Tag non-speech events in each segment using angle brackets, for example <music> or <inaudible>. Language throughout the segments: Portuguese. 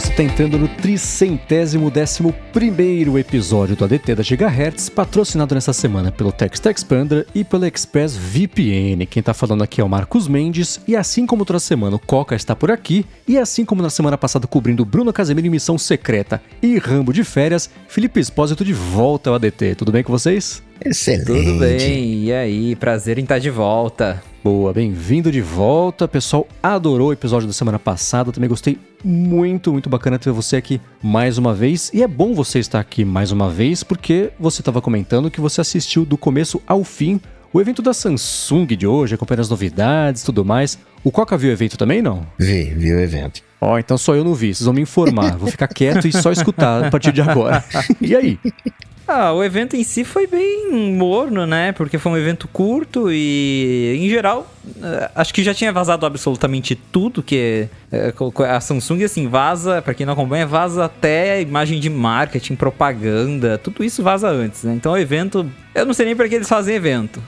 você está entrando no tricentésimo décimo primeiro episódio do ADT da Gigahertz, patrocinado nessa semana pelo Text Expander e pelo Express VPN. Quem está falando aqui é o Marcos Mendes, e assim como toda semana o Coca está por aqui, e assim como na semana passada cobrindo Bruno Casemiro em Missão Secreta e Rambo de Férias, Felipe Espósito de volta ao ADT. Tudo bem com vocês? Excelente. Tudo bem, e aí? Prazer em estar de volta. Boa, bem-vindo de volta. O pessoal adorou o episódio da semana passada. Também gostei muito, muito bacana ter você aqui mais uma vez. E é bom você estar aqui mais uma vez, porque você estava comentando que você assistiu do começo ao fim o evento da Samsung de hoje, acompanhando as novidades e tudo mais. O Coca viu o evento também, não? Vi, vi o evento. Ó, oh, então só eu não vi, vocês vão me informar. Vou ficar quieto e só escutar a partir de agora. <laughs> e aí? Ah, o evento em si foi bem morno, né? Porque foi um evento curto e, em geral, eh, acho que já tinha vazado absolutamente tudo que eh, a Samsung, assim, vaza, para quem não acompanha, vaza até imagem de marketing, propaganda, tudo isso vaza antes, né? Então o evento, eu não sei nem para que eles fazem evento.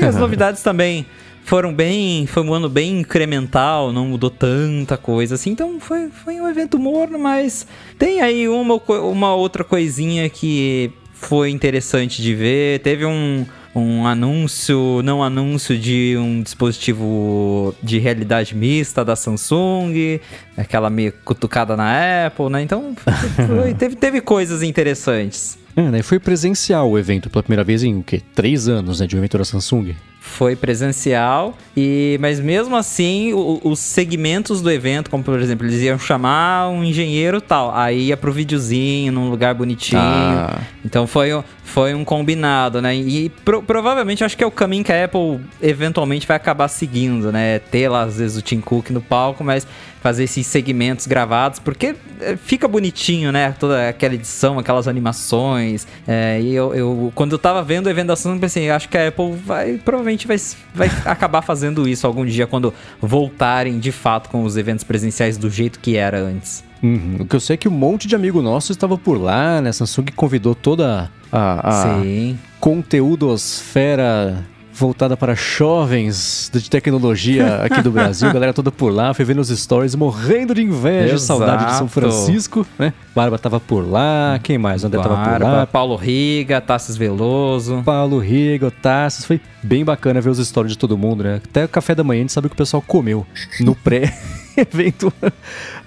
E as <laughs> novidades também foram bem. Foi um ano bem incremental, não mudou tanta coisa assim. Então foi, foi um evento morno, mas tem aí uma, uma outra coisinha que foi interessante de ver. Teve um, um anúncio, não anúncio de um dispositivo de realidade mista da Samsung, aquela meio cutucada na Apple, né? Então, <laughs> foi, teve, teve coisas interessantes. É, né? Foi presencial o evento pela primeira vez em o quê? Três anos, né? De um evento da Samsung foi presencial e mas mesmo assim o, os segmentos do evento como por exemplo eles iam chamar um engenheiro tal aí ia pro videozinho num lugar bonitinho ah. então foi, foi um combinado né e pro, provavelmente acho que é o caminho que a Apple eventualmente vai acabar seguindo né ter lá às vezes o Tim Cook no palco mas fazer esses segmentos gravados, porque é, fica bonitinho, né? Toda aquela edição, aquelas animações. É, e eu, eu, quando eu tava vendo o evento da Samsung, pensei, acho que a Apple vai, provavelmente vai, vai acabar fazendo isso algum dia, quando voltarem de fato com os eventos presenciais do jeito que era antes. Uhum. O que eu sei é que um monte de amigo nosso estava por lá, né? A Samsung convidou toda a, a Sim. conteúdosfera voltada para jovens de tecnologia aqui do Brasil. <laughs> galera toda por lá, foi vendo os stories, morrendo de inveja, Exato. saudade de São Francisco, né? Barba tava por lá, quem mais? André Barba, tava por lá. Paulo Riga, Tassis Veloso. Paulo Riga, Tassis. Foi bem bacana ver os stories de todo mundo, né? Até o café da manhã a gente sabe o que o pessoal comeu no <laughs> pré evento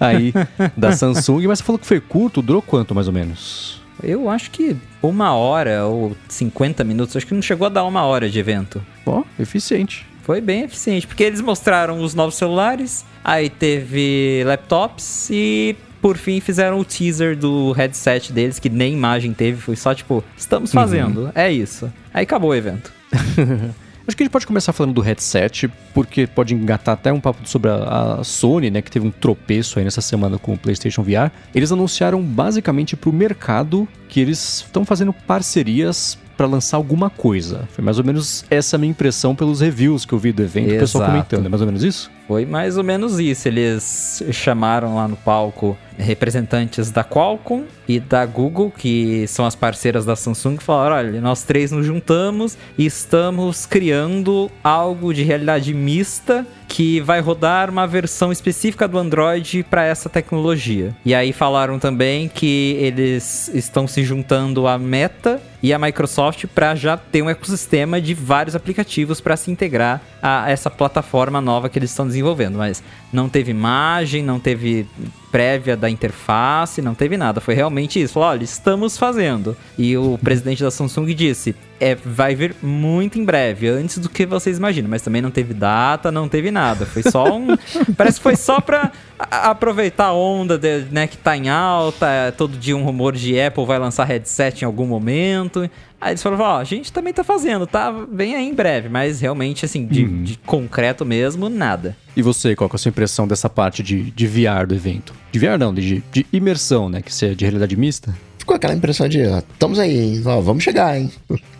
aí da <laughs> Samsung, mas você falou que foi curto, durou quanto mais ou menos? Eu acho que uma hora ou 50 minutos, acho que não chegou a dar uma hora de evento. Ó, eficiente. Foi bem eficiente, porque eles mostraram os novos celulares, aí teve laptops e por fim fizeram o teaser do headset deles, que nem imagem teve, foi só tipo, estamos fazendo, uhum. é isso. Aí acabou o evento. <laughs> Acho que a gente pode começar falando do headset, porque pode engatar até um papo sobre a, a, Sony, né, que teve um tropeço aí nessa semana com o PlayStation VR. Eles anunciaram basicamente para o mercado que eles estão fazendo parcerias para lançar alguma coisa. Foi mais ou menos essa a minha impressão pelos reviews que eu vi do evento, Exato. o pessoal comentando. É mais ou menos isso? Foi mais ou menos isso. Eles chamaram lá no palco representantes da Qualcomm e da Google, que são as parceiras da Samsung, e falaram: olha, nós três nos juntamos e estamos criando algo de realidade mista que vai rodar uma versão específica do Android para essa tecnologia. E aí falaram também que eles estão se juntando à Meta e a Microsoft para já ter um ecossistema de vários aplicativos para se integrar a essa plataforma nova que eles estão desenvolvendo. Mas não teve imagem, não teve prévia da interface, não teve nada. Foi realmente isso. Falou, olha, estamos fazendo. E o presidente da Samsung disse: é, vai vir muito em breve, antes do que vocês imaginam. Mas também não teve data, não teve nada. Foi só um. <laughs> parece que foi só pra aproveitar a onda de, né, que tá em alta. É, todo dia um rumor de Apple vai lançar headset em algum momento. Aí eles falaram, ó, a gente também tá fazendo, tá? Vem aí em breve, mas realmente, assim, de, uhum. de, concreto mesmo, nada. E você, qual é a sua impressão dessa parte de, de VR do evento? De VR não, de, de imersão, né? Que seja de realidade mista? Ficou aquela impressão de, ó, estamos aí, hein? Ó, vamos chegar, hein?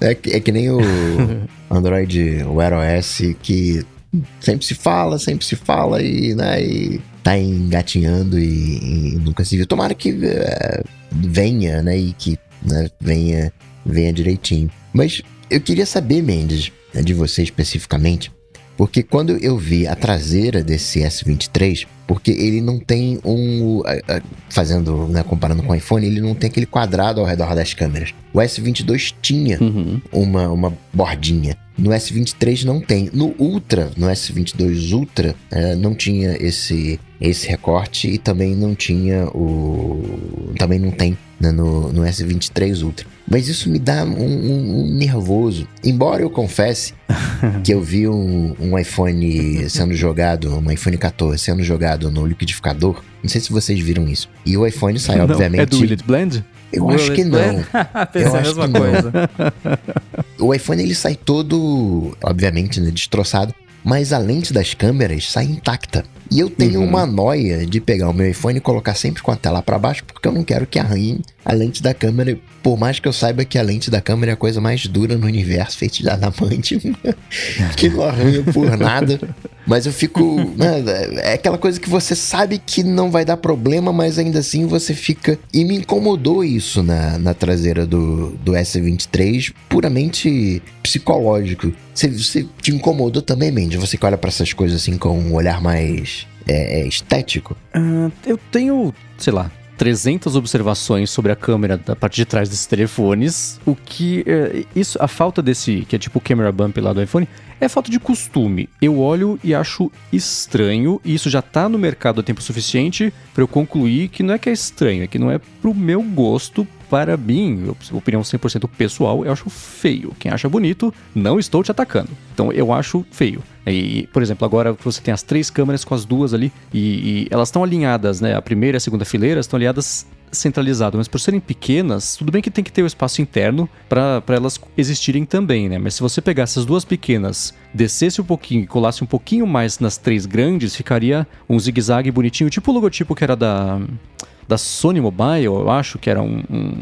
É, é que nem o <laughs> Android, o Wear OS, que sempre se fala, sempre se fala e, né, e tá engatinhando e, e nunca se viu. Tomara que uh, venha, né, e que né, venha venha direitinho. Mas eu queria saber, Mendes, né, de você especificamente, porque quando eu vi a traseira desse S23, porque ele não tem um. Fazendo, né, comparando com o iPhone, ele não tem aquele quadrado ao redor das câmeras. O S22 tinha uhum. uma, uma bordinha. No S23 não tem. No Ultra, no S22 Ultra, é, não tinha esse, esse recorte e também não tinha o. Também não tem né, no, no S23 Ultra. Mas isso me dá um, um, um nervoso. Embora eu confesse <laughs> que eu vi um, um, iPhone sendo jogado, um iPhone 14 sendo jogado no liquidificador. Não sei se vocês viram isso. E o iPhone sai, não, obviamente. É do Will It Blend? Eu Will acho que não. <laughs> <laughs> eu a mesma coisa. o iPhone ele sai todo, obviamente, né, destroçado. Mas a lente das câmeras sai intacta. E eu tenho uhum. uma noia de pegar o meu iPhone e colocar sempre com a tela para baixo, porque eu não quero que arranhe a lente da câmera. Por mais que eu saiba que a lente da câmera é a coisa mais dura no universo, feita de adamantium, <laughs> que não arranha por nada. Mas eu fico. Né, é aquela coisa que você sabe que não vai dar problema, mas ainda assim você fica. E me incomodou isso na, na traseira do, do S23, puramente psicológico. Você, você te incomodou também, Mendes? Você que olha para essas coisas assim com um olhar mais é, é estético? Uh, eu tenho, sei lá, 300 observações sobre a câmera da parte de trás desses telefones. O que. É, isso, a falta desse, que é tipo o camera bump lá do iPhone, é falta de costume. Eu olho e acho estranho, e isso já tá no mercado há tempo suficiente para eu concluir que não é que é estranho, é que não é pro meu gosto, para mim, opinião 100% pessoal, eu acho feio. Quem acha bonito, não estou te atacando. Então eu acho feio. E, por exemplo, agora você tem as três câmeras com as duas ali e, e elas estão alinhadas, né? A primeira e a segunda fileira estão alinhadas centralizado, mas por serem pequenas, tudo bem que tem que ter o espaço interno para elas existirem também, né? Mas se você pegasse as duas pequenas, descesse um pouquinho e colasse um pouquinho mais nas três grandes, ficaria um zigue-zague bonitinho, tipo o logotipo que era da da Sony Mobile, eu acho que era um. um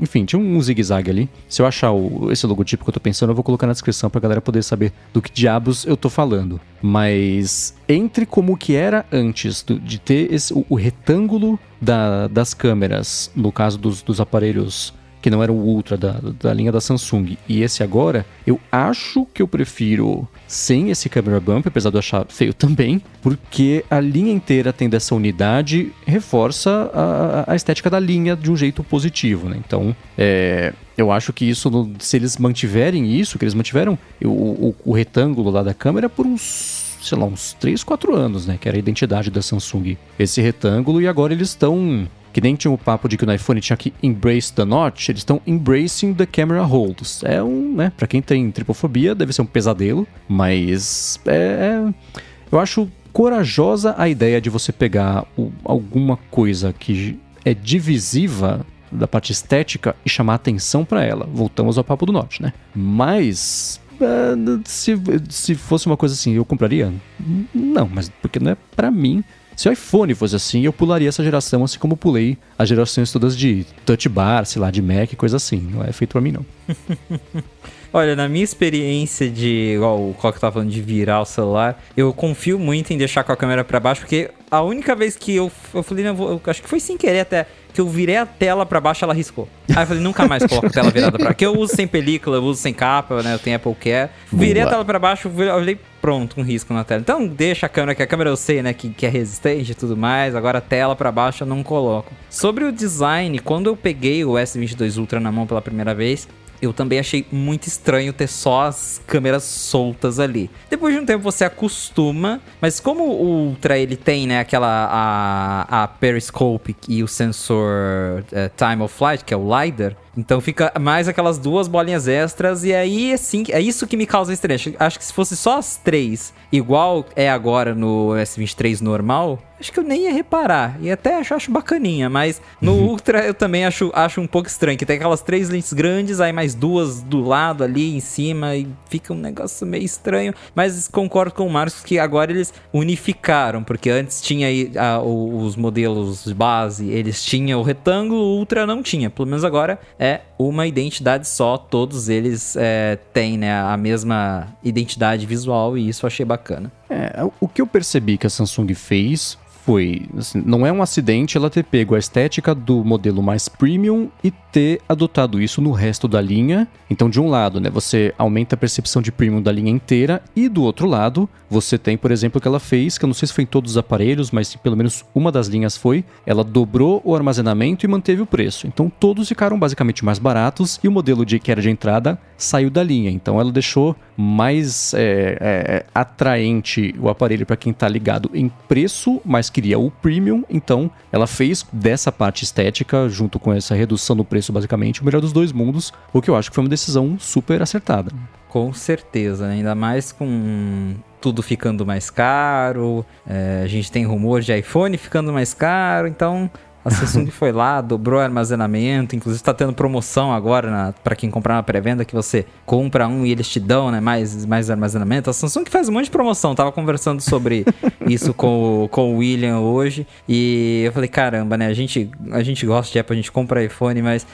enfim, tinha um zigue-zague ali. Se eu achar o, esse logotipo que eu tô pensando, eu vou colocar na descrição pra galera poder saber do que diabos eu tô falando. Mas entre como que era antes do, de ter esse, o, o retângulo da, das câmeras, no caso dos, dos aparelhos que não era o Ultra da, da linha da Samsung, e esse agora, eu acho que eu prefiro sem esse camera bump, apesar de eu achar feio também, porque a linha inteira tendo essa unidade reforça a, a estética da linha de um jeito positivo, né? Então, é, eu acho que isso, se eles mantiverem isso, que eles mantiveram o, o, o retângulo lá da câmera por uns sei lá, uns 3, 4 anos, né? Que era a identidade da Samsung. Esse retângulo, e agora eles estão que nem tinha o papo de que no iPhone tinha que embrace the notch, eles estão embracing the camera holds. É um, né, pra quem tem tripofobia, deve ser um pesadelo, mas é, é eu acho corajosa a ideia de você pegar o, alguma coisa que é divisiva da parte estética e chamar atenção para ela. Voltamos ao papo do norte, né? Mas é, se, se fosse uma coisa assim, eu compraria? Não, mas porque não é para mim se o iPhone fosse assim, eu pularia essa geração, assim como pulei as gerações todas de touch bar, sei lá, de Mac, coisa assim. Não é feito pra mim, não. <laughs> Olha, na minha experiência de, igual o Coque tava falando, de virar o celular, eu confio muito em deixar com a câmera para baixo, porque a única vez que eu, eu falei, não, eu, acho que foi sem querer até, que eu virei a tela para baixo, ela riscou. Aí eu falei, nunca mais coloco a tela virada pra Que eu uso sem película, eu uso sem capa, né? Eu tenho Apple Care. Virei Boa. a tela para baixo, olhei pronto, um risco na tela. Então deixa a câmera, que a câmera eu sei, né, que, que é resistente e tudo mais. Agora a tela para baixo eu não coloco. Sobre o design, quando eu peguei o S22 Ultra na mão pela primeira vez, eu também achei muito estranho ter só as câmeras soltas ali. Depois de um tempo você acostuma, mas como o Ultra ele tem, né, aquela a, a periscope e o sensor uh, time of flight, que é o LiDAR, então fica mais aquelas duas bolinhas extras e aí assim, é isso que me causa estranho. Acho que se fosse só as três, igual é agora no S23 normal, acho que eu nem ia reparar. E até acho, acho bacaninha, mas no uhum. Ultra eu também acho, acho um pouco estranho. Que tem aquelas três lentes grandes, aí mais duas do lado ali em cima, e fica um negócio meio estranho. Mas concordo com o Marcos que agora eles unificaram, porque antes tinha aí os modelos base, eles tinham o retângulo, o Ultra não tinha. Pelo menos agora é uma identidade só, todos eles é, têm né, a mesma identidade visual e isso eu achei bacana. É, o que eu percebi que a Samsung fez foi, assim, não é um acidente ela ter pego a estética do modelo mais premium e ter adotado isso no resto da linha. Então, de um lado, né, você aumenta a percepção de premium da linha inteira e do outro lado, você tem, por exemplo, o que ela fez, que eu não sei se foi em todos os aparelhos, mas pelo menos uma das linhas foi, ela dobrou o armazenamento e manteve o preço. Então, todos ficaram basicamente mais baratos e o modelo de que era de entrada saiu da linha. Então, ela deixou mais é, é, atraente o aparelho para quem está ligado em preço, mas queria o premium. Então, ela fez dessa parte estética, junto com essa redução no preço, basicamente, o melhor dos dois mundos, o que eu acho que foi uma decisão super acertada. Com certeza, né? ainda mais com tudo ficando mais caro. É, a gente tem rumor de iPhone ficando mais caro, então a Samsung foi lá, dobrou o armazenamento, inclusive está tendo promoção agora para quem comprar na pré-venda que você compra um e eles te dão, né, mais, mais armazenamento. A Samsung faz um monte de promoção, tava conversando sobre <laughs> isso com, o, com o William hoje e eu falei, caramba, né, a gente, a gente gosta de Apple, a gente compra iPhone, mas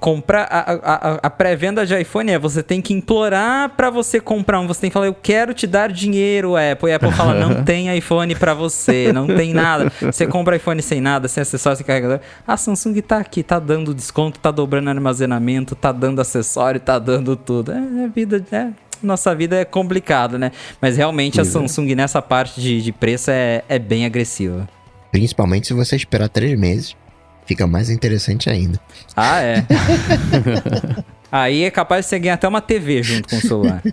comprar a, a, a pré-venda de iPhone é você tem que implorar para você comprar um, você tem que falar, eu quero te dar dinheiro, Apple, e a Apple fala, não <laughs> tem iPhone para você, não tem nada. Você compra iPhone sem nada, sem acessório, sem carregador. A Samsung tá aqui, tá dando desconto, tá dobrando armazenamento, tá dando acessório, tá dando tudo. É, é vida, é, nossa vida é complicada, né? Mas realmente a Samsung nessa parte de, de preço é, é bem agressiva. Principalmente se você esperar três meses, fica mais interessante ainda. Ah, é. <laughs> Aí é capaz de você ganhar até uma TV junto com o celular. <laughs>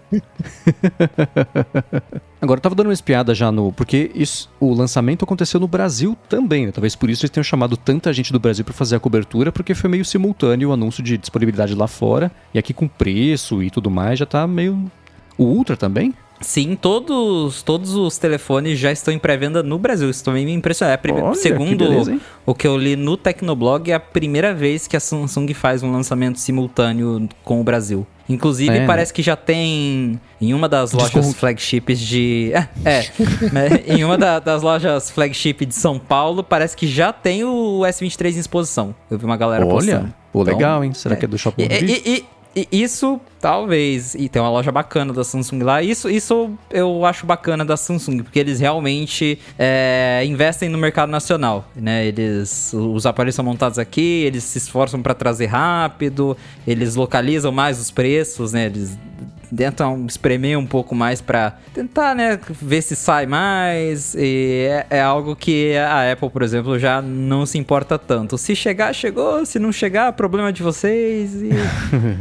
Agora, eu tava dando uma espiada já no. Porque isso, o lançamento aconteceu no Brasil também, né? Talvez por isso eles tenham chamado tanta gente do Brasil para fazer a cobertura, porque foi meio simultâneo o anúncio de disponibilidade lá fora. E aqui com preço e tudo mais, já tá meio. O Ultra também? Sim, todos, todos os telefones já estão em pré-venda no Brasil. Isso também me impressiona. É Olha, Segundo beleza, o que eu li no Tecnoblog, é a primeira vez que a Samsung faz um lançamento simultâneo com o Brasil. Inclusive, é, né? parece né? que já tem em uma das lojas Desculpa. flagships de. É, é <laughs> né? em uma da, das lojas flagship de São Paulo, parece que já tem o S23 em exposição. Eu vi uma galera Olha, postando. Legal, então, hein? Será é. que é do Shopping e, e, e, isso, talvez, e tem uma loja bacana da Samsung lá. Isso, isso eu acho bacana da Samsung, porque eles realmente é, investem no mercado nacional, né? Eles, os aparelhos são montados aqui, eles se esforçam para trazer rápido, eles localizam mais os preços, né? Eles tentam espremer um pouco mais para tentar, né, ver se sai mais. E é, é, algo que a Apple, por exemplo, já não se importa tanto. Se chegar, chegou. Se não chegar, problema de vocês. E,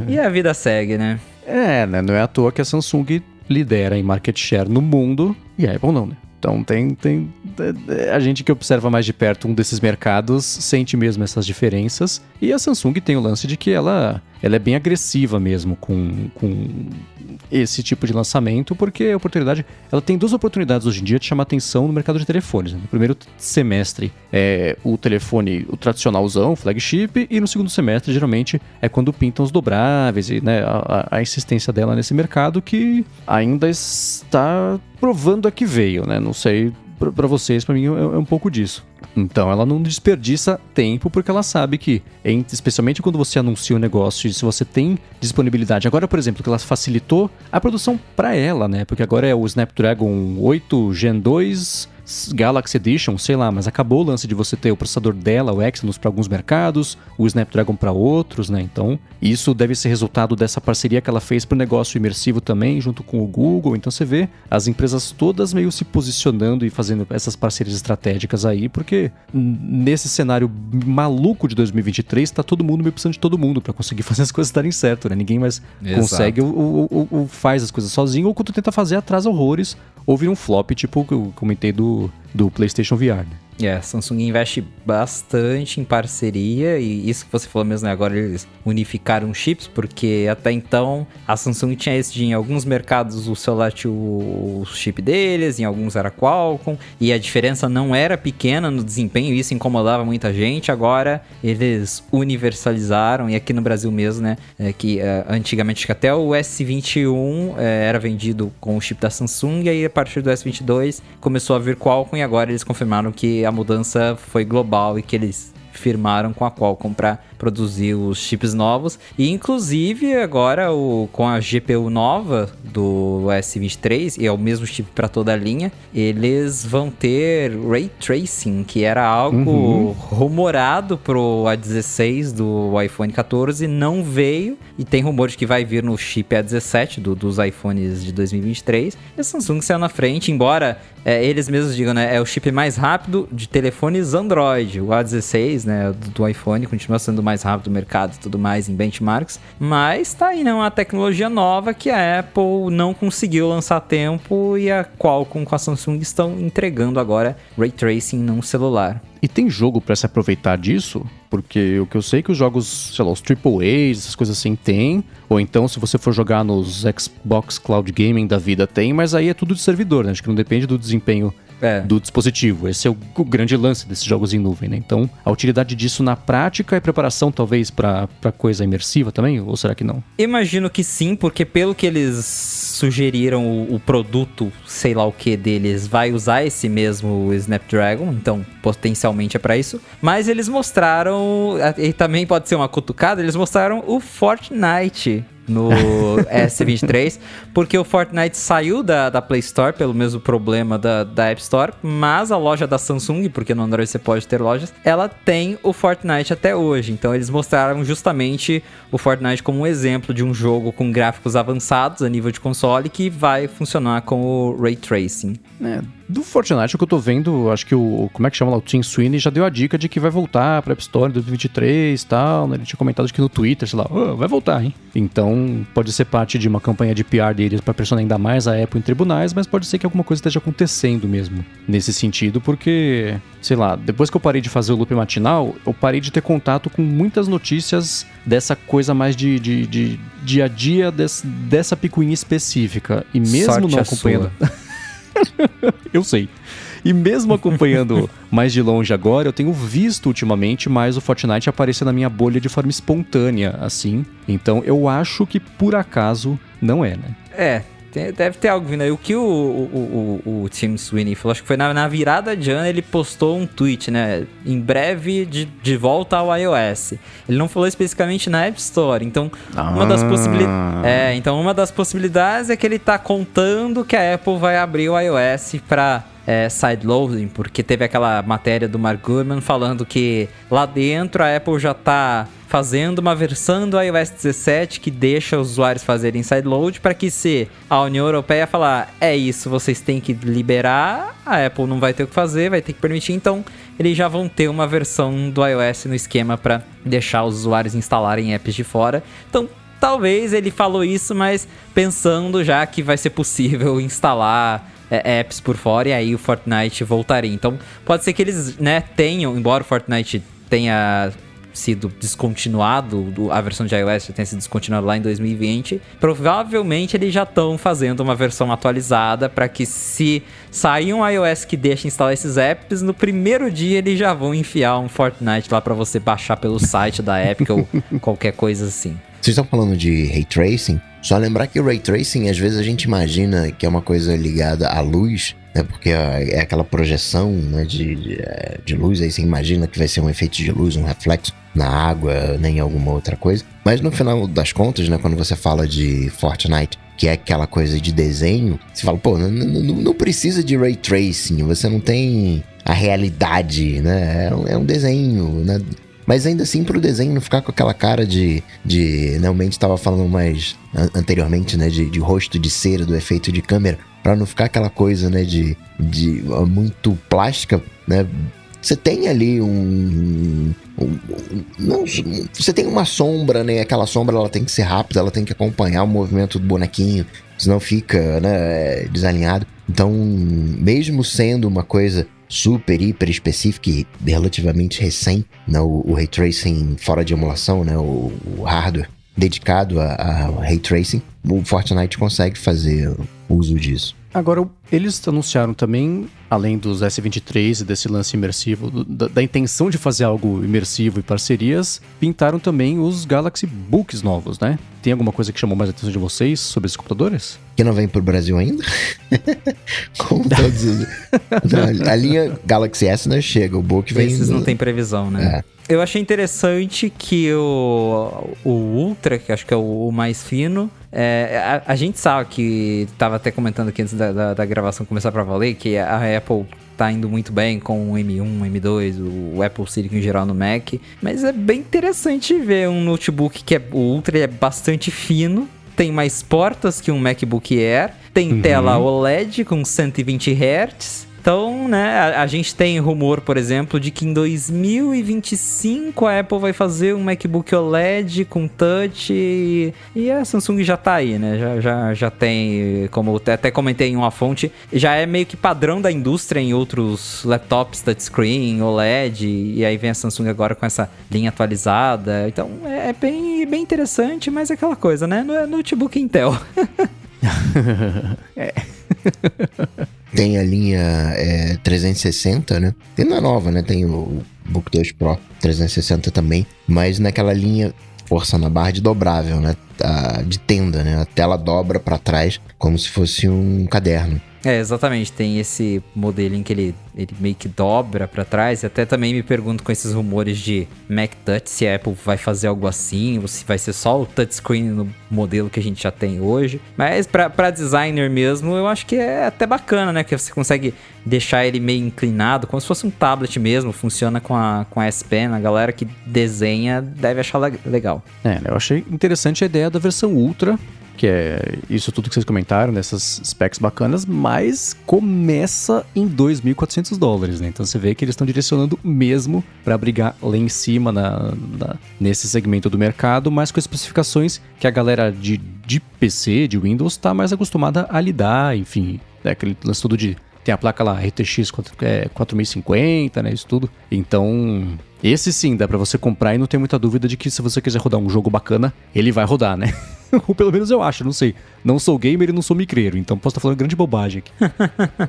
<laughs> e a vida segue, né? É, né? Não é à toa que a Samsung lidera em market share no mundo e a Apple não, né? Então tem, tem a gente que observa mais de perto um desses mercados sente mesmo essas diferenças. E a Samsung tem o lance de que ela, ela é bem agressiva mesmo com, com esse tipo de lançamento, porque a oportunidade. Ela tem duas oportunidades hoje em dia de chamar atenção no mercado de telefones. Né? No primeiro semestre é o telefone, o tradicionalzão, flagship, e no segundo semestre, geralmente, é quando pintam os dobráveis e né, a, a insistência dela nesse mercado que ainda está provando a que veio, né? Não sei para vocês, para mim é, é, um pouco disso. Então ela não desperdiça tempo porque ela sabe que, especialmente quando você anuncia um negócio e se você tem disponibilidade. Agora, por exemplo, que ela facilitou a produção para ela, né? Porque agora é o Snapdragon 8 Gen 2 Galaxy Edition, sei lá, mas acabou o lance de você ter o processador dela, o Exynos, para alguns mercados, o Snapdragon para outros, né? Então, isso deve ser resultado dessa parceria que ela fez para o negócio imersivo também, junto com o Google. Então, você vê as empresas todas meio se posicionando e fazendo essas parcerias estratégicas aí, porque nesse cenário maluco de 2023, tá todo mundo meio precisando de todo mundo para conseguir <laughs> fazer as coisas darem certo, né? Ninguém mais Exato. consegue ou, ou, ou, faz as coisas sozinho, ou quando tenta fazer, atrasa horrores, ou vira um flop, tipo que eu comentei do muito do, PlayStation VR. Né? É, a Samsung investe bastante em parceria e isso que você falou mesmo, né? Agora eles unificaram chips, porque até então a Samsung tinha esse em alguns mercados o celular tinha o chip deles, em alguns era Qualcomm, e a diferença não era pequena no desempenho, isso incomodava muita gente. Agora eles universalizaram, e aqui no Brasil mesmo, né? É que é, antigamente que até o S21 é, era vendido com o chip da Samsung, e aí a partir do S22 começou a vir Qualcomm, e agora eles confirmaram que a mudança foi global e que eles firmaram com a Qualcomm para produzir os chips novos. E inclusive agora o, com a GPU nova do S23, e é o mesmo chip para toda a linha, eles vão ter Ray Tracing, que era algo uhum. rumorado pro A16 do iPhone 14, não veio, e tem rumores que vai vir no chip A17 do, dos iPhones de 2023. E a Samsung saiu na frente, embora é, eles mesmos digam, né, é o chip mais rápido de telefones Android. O A16, né, do, iPhone continua sendo mais rápido do mercado e tudo mais em benchmarks, mas tá aí, né, uma tecnologia nova que a Apple não conseguiu lançar a tempo e a Qualcomm com a Samsung estão entregando agora Ray Tracing num celular. E tem jogo para se aproveitar disso? Porque o que eu sei é que os jogos, sei lá, os AAAs, essas coisas assim, tem. Ou então, se você for jogar nos Xbox Cloud Gaming da vida, tem, mas aí é tudo de servidor, né? Acho que não depende do desempenho é. do dispositivo. Esse é o, o, grande lance desses jogos em nuvem, né? Então, a utilidade disso na prática é preparação, talvez, para coisa imersiva também? Ou será que não? Imagino que sim, porque pelo que eles sugeriram, o, o produto, sei lá o que deles, vai usar esse mesmo Snapdragon, então potencialmente é para isso. Mas eles mostraram, e também pode ser uma cutucada, eles mostraram o Fortnite no <laughs> S23, porque o Fortnite saiu da, da Play Store pelo mesmo problema da, da App Store, mas a loja da Samsung, porque no Android você pode ter lojas, ela tem o Fortnite até hoje. Então eles mostraram justamente o Fortnite como um exemplo de um jogo com gráficos avançados a nível de console que vai funcionar com o Ray Tracing. É, do Fortnite, o que eu tô vendo, acho que o. Como é que chama lá? O Tim Sweeney já deu a dica de que vai voltar pra App Store em 2023 e tal. Né? Ele tinha comentado aqui no Twitter, sei lá, oh, vai voltar, hein? Então, pode ser parte de uma campanha de PR deles pra pressionar ainda mais a Apple em tribunais, mas pode ser que alguma coisa esteja acontecendo mesmo nesse sentido, porque, sei lá, depois que eu parei de fazer o loop matinal, eu parei de ter contato com muitas notícias dessa coisa mais de, de, de dia a dia dessa picuinha específica. E mesmo Sorte não acompanhando. <laughs> <laughs> eu sei. E mesmo acompanhando <laughs> mais de longe agora, eu tenho visto ultimamente mais o Fortnite aparecer na minha bolha de forma espontânea, assim. Então eu acho que por acaso não é, né? É, tem, deve ter algo vindo aí. O que o, o, o, o Tim Sweeney falou, acho que foi na, na, virada de ano, ele postou um tweet, né? Em breve de, de volta ao iOS. Ele não falou especificamente na App Store. Então, ah. uma das possibilidades. É, então uma das possibilidades é que ele tá contando que a Apple vai abrir o iOS para é, sideloading, porque teve aquela matéria do Mark Gurman falando que lá dentro a Apple já tá fazendo uma versão do iOS 17 que deixa os usuários fazerem sideload para que se a União Europeia falar é isso, vocês têm que liberar, a Apple não vai ter o que fazer, vai ter que permitir, então eles já vão ter uma versão do iOS no esquema para deixar os usuários instalarem apps de fora. Então, talvez ele falou isso, mas pensando já que vai ser possível <laughs> instalar é, apps por fora e aí o Fortnite voltaria. Então, pode ser que eles, né, tenham, embora o Fortnite tenha sido descontinuado, a versão de iOS já tenha sido descontinuada lá em 2020, provavelmente eles já estão fazendo uma versão atualizada para que se sair um iOS que deixa instalar esses apps, no primeiro dia eles já vão enfiar um Fortnite lá para você baixar pelo site da Epic ou <laughs> qualquer coisa assim. Vocês estão falando de ray tracing? Só lembrar que o ray tracing, às vezes a gente imagina que é uma coisa ligada à luz, né? Porque é aquela projeção né, de, de, é, de, luz, aí você imagina que vai ser um efeito de luz, um reflexo na água, nem né, alguma outra coisa. Mas no final das contas, né, quando você fala de Fortnite, que é aquela coisa de desenho, você fala, pô, não, precisa de ray tracing, você não tem a realidade, né? É um, é um desenho, né? Mas ainda assim, pro desenho não ficar com aquela cara de. de realmente estava falando mais anteriormente, né? De, de rosto de cera, do efeito de câmera. para não ficar aquela coisa, né? De, de muito plástica, né? Você tem ali um, um, um, você tem uma sombra, né? Aquela sombra ela tem que ser rápida, ela tem que acompanhar o movimento do bonequinho, senão fica, né, desalinhado. Então, mesmo sendo uma coisa super, hiper específica e relativamente recém, né, o, o Ray Tracing fora de emulação, né, o, o hardware dedicado a, a Ray Tracing, o Fortnite consegue fazer uso disso. Agora, eles anunciaram também, além dos S23 e desse lance imersivo, da, da, intenção de fazer algo imersivo e parcerias, pintaram também os Galaxy Books novos, né? Tem alguma coisa que chamou mais a atenção de vocês sobre esses computadores? Que não vem pro Brasil ainda? <laughs> Como todos os... <laughs> não, a linha Galaxy S não chega, o Book vem... Esses não tem previsão, né? É. Eu achei interessante que o, o Ultra, que acho que é o, o mais fino, é, a, a, gente sabe que tava até comentando aqui antes da, da, da gravação começar para valer que a Apple tá indo muito bem com o M1, M2, o Apple Silicon em geral no Mac, mas é bem interessante ver um notebook que é o Ultra é bastante fino, tem mais portas que um MacBook Air, tem uhum. tela OLED com 120 Hz então, né, a, a, gente tem rumor, por exemplo, de que em 2025 a Apple vai fazer um MacBook OLED com touch e, e a Samsung já tá aí, né? Já, já, já tem, como eu até comentei em uma fonte, já é meio que padrão da indústria em outros laptops touchscreen, OLED, e aí vem a Samsung agora com essa linha atualizada. Então, é, é bem, bem interessante, mas é aquela coisa, né? No, é notebook Intel. <laughs> é. <laughs> Tem a linha é, 360, né? Tem na nova, né? Tem o Book 2 Pro 360 também. Mas naquela linha força na barra de dobrável, né? A, de tenda, né? A tela dobra para trás como se fosse um caderno. É, exatamente. Tem esse modelo em que ele, ele meio que dobra para trás. E até também me pergunto com esses rumores de Mac Touch se a Apple vai fazer algo assim, ou se vai ser só o touchscreen no modelo que a gente já tem hoje. Mas para designer mesmo, eu acho que é até bacana, né? Que você consegue deixar ele meio inclinado, como se fosse um tablet mesmo. Funciona com a, com a S Pen. A galera que desenha deve achar legal. É, eu achei interessante a ideia da versão Ultra que é isso tudo que vocês comentaram, nessas specs bacanas, mas começa em 2.400 dólares, né? Então você vê que eles estão direcionando mesmo para brigar lá em cima na, na, nesse segmento do mercado, mas com especificações que a galera de, de PC, de Windows, está mais acostumada a lidar, enfim, é aquele lance todo de tem a placa lá RTX 4050, né, isso tudo. Então, esse sim, dá para você comprar e não tem muita dúvida de que se você quiser rodar um jogo bacana, ele vai rodar, né? <laughs> Ou pelo menos eu acho, não sei. Não sou gamer e não sou micreiro, então posso estar falando grande bobagem aqui.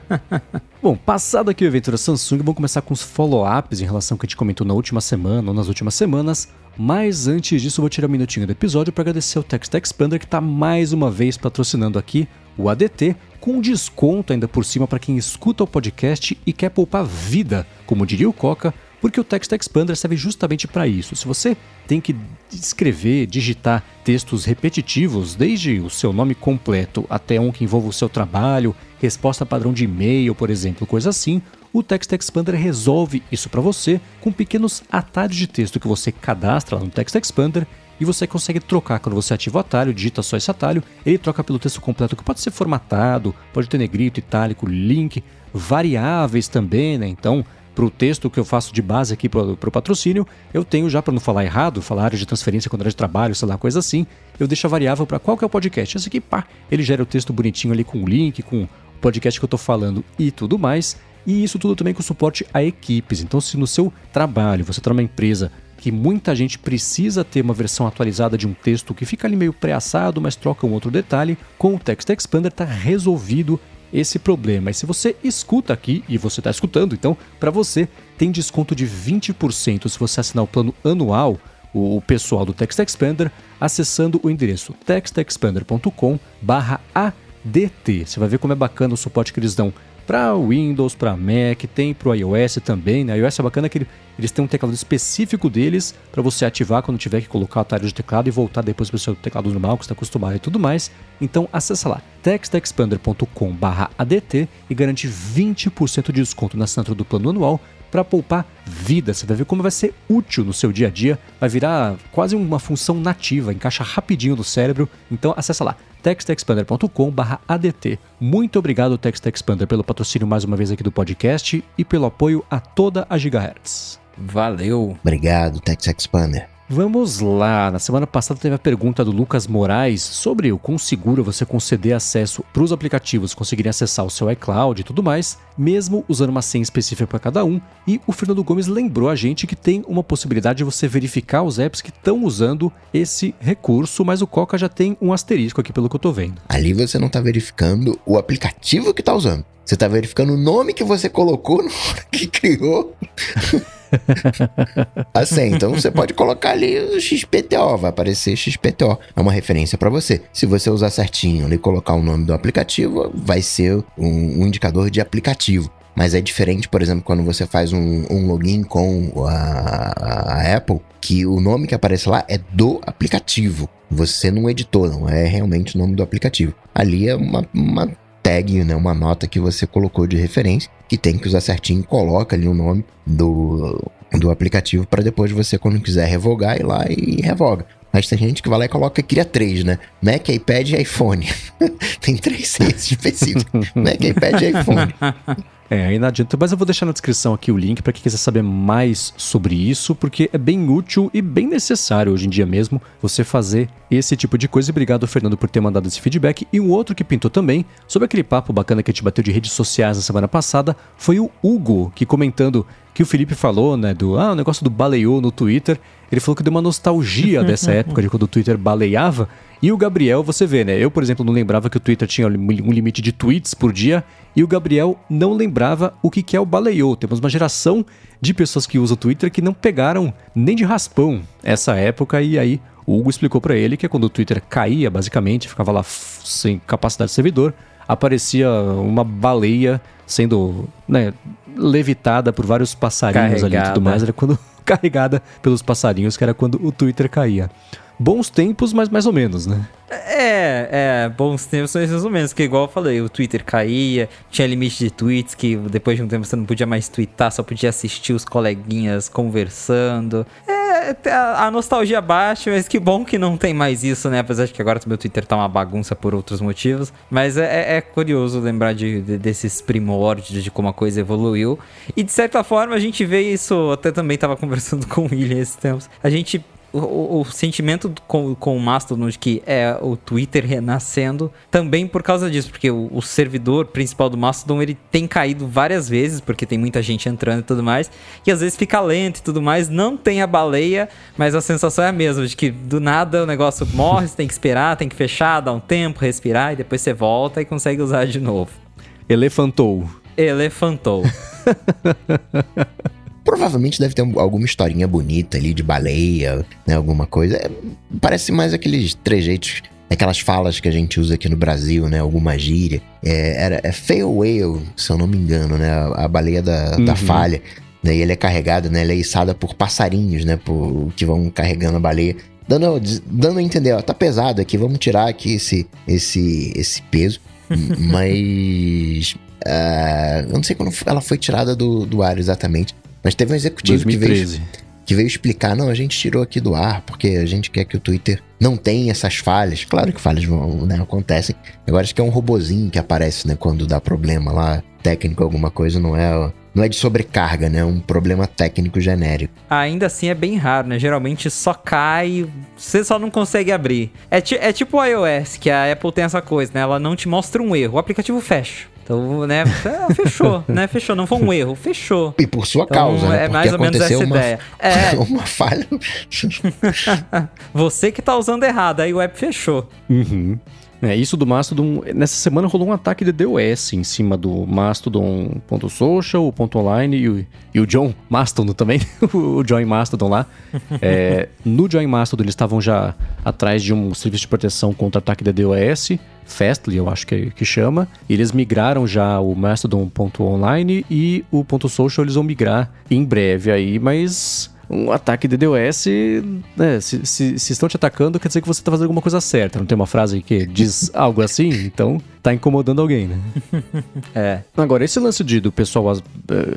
<laughs> Bom, passado aqui o evento da Samsung, vamos começar com os follow-ups em relação ao que a gente comentou na última semana ou nas últimas semanas. Mas antes disso, eu vou tirar um minutinho do episódio para agradecer ao Text Expander que está mais uma vez patrocinando aqui o ADT com desconto ainda por cima para quem escuta o podcast e quer poupar vida, como diria o Coca, porque o Text Expander serve justamente para isso. Se você tem que escrever, digitar textos repetitivos, desde o seu nome completo até um que envolva o seu trabalho, resposta padrão de e-mail, por exemplo, coisa assim, o Text Expander resolve isso para você com pequenos atalhos de texto que você cadastra lá no Text Expander e você consegue trocar quando você ativa o atalho, digita só esse atalho, ele troca pelo texto completo que pode ser formatado, pode ter negrito, itálico, link, variáveis também, né? Então, para o texto que eu faço de base aqui para o patrocínio, eu tenho já para não falar errado, falar área de transferência era de trabalho, sei lá, coisa assim, eu deixo a variável para qual que é o podcast. Esse aqui, pá, ele gera o texto bonitinho ali com o link, com o podcast que eu estou falando e tudo mais. E isso tudo também com suporte a equipes. Então, se no seu trabalho você está numa empresa que muita gente precisa ter uma versão atualizada de um texto que fica ali meio pré-assado, mas troca um outro detalhe, com o Text Expander está resolvido esse problema. E se você escuta aqui, e você está escutando, então, para você tem desconto de 20% se você assinar o plano anual, o pessoal do Text Expander, acessando o endereço textexpander.com/adt. Você vai ver como é bacana o suporte que eles dão para Windows, para Mac, tem para o iOS também. Né? iOS é bacana que eles têm um teclado específico deles para você ativar quando tiver que colocar o atalho de teclado e voltar depois para o seu teclado normal que está acostumado e tudo mais. Então acessa lá textexpander.com/adt e garante 20% de desconto na assinatura do plano anual para poupar vida. Você vai ver como vai ser útil no seu dia a dia, vai virar quase uma função nativa, encaixa rapidinho no cérebro. Então acessa lá textexpander.com/adt. Muito obrigado Text Expander pelo patrocínio mais uma vez aqui do podcast e pelo apoio a toda a Gigahertz. Valeu. Obrigado Text Expander. Vamos lá. Na semana passada teve a pergunta do Lucas Moraes sobre o quão seguro você conceder acesso para os aplicativos conseguirem acessar o seu iCloud e tudo mais, mesmo usando uma senha específica para cada um. E o Fernando Gomes lembrou a gente que tem uma possibilidade de você verificar os apps que estão usando esse recurso, mas o Coca já tem um asterisco aqui pelo que eu tô vendo. Ali você não está verificando o aplicativo que está usando. Você está verificando o nome que você colocou na <laughs> hora que criou. <laughs> assim, então você pode colocar ali o XPTO, vai aparecer XPTO. É uma referência para você. Se você usar certinho e colocar o nome do aplicativo, vai ser um, um indicador de aplicativo. Mas é diferente, por exemplo, quando você faz um, um login com a, a, Apple, que o nome que aparece lá é do aplicativo. Você não editou, não é realmente o nome do aplicativo. Ali é uma, uma tag, né, uma nota que você colocou de referência, que tem que usar certinho, coloca ali o nome do, do aplicativo para depois você, quando quiser revogar, ir lá e revoga. Mas tem gente que vai lá e coloca cria três, né? Mac, iPad e iPhone. <laughs> tem três senhas específicos. Mac, iPad e iPhone. É, aí não adianta, mas eu vou deixar na descrição aqui o link para quem quiser saber mais sobre isso, porque é bem útil e bem necessário hoje em dia mesmo você fazer esse tipo de coisa. Obrigado, Fernando, por ter mandado esse feedback. E um outro que pintou também, sobre aquele papo bacana que a gente bateu de redes sociais na semana passada, foi o Hugo, que comentando que o Felipe falou, né, do ah, o negócio do baleou no Twitter. Ele falou que deu uma nostalgia dessa <laughs> época de quando o Twitter baleava. E o Gabriel, você vê, né? Eu, por exemplo, não lembrava que o Twitter tinha um limite de tweets por dia. E o Gabriel não lembrava o que é o baleou. Temos uma geração de pessoas que usam o Twitter que não pegaram nem de raspão essa época. E aí o Hugo explicou para ele que é quando o Twitter caía, basicamente, ficava lá sem capacidade de servidor, aparecia uma baleia sendo né, levitada por vários passarinhos Carregada. ali e tudo mais. Era quando <laughs> carregada pelos passarinhos, que era quando o Twitter caía bons tempos, mas mais ou menos, né? É, é, bons tempos mais ou menos, que igual eu falei, o Twitter caía, tinha limite de tweets, que depois de um tempo você não podia mais twittar, só podia assistir os coleguinhas conversando. É, a nostalgia baixa, mas que bom que não tem mais isso, né? Apesar de que agora o meu Twitter tá uma bagunça por outros motivos. Mas é, é, é curioso lembrar de, de, desses primórdios, de como a coisa evoluiu. E de certa forma a gente vê isso, até também tava conversando <laughs> com o William esses tempos. A gente o, o, sentimento com, com o Mastodon de que é o Twitter renascendo também por causa disso, porque o, o, servidor principal do Mastodon ele tem caído várias vezes, porque tem muita gente entrando e tudo mais, e às vezes fica lento e tudo mais, não tem a baleia, mas a sensação é a mesma, de que do nada o negócio <laughs> morre, você tem que esperar, tem que fechar, dar um tempo, respirar, e depois você volta e consegue usar de novo. Elefantou. Elefantou. <laughs> Provavelmente deve ter alguma historinha bonita ali de baleia, né? Alguma coisa. É, parece mais aqueles trejeitos, aquelas falas que a gente usa aqui no Brasil, né? Alguma gíria. É, era, é fail whale, se eu não me engano, né? A, a baleia da, uhum. da falha. Né? E ele é carregado, né? Ele é içada por passarinhos, né? Por, que vão carregando a baleia. Dando, dando a entender, ó, tá pesado aqui, vamos tirar aqui esse, esse, esse peso. <laughs> Mas. Uh, eu não sei quando ela foi tirada do, do ar exatamente. Mas teve um executivo 2013. que veio, que veio explicar: não, a gente tirou aqui do ar porque a gente quer que o Twitter não tenha essas falhas. Claro que falhas né, acontecem. Agora acho que é um robozinho que aparece né, quando dá problema lá, técnico, alguma coisa, não é não é de sobrecarga, né? É um problema técnico genérico. Ainda assim é bem raro, né? Geralmente só cai, você só não consegue abrir. É, é tipo o iOS, que a Apple tem essa coisa, né? Ela não te mostra um erro, o aplicativo fecha. Então, né, <laughs> fechou, né? Fechou, não foi um erro, fechou. E por sua então, causa, né? É mais ou menos essa uma, ideia. <laughs> É. <laughs> Uma falha. Você que tá usando errado, aí o app fechou. Uhum. É, isso do Mastodon, nessa semana rolou um ataque de DOS em cima do Mastodon.social, o ponto .online e o, e o John Mastodon também, <laughs> o Join Mastodon lá. É, no Join Mastodon eles estavam já atrás de um serviço de proteção contra ataque de DOS, Fastly eu acho que, que chama. Eles migraram já o Mastodon.online e o .social eles vão migrar em breve aí, mas um ataque de DDoS, né, se, se, se, estão te atacando, quer dizer que você está fazendo alguma coisa certa. Não tem uma frase que diz algo assim? Então, tá incomodando alguém, né? <laughs> É. Agora, esse lance de, do pessoal, a,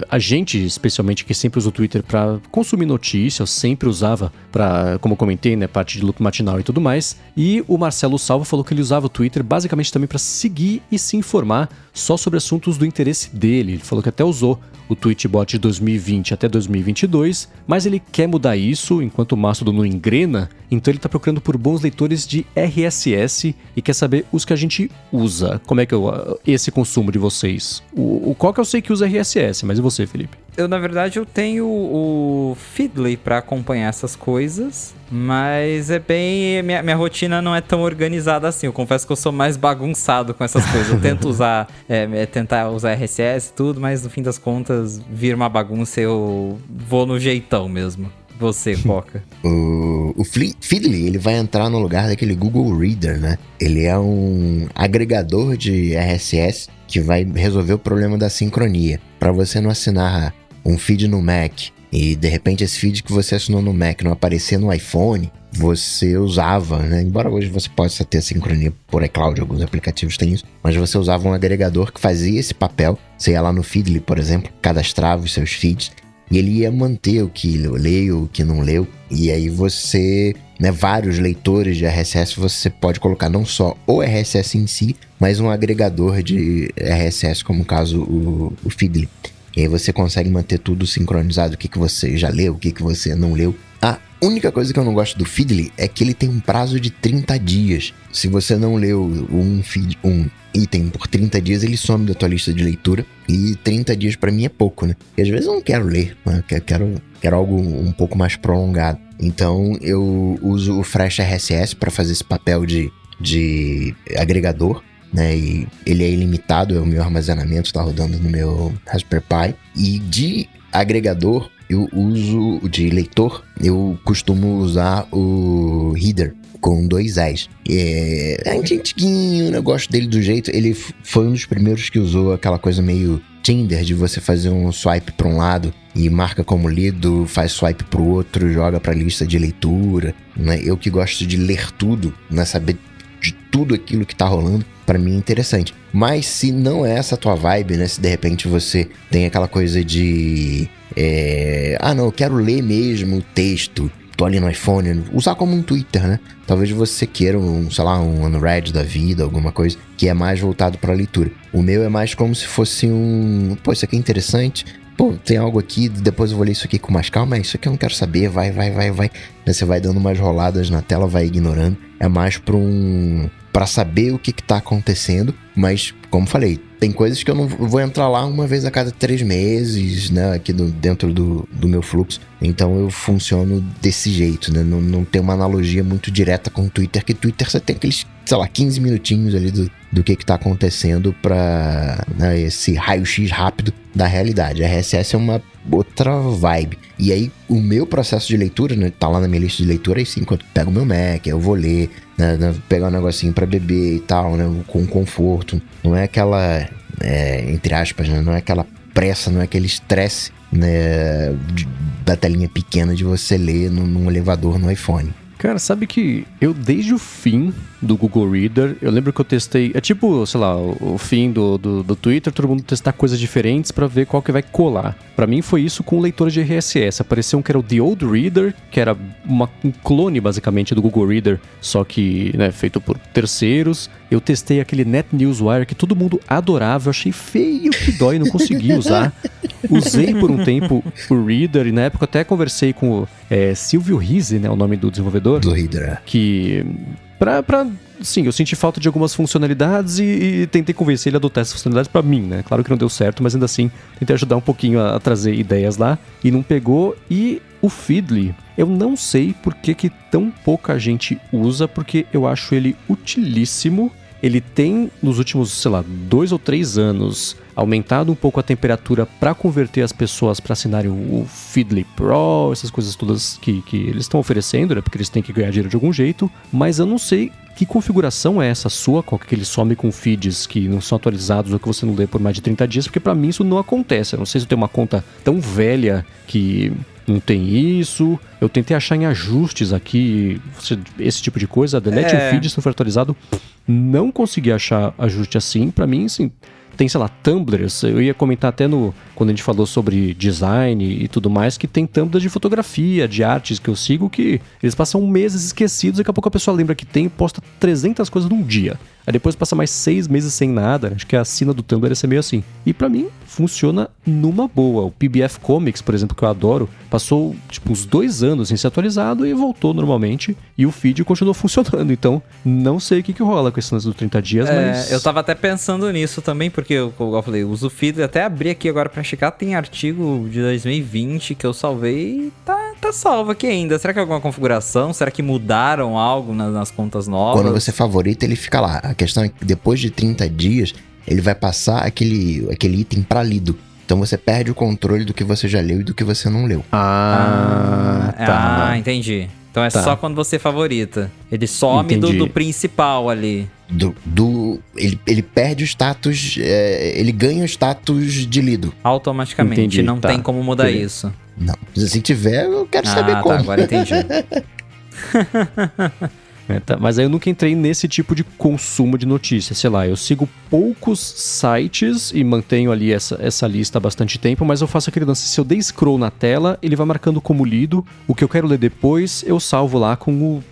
a gente especialmente que sempre usa o Twitter para consumir notícias, sempre usava para, como eu comentei, né, parte de loop matinal e tudo mais. E o Marcelo Salvo falou que ele usava o Twitter basicamente também para seguir e se informar só sobre assuntos do interesse dele. Ele falou que até usou o Tweetbot de 2020 até 2022, mas ele quer mudar isso enquanto o Mastodon não engrena, então ele está procurando por bons leitores de RSS e quer saber os que a gente usa. Como é que é esse consumo de vocês? O, o qual que eu sei que usa RSS, mas e você, Felipe? Eu, na verdade, eu tenho o Feedly para acompanhar essas coisas, mas é bem. Minha, minha rotina não é tão organizada assim. Eu confesso que eu sou mais bagunçado com essas coisas. Eu <laughs> tento usar, é, é tentar usar RSS e tudo, mas no fim das contas, vira uma bagunça e eu vou no jeitão mesmo. Você, Foca. <laughs> o, o Feedly, ele vai entrar no lugar daquele Google Reader, né? Ele é um agregador de RSS que vai resolver o problema da sincronia. Para você não assinar um feed no Mac e de repente esse feed que você assinou no Mac não aparecer no iPhone, você usava, né? Embora hoje você possa ter sincronia por iCloud, alguns aplicativos têm isso, mas você usava um agregador que fazia esse papel. Você ia lá no Feedly, por exemplo, cadastrava os seus feeds e ele ia manter o que leu, o que não leu. E aí você, né, vários leitores de RSS, você pode colocar não só o RSS em si, mas um agregador de RSS, como o caso o, o Feedly. E aí você consegue manter tudo sincronizado, o que, que você já leu, o que, que você não leu. A única coisa que eu não gosto do Feedly é que ele tem um prazo de 30 dias. Se você não leu um, feed, um item por 30 dias, ele some da tua lista de leitura. E 30 dias para mim é pouco, né? E às vezes eu não quero ler, né? quero, quero algo um pouco mais prolongado. Então eu uso o Fresh RSS para fazer esse papel de, de agregador né? E ele é ilimitado, é o meu armazenamento, está rodando no meu Raspberry Pi. E de agregador, eu uso, de leitor, eu costumo usar o Reader com dois A's. É, é antiguinho, eu gosto dele do jeito. Ele foi um dos primeiros que usou aquela coisa meio Tinder de você fazer um swipe para um lado e marca como lido, faz swipe para o outro, joga para lista de leitura. Né? Eu que gosto de ler tudo, né? saber de tudo aquilo que tá rolando, para mim é interessante. Mas se não é essa tua vibe, né? Se de repente você tem aquela coisa de. É, ah, não, eu quero ler mesmo o texto. Tô ali no iPhone, usar como um Twitter, né? Talvez você queira um, sei lá, um Unread da vida, alguma coisa que é mais voltado para leitura. O meu é mais como se fosse um, pô, isso aqui é interessante, pô, tem algo aqui, depois eu vou ler isso aqui com mais calma, isso aqui eu não quero saber, vai, vai, vai, vai. Você vai dando umas roladas na tela, vai ignorando. É mais para um para saber o que está acontecendo, mas como falei, tem coisas que eu não vou entrar lá uma vez a cada três meses, né, aqui do, dentro do, do meu fluxo. Então eu funciono desse jeito, né, não, não tem uma analogia muito direta com o Twitter, que Twitter você tem aqueles, sei lá, 15 minutinhos ali do, do que está acontecendo para né, esse raio-x rápido da realidade. A RSS é uma outra vibe. E aí, o meu processo de leitura, né, tá lá na minha lista de leitura, aí sim, enquanto pego meu Mac, eu vou ler, né, né, pegar um negocinho para beber e tal, né, com conforto. Não é aquela, é, entre aspas, né, não é aquela pressa, não é aquele estresse né, da telinha pequena de você ler num, num elevador no iPhone. Cara, sabe que eu desde o fim do Google Reader, eu lembro que eu testei. É tipo, sei lá, o, fim do, do, do, Twitter, todo mundo testar coisas diferentes para ver qual que vai colar. Para mim foi isso com o leitor de RSS. Apareceu um que era o The Old Reader, que era uma, um clone basicamente do Google Reader, só que né, feito por terceiros. Eu testei aquele Net Newswire que todo mundo adorava, eu achei feio que dói, não consegui <laughs> usar. Usei por um tempo o Reader e na época até conversei com o é, Silvio Rise, né, o nome do desenvolvedor. Do Reader. É. Que pra, pra sim, eu senti falta de algumas funcionalidades e, e tentei convencer ele a adotar essas funcionalidades para mim, né? Claro que não deu certo, mas ainda assim tentei ajudar um pouquinho a, a, trazer ideias lá e não pegou. E o Feedly, eu não sei por que, que tão pouca gente usa, porque eu acho ele utilíssimo ele tem, nos últimos, sei lá, dois ou três anos, aumentado um pouco a temperatura para converter as pessoas para assinarem o Feedly Pro, essas coisas todas que, que eles estão oferecendo, né? Porque eles têm que ganhar dinheiro de algum jeito. Mas eu não sei que configuração é essa sua, qual que ele some com feeds que não são atualizados ou que você não lê por mais de 30 dias, porque para mim isso não acontece. Eu não sei se eu tenho uma conta tão velha que não tem isso. Eu tentei achar em ajustes aqui esse tipo de coisa. Delete é. um feed se não for atualizado não consegui achar ajuste assim. Para mim, assim, tem, sei lá, tumblers. Eu ia comentar até no quando a gente falou sobre design e tudo mais, que tem tumblers de fotografia, de artes que eu sigo, que eles passam meses esquecidos, daqui a pouco a pessoa lembra que tem e posta 300 coisas num dia. Aí depois passa mais seis meses sem nada. Acho que a assina do Tumblr ia ser meio assim. E para mim, funciona numa boa. O PBF Comics, por exemplo, que eu adoro, passou tipo uns dois anos sem ser atualizado e voltou normalmente. E o feed continuou <laughs> funcionando. Então, não sei o que, que rola com esse lance dos 30 dias, É, mas. eu tava até pensando nisso também, porque eu, como eu falei, eu uso o feed, até abri aqui agora pra checar, tem artigo de 2020 que eu salvei e tá, tá salvo aqui ainda. Será que é alguma configuração? Será que mudaram algo nas, nas contas novas? Quando você favorita, ele fica lá. A questão é que depois de 30 dias, ele vai passar aquele, aquele item pra lido. Então você perde o controle do que você já leu e do que você não leu. Ah, tá. Ah, entendi. Então é Tá. só quando você favorita. Ele some do, Entendi. do principal ali. Do, do- ele, ele perde o status, é, ele ganha o status de lido. Automaticamente. Entendi, não tá. tem como mudar Beleza. isso. Não, se tiver, eu quero saber ah, como. tá. Agora entendi. <laughs> É, tá, Mas aí eu nunca entrei nesse tipo de consumo de notícias. Sei lá, eu sigo poucos sites e mantenho ali essa, essa lista há bastante tempo, mas eu faço aquele lance. Se eu dei scroll na tela, ele vai marcando como lido. O que eu quero ler depois, eu salvo lá com o.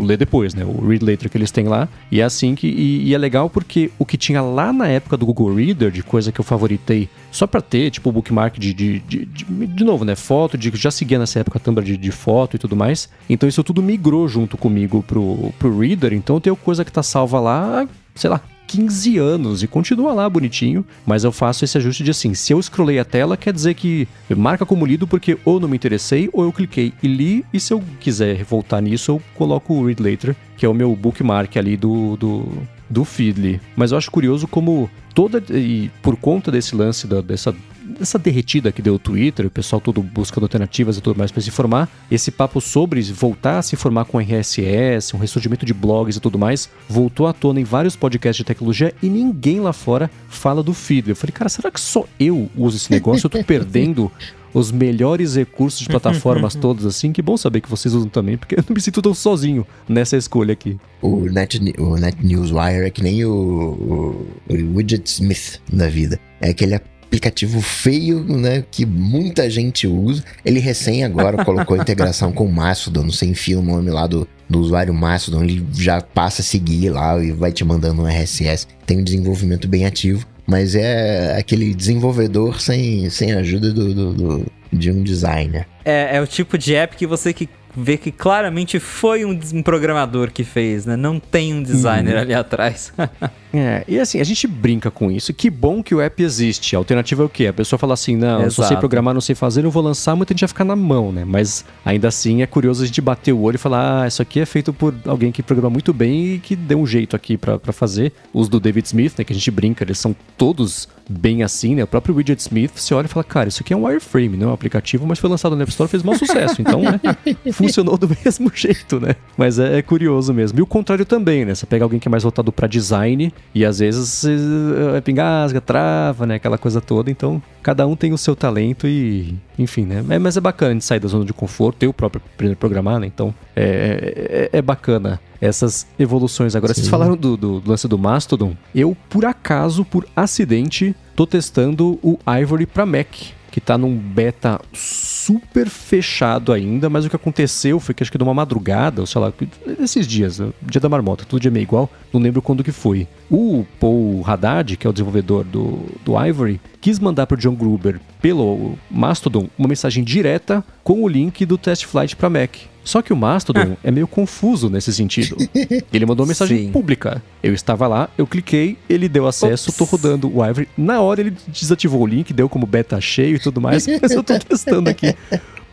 Ler depois, né? O read later que eles têm lá. E é assim que. E, e é legal porque o que tinha lá na época do Google Reader, de coisa que eu favoritei só pra ter, tipo, o bookmark de, de, de, de, de novo, né? Foto, de, já seguia nessa época a Tumblr de, de foto e tudo mais. Então isso tudo migrou junto comigo pro, pro Reader. Então eu tenho coisa que tá salva lá, sei lá, 15 anos. E continua lá bonitinho, mas eu faço esse ajuste de assim, se eu scrollei a tela, quer dizer que marca como lido porque ou não me interessei ou eu cliquei e li, e se eu quiser voltar nisso, eu coloco o read later, que é o meu bookmark ali do, do, do Feedly. Mas eu acho curioso como toda, e por conta desse lance da- dessa essa derretida que deu o Twitter, o pessoal todo buscando alternativas e tudo mais para se informar, esse papo sobre voltar a se informar com RSS, um ressurgimento de blogs e tudo mais, voltou à tona em vários podcasts de tecnologia e ninguém lá fora fala do feed. Eu falei, cara, será que só eu uso esse negócio? Eu tô <laughs> perdendo os melhores recursos de plataformas <laughs> todas assim. Que bom saber que vocês usam também, porque eu não me sinto tão sozinho nessa escolha aqui. O Net, o Net Newswire é que nem o, o, o Widget Smith da vida. É aquele aplicativo feio, né, que muita gente usa. Ele recém agora colocou integração com o Mastodon, você enfia o nome lá do, do usuário Mastodon, ele já passa a seguir lá e vai te mandando um RSS. Tem um desenvolvimento bem ativo, mas é aquele desenvolvedor sem, sem ajuda do, do- do- de um designer. É, é o tipo de app que você que vê que claramente foi um, um programador que fez, né? Não tem um designer ali atrás. <laughs> É, e assim, a gente brinca com isso. Que bom que o app existe. A alternativa é o quê? A pessoa fala assim: não, eu só sei Exato. programar, não sei fazer, não vou lançar, muita gente vai ficar na mão, né? Mas ainda assim é curioso a gente bater o olho e falar: ah, isso aqui é feito por alguém que programa muito bem e que deu um jeito aqui pra pra fazer. Os do David Smith, né? Que a gente brinca, eles são todos bem assim, né? O próprio Widget Smith, você olha e fala: cara, isso aqui é um wireframe, não é um aplicativo, mas foi lançado no App Store fez mau sucesso. Então, né? <laughs> funcionou do <laughs> mesmo jeito, né? Mas é, é curioso mesmo. E o contrário também, né? Você pega alguém que é mais voltado pra design e às vezes eh, pingasga, trava, né? Aquela coisa toda. Então, cada um tem o seu talento e, enfim, né? É, mas é bacana a gente sair da zona de conforto. Eu próprio aprender a programar, né? Então, é, é, é bacana essas evoluções. Agora, vocês Sim. falaram do, do- do lance do Mastodon. Eu, por acaso, por acidente, tô testando o Ivory pra Mac que tá num beta super fechado ainda, mas o que aconteceu foi que acho que de uma madrugada, ou sei lá, esses dias, dia da marmota, todo dia meio igual, não lembro quando que foi. O Paul Haddad, que é o desenvolvedor do, do Ivory, quis mandar pro John Gruber pelo Mastodon uma mensagem direta com o link do Test Flight para Mac. Só que o Mastodon é meio confuso nesse sentido. <laughs> Ele mandou uma mensagem Sim. pública. Eu estava lá, eu cliquei, ele deu acesso, Ops. tô rodando o Ivory. Na hora ele desativou o link, deu como beta cheio e tudo mais, <laughs> mas eu tô testando aqui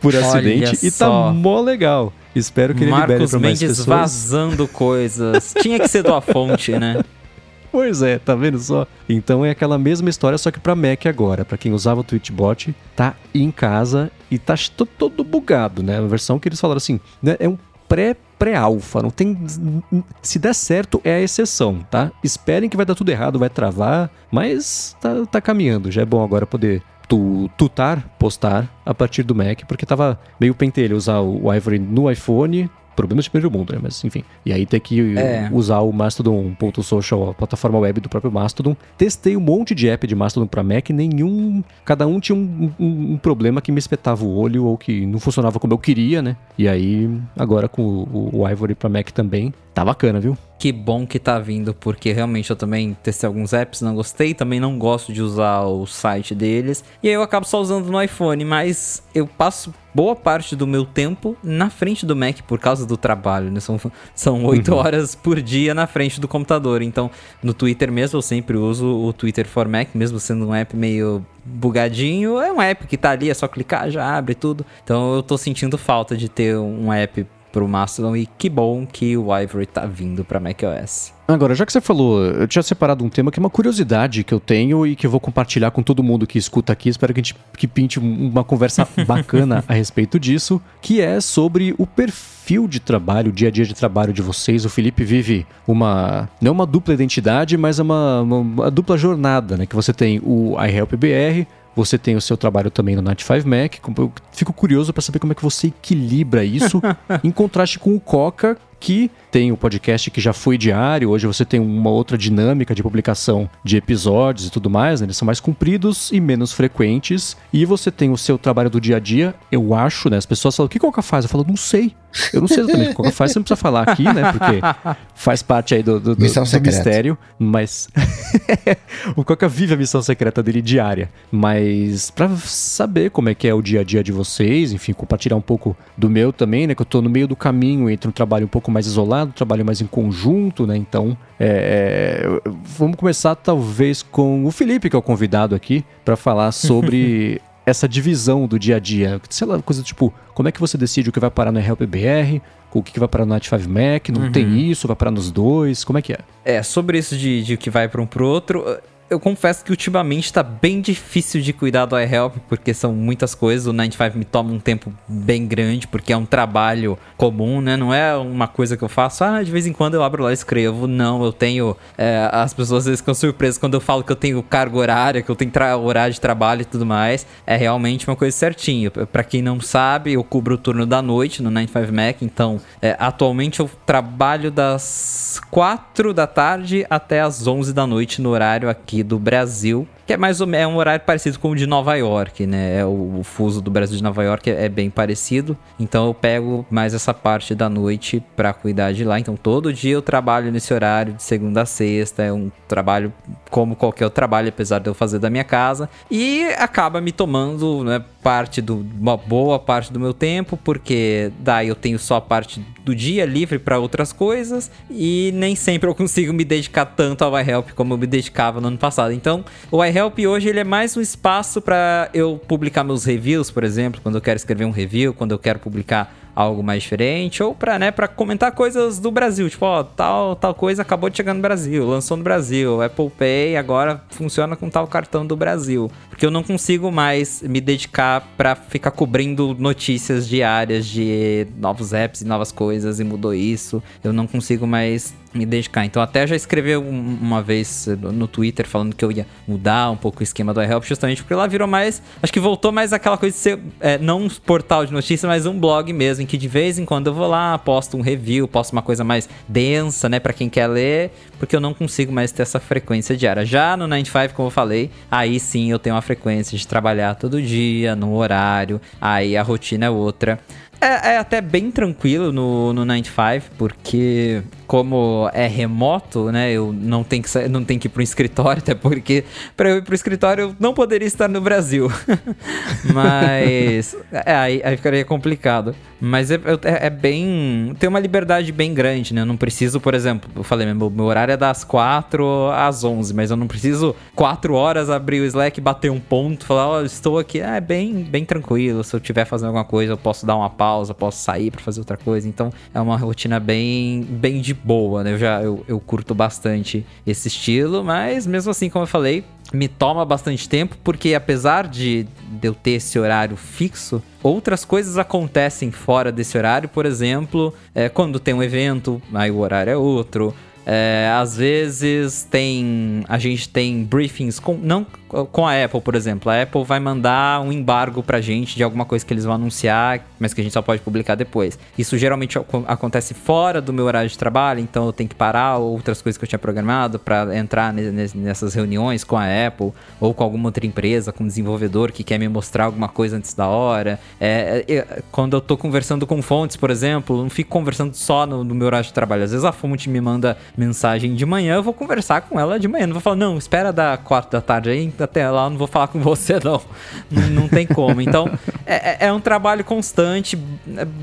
por Olha acidente e só. tá mó legal. Espero que ele libere Marcos pra mais Mendes pessoas. vazando <laughs> coisas. Tinha que ser do A Fonte, né? Pois é, tá vendo só? Então é aquela mesma história, só que pra Mac agora. Pra quem usava o Twitchbot, tá em casa e tá to- todo bugado, né? A versão que eles falaram assim, né? É um pré pré-alfa, não tem se der certo é a exceção, tá? Esperem que vai dar tudo errado, vai travar, mas tá, tá caminhando, já é bom agora poder tu, tutar, postar a partir do Mac, porque tava meio pentelho usar o Ivory no iPhone, problemas de primeiro mundo, né? Mas enfim. E aí tem que É. usar o Mastodon.social, a plataforma web do próprio Mastodon. Testei um monte de app de Mastodon pra Mac, nenhum. Cada um tinha um, um- um problema que me espetava o olho ou que não funcionava como eu queria, né? E aí, agora com o, o Ivory pra Mac também, tá bacana, viu? Que bom que tá vindo, porque realmente eu também testei alguns apps, não gostei, também não gosto de usar o site deles. E aí eu acabo só usando no iPhone, mas eu passo boa parte do meu tempo na frente do Mac por causa do trabalho, né? São, são 8 horas por dia na frente do computador. Então, no Twitter mesmo, eu sempre uso o Twitter for Mac, mesmo sendo um app meio bugadinho. É um app que tá ali, é só clicar, já abre tudo. Então eu tô sentindo falta de ter um app pro Mastodon e que bom que o Ivory tá vindo pra macOS. Agora, já que você falou, eu tinha separado um tema que é uma curiosidade que eu tenho e que eu vou compartilhar com todo mundo que escuta aqui. Espero que a gente que pinte um- uma conversa <laughs> bacana a respeito disso, que é sobre o perfil de trabalho, o dia a dia de trabalho de vocês. O Felipe vive uma não uma dupla identidade, mas é uma, uma, uma dupla jornada, né? Que você tem o iHelpBR, você tem o seu trabalho também no Night 5 Mac. Eu fico curioso para saber como é que você equilibra isso <laughs> em contraste com o Coca, que tem o podcast que já foi diário, hoje você tem uma outra dinâmica de publicação de episódios e tudo mais, né? eles são mais compridos e menos frequentes. E você tem o seu trabalho do dia a dia, eu acho, né? As pessoas falam, o que Coca faz? Eu falo, não sei. Eu não sei exatamente o que Coca faz, você não precisa falar aqui, né? Porque faz parte aí do, do, do, do mistério, mas <laughs> o Coca vive a missão secreta dele diária. Mas pra saber como é que é o dia a dia de vocês, enfim, compartilhar um pouco do meu também, né? Que eu tô no meio do caminho entre um trabalho um pouco mais isolado, trabalho mais em conjunto, né? Então, é, é, vamos começar talvez com o Felipe, que é o convidado aqui, pra falar sobre <laughs> essa divisão do dia a dia. Sei lá, coisa tipo, como é que você decide o que vai parar no RLPBR, o que que vai parar no Night 5 Mac, não tem isso, vai parar nos dois, como é que é? É, sobre isso de, de que vai para um pro outro, eu confesso que ultimamente tá bem difícil de cuidar do iHelp, porque são muitas coisas. O 95 me toma um tempo bem grande, porque é um trabalho comum, né? Não é uma coisa que eu faço, ah, de vez em quando eu abro lá e escrevo. Não, eu tenho. é, as pessoas às vezes ficam surpresas quando eu falo que eu tenho carga horária, que eu tenho horário de trabalho e tudo mais. É realmente uma coisa certinha. Pra quem não sabe, eu cubro o turno da noite no 95 Mac, então é, atualmente eu trabalho das 4 da tarde até as 11 da noite no horário aqui do Brasil. Que é mais é um horário parecido com o de Nova York, né? É o, o fuso do Brasil de Nova York é, é bem parecido. Então eu pego mais essa parte da noite pra cuidar de lá. Então todo dia eu trabalho nesse horário de segunda a sexta. É um trabalho como qualquer outro trabalho, apesar de eu fazer da minha casa. E acaba me tomando, né, parte do uma boa parte do meu tempo, porque daí eu tenho só a parte do dia livre pra outras coisas e nem sempre eu consigo me dedicar tanto ao iHelp como eu me dedicava no ano passado. Então, o iHelp hoje ele é mais um espaço pra eu publicar meus reviews, por exemplo, quando eu quero escrever um review, quando eu quero publicar algo mais diferente, ou pra, né, comentar coisas do Brasil, tipo, ó, tal, tal coisa acabou de chegar no Brasil, lançou no Brasil, Apple Pay agora funciona com tal cartão do Brasil. Porque eu não consigo mais me dedicar pra ficar cobrindo notícias diárias de novos apps e novas coisas e mudou isso. Eu não consigo mais me dedicar. Então até já escrevi um- uma vez no Twitter falando que eu ia mudar um pouco o esquema do iHelp, justamente porque lá virou mais. Acho que voltou mais aquela coisa de ser é, não um portal de notícias, mas um blog mesmo, em que de vez em quando eu vou lá, posto um review, posto uma coisa mais densa, né, Pra quem quer ler, porque eu não consigo mais ter essa frequência diária. Já no 95, como eu falei, aí sim eu tenho uma frequência de trabalhar todo dia, no horário, aí a rotina é outra. É, é até bem tranquilo no, no 95, porque como é remoto, né? Eu não tenho que, não tenho que ir pro escritório, até porque para eu ir pro escritório eu não poderia estar no Brasil. <laughs> Mas é, aí, aí ficaria complicado. Mas é, é- é bem. Tem uma liberdade bem grande, né? Eu não preciso, por exemplo, eu falei, meu, meu horário é das 4 às 11, mas eu não preciso 4 horas abrir o Slack, bater um ponto, falar, ó, estou aqui. É bem, bem tranquilo. Se eu estiver fazendo alguma coisa, eu posso dar uma pausa, posso sair para fazer outra coisa. Então é uma rotina bem, bem de boa, né? Eu já eu, eu curto bastante esse estilo, mas mesmo assim, como eu falei, me toma bastante tempo, porque apesar de, eu ter esse horário fixo, outras coisas acontecem fora desse horário. Por exemplo, é, quando tem um evento, aí o horário é outro. É, às vezes tem. A gente tem briefings com. Não com a Apple, por exemplo. A Apple vai mandar um embargo pra gente de alguma coisa que eles vão anunciar, mas que a gente só pode publicar depois. Isso geralmente acontece fora do meu horário de trabalho, então eu tenho que parar outras coisas que eu tinha programado para entrar nessas reuniões com a Apple ou com alguma outra empresa, com um desenvolvedor que quer me mostrar alguma coisa antes da hora. É, é, quando eu tô conversando com fontes, por exemplo, eu não fico conversando só no, no meu horário de trabalho. Às vezes a fonte me manda mensagem de manhã, eu vou conversar com ela de manhã. Não vou falar, não, espera da quatro da tarde aí, até lá eu não vou falar com <laughs> você, não. não, não tem como. Então, é, é, é, um trabalho constante,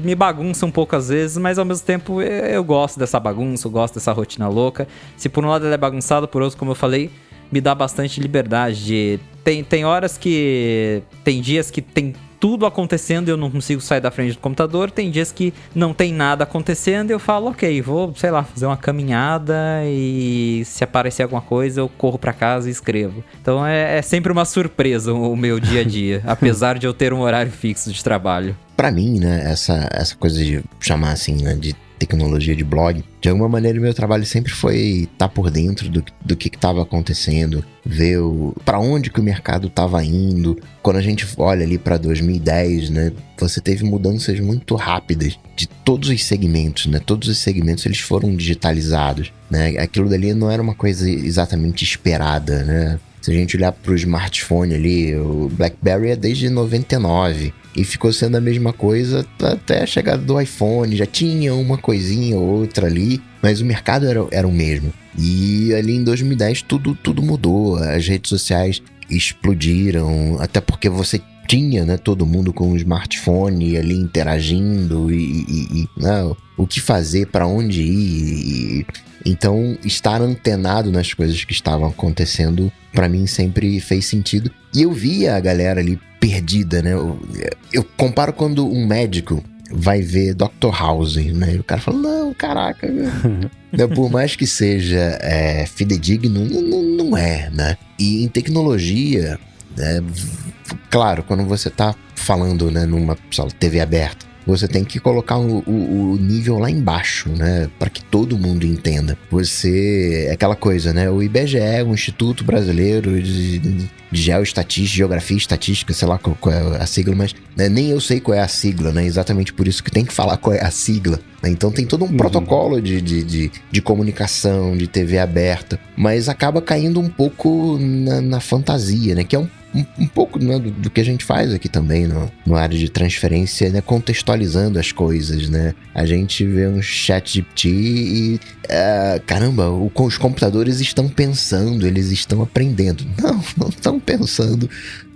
me bagunça um pouco às vezes, mas ao mesmo tempo eu, eu gosto dessa bagunça, eu gosto dessa rotina louca. Se por um lado ela é bagunçada, por outro, como eu falei, me dá bastante liberdade de. Tem, tem horas que. Tem dias que tem tudo acontecendo e eu não consigo sair da frente do computador. Tem dias que não tem nada acontecendo e eu falo, ok, vou, sei lá, fazer uma caminhada e se aparecer alguma coisa eu corro para casa e escrevo. Então é, é sempre uma surpresa o meu dia a dia, <laughs> apesar de eu ter um horário fixo de trabalho. Para mim, né, essa, essa coisa de chamar assim, né, de tecnologia de blog, de alguma maneira meu trabalho sempre foi estar tá por dentro do, do que estava acontecendo, ver para onde que o mercado estava indo. Quando a gente olha ali para 2010, né, você teve mudanças muito rápidas de todos os segmentos, né? Todos os segmentos eles foram digitalizados, né? Aquilo dali não era uma coisa exatamente esperada, né? Se a gente olhar para o smartphone ali, o BlackBerry é desde 99 e ficou sendo a mesma coisa até a chegada do iPhone. Já tinha uma coisinha ou outra ali, mas o mercado era, era o mesmo. E ali em 2010 tudo, tudo mudou. As redes sociais explodiram, até porque você tinha né, todo mundo com um smartphone ali interagindo e, e, e né, o que fazer, para onde ir. E, então, estar antenado nas coisas que estavam acontecendo, para mim sempre fez sentido. E eu via a galera ali perdida, né? Eu, eu comparo quando um médico vai ver Dr. House, né? E o cara fala, não, caraca, <laughs> né? por mais que seja é, fidedigno, não, não é, né? E em tecnologia, né? claro, quando você tá falando né, numa TV aberta, você tem que colocar o, o, o nível lá embaixo, né? Para que todo mundo entenda. Você. É aquela coisa, né? O IBGE, o Instituto Brasileiro de, de Geoestatística, Geografia e Estatística, sei lá qual, qual é a sigla, mas né, nem eu sei qual é a sigla, né? Exatamente por isso que tem que falar qual é a sigla. Né? Então tem todo um uhum. protocolo de, de, de, de, comunicação, de TV aberta, mas acaba caindo um pouco na, na fantasia, né? Que é um um, um pouco né, do, do, que a gente faz aqui também no, no área de transferência, né, contextualizando as coisas, né? A gente vê um chat GPT e uh, caramba, o, os computadores estão pensando, eles estão aprendendo. <laughs> Não, não estão pensando.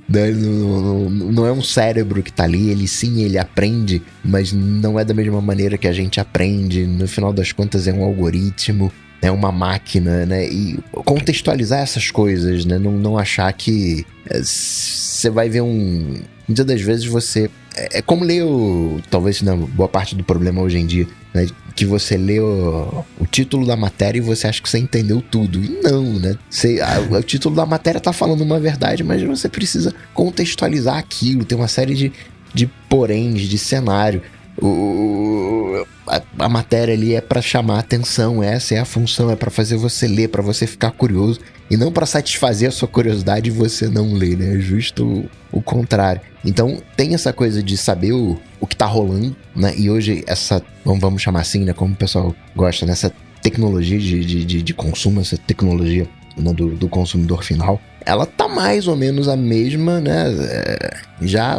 Né? Não, não, não, é um cérebro que está ali, ele sim, ele aprende, mas não é da mesma maneira que a gente aprende. No final das contas, é um algoritmo é uma máquina, né? E contextualizar essas coisas, né? Não, não achar que você é, vai ver um. Muitas das vezes você. É, é como ler o. Talvez na boa parte do problema hoje em dia, né? Que você lê o, o, título da matéria e você acha que você entendeu tudo. E não, né? Você, a, o título da matéria tá falando uma verdade, mas você precisa contextualizar aquilo. Tem uma série de, de poréns, de cenário. O, a, a, matéria ali é para chamar atenção, essa é a função, é para fazer você ler, para você ficar curioso e não para satisfazer a sua curiosidade e você não ler, né? É justo o, o, contrário. Então tem essa coisa de saber o, o que tá rolando, né? E hoje essa, vamos, chamar assim, né? Como o pessoal gosta, nessa né? tecnologia de, de, de, de consumo, essa tecnologia né, do, do, consumidor final, ela tá mais ou menos a mesma, né? É, já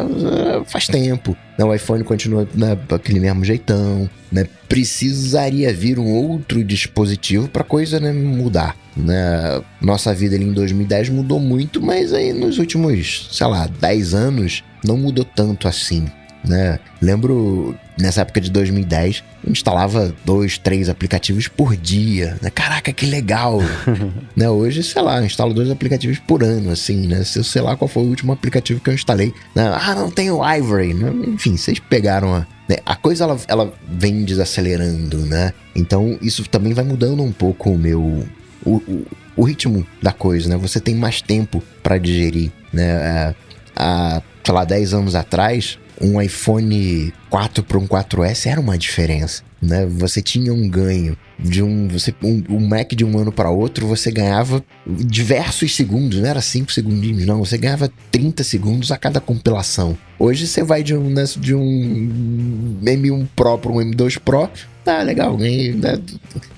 faz tempo. O iPhone continua né, aquele mesmo jeitão, né? Precisaria vir um outro dispositivo para coisa né, mudar. Né? Nossa vida ali em 2010 mudou muito, mas aí nos últimos, sei lá, 10 anos não mudou tanto assim né? Lembro nessa época de 2010, eu instalava dois, três aplicativos por dia, né? Caraca, que legal! <laughs> né? Hoje, sei lá, eu instalo dois aplicativos por ano, assim, né? Se eu sei lá qual foi o último aplicativo que eu instalei. Né? Ah, não tem o Ivory, né? Enfim, vocês pegaram a, né? a coisa ela, ela vem desacelerando, né? Então isso também vai mudando um pouco o meu o, o, o ritmo da coisa, né? Você tem mais tempo para digerir, né? É, há, sei lá, 10 anos atrás, um iPhone 4 para um 4S era uma diferença, né? Você tinha um ganho de um, você, um, um Mac de um ano para outro, você ganhava diversos segundos, não era 5 segundinhos, não. Você ganhava 30 segundos a cada compilação. Hoje você vai de um, né, de um M1 Pro para um M2 Pro, tá legal, ganhei, né?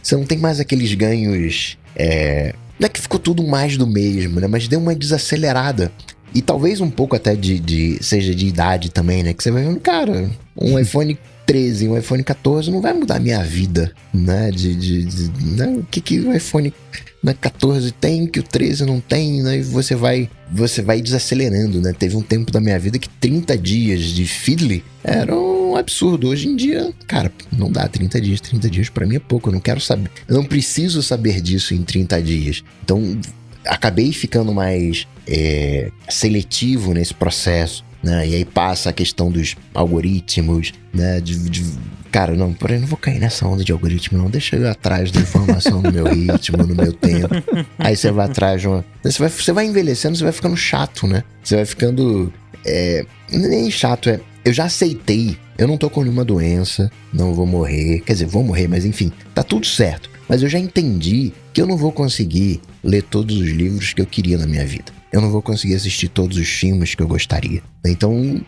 Você não tem mais aqueles ganhos. É, não é que ficou tudo mais do mesmo, né? Mas deu uma desacelerada. E talvez um pouco até de, de seja de idade também, né? Que você vai vendo, cara, um <laughs> iPhone 13 um iPhone 14 não vai mudar a minha vida, né? De, de, de né? O que, que o iPhone né, 14 tem que o 13 não tem, né? E você vai, você vai desacelerando, né? Teve um tempo da minha vida que 30 dias de fiddly era um absurdo. Hoje em dia, cara, não dá 30 dias. 30 dias para mim é pouco. Eu não quero saber. Eu não preciso saber disso em 30 dias. Então, acabei ficando mais é, seletivo nesse processo. Né? E aí passa a questão dos algoritmos, né? De, de, cara, não, porém, não vou cair nessa onda de algoritmo, não. Deixa eu ir atrás da informação no meu ritmo, no meu tempo. Aí você vai atrás de uma. Você vai, você vai envelhecendo, você vai ficando chato, né? Você vai ficando. É, nem chato, é. Eu já aceitei. Eu não tô com nenhuma doença, não vou morrer. Quer dizer, vou morrer, mas enfim, tá tudo certo. Mas eu já entendi que eu não vou conseguir ler todos os livros que eu queria na minha vida. Eu não vou conseguir assistir todos os filmes que eu gostaria. Então,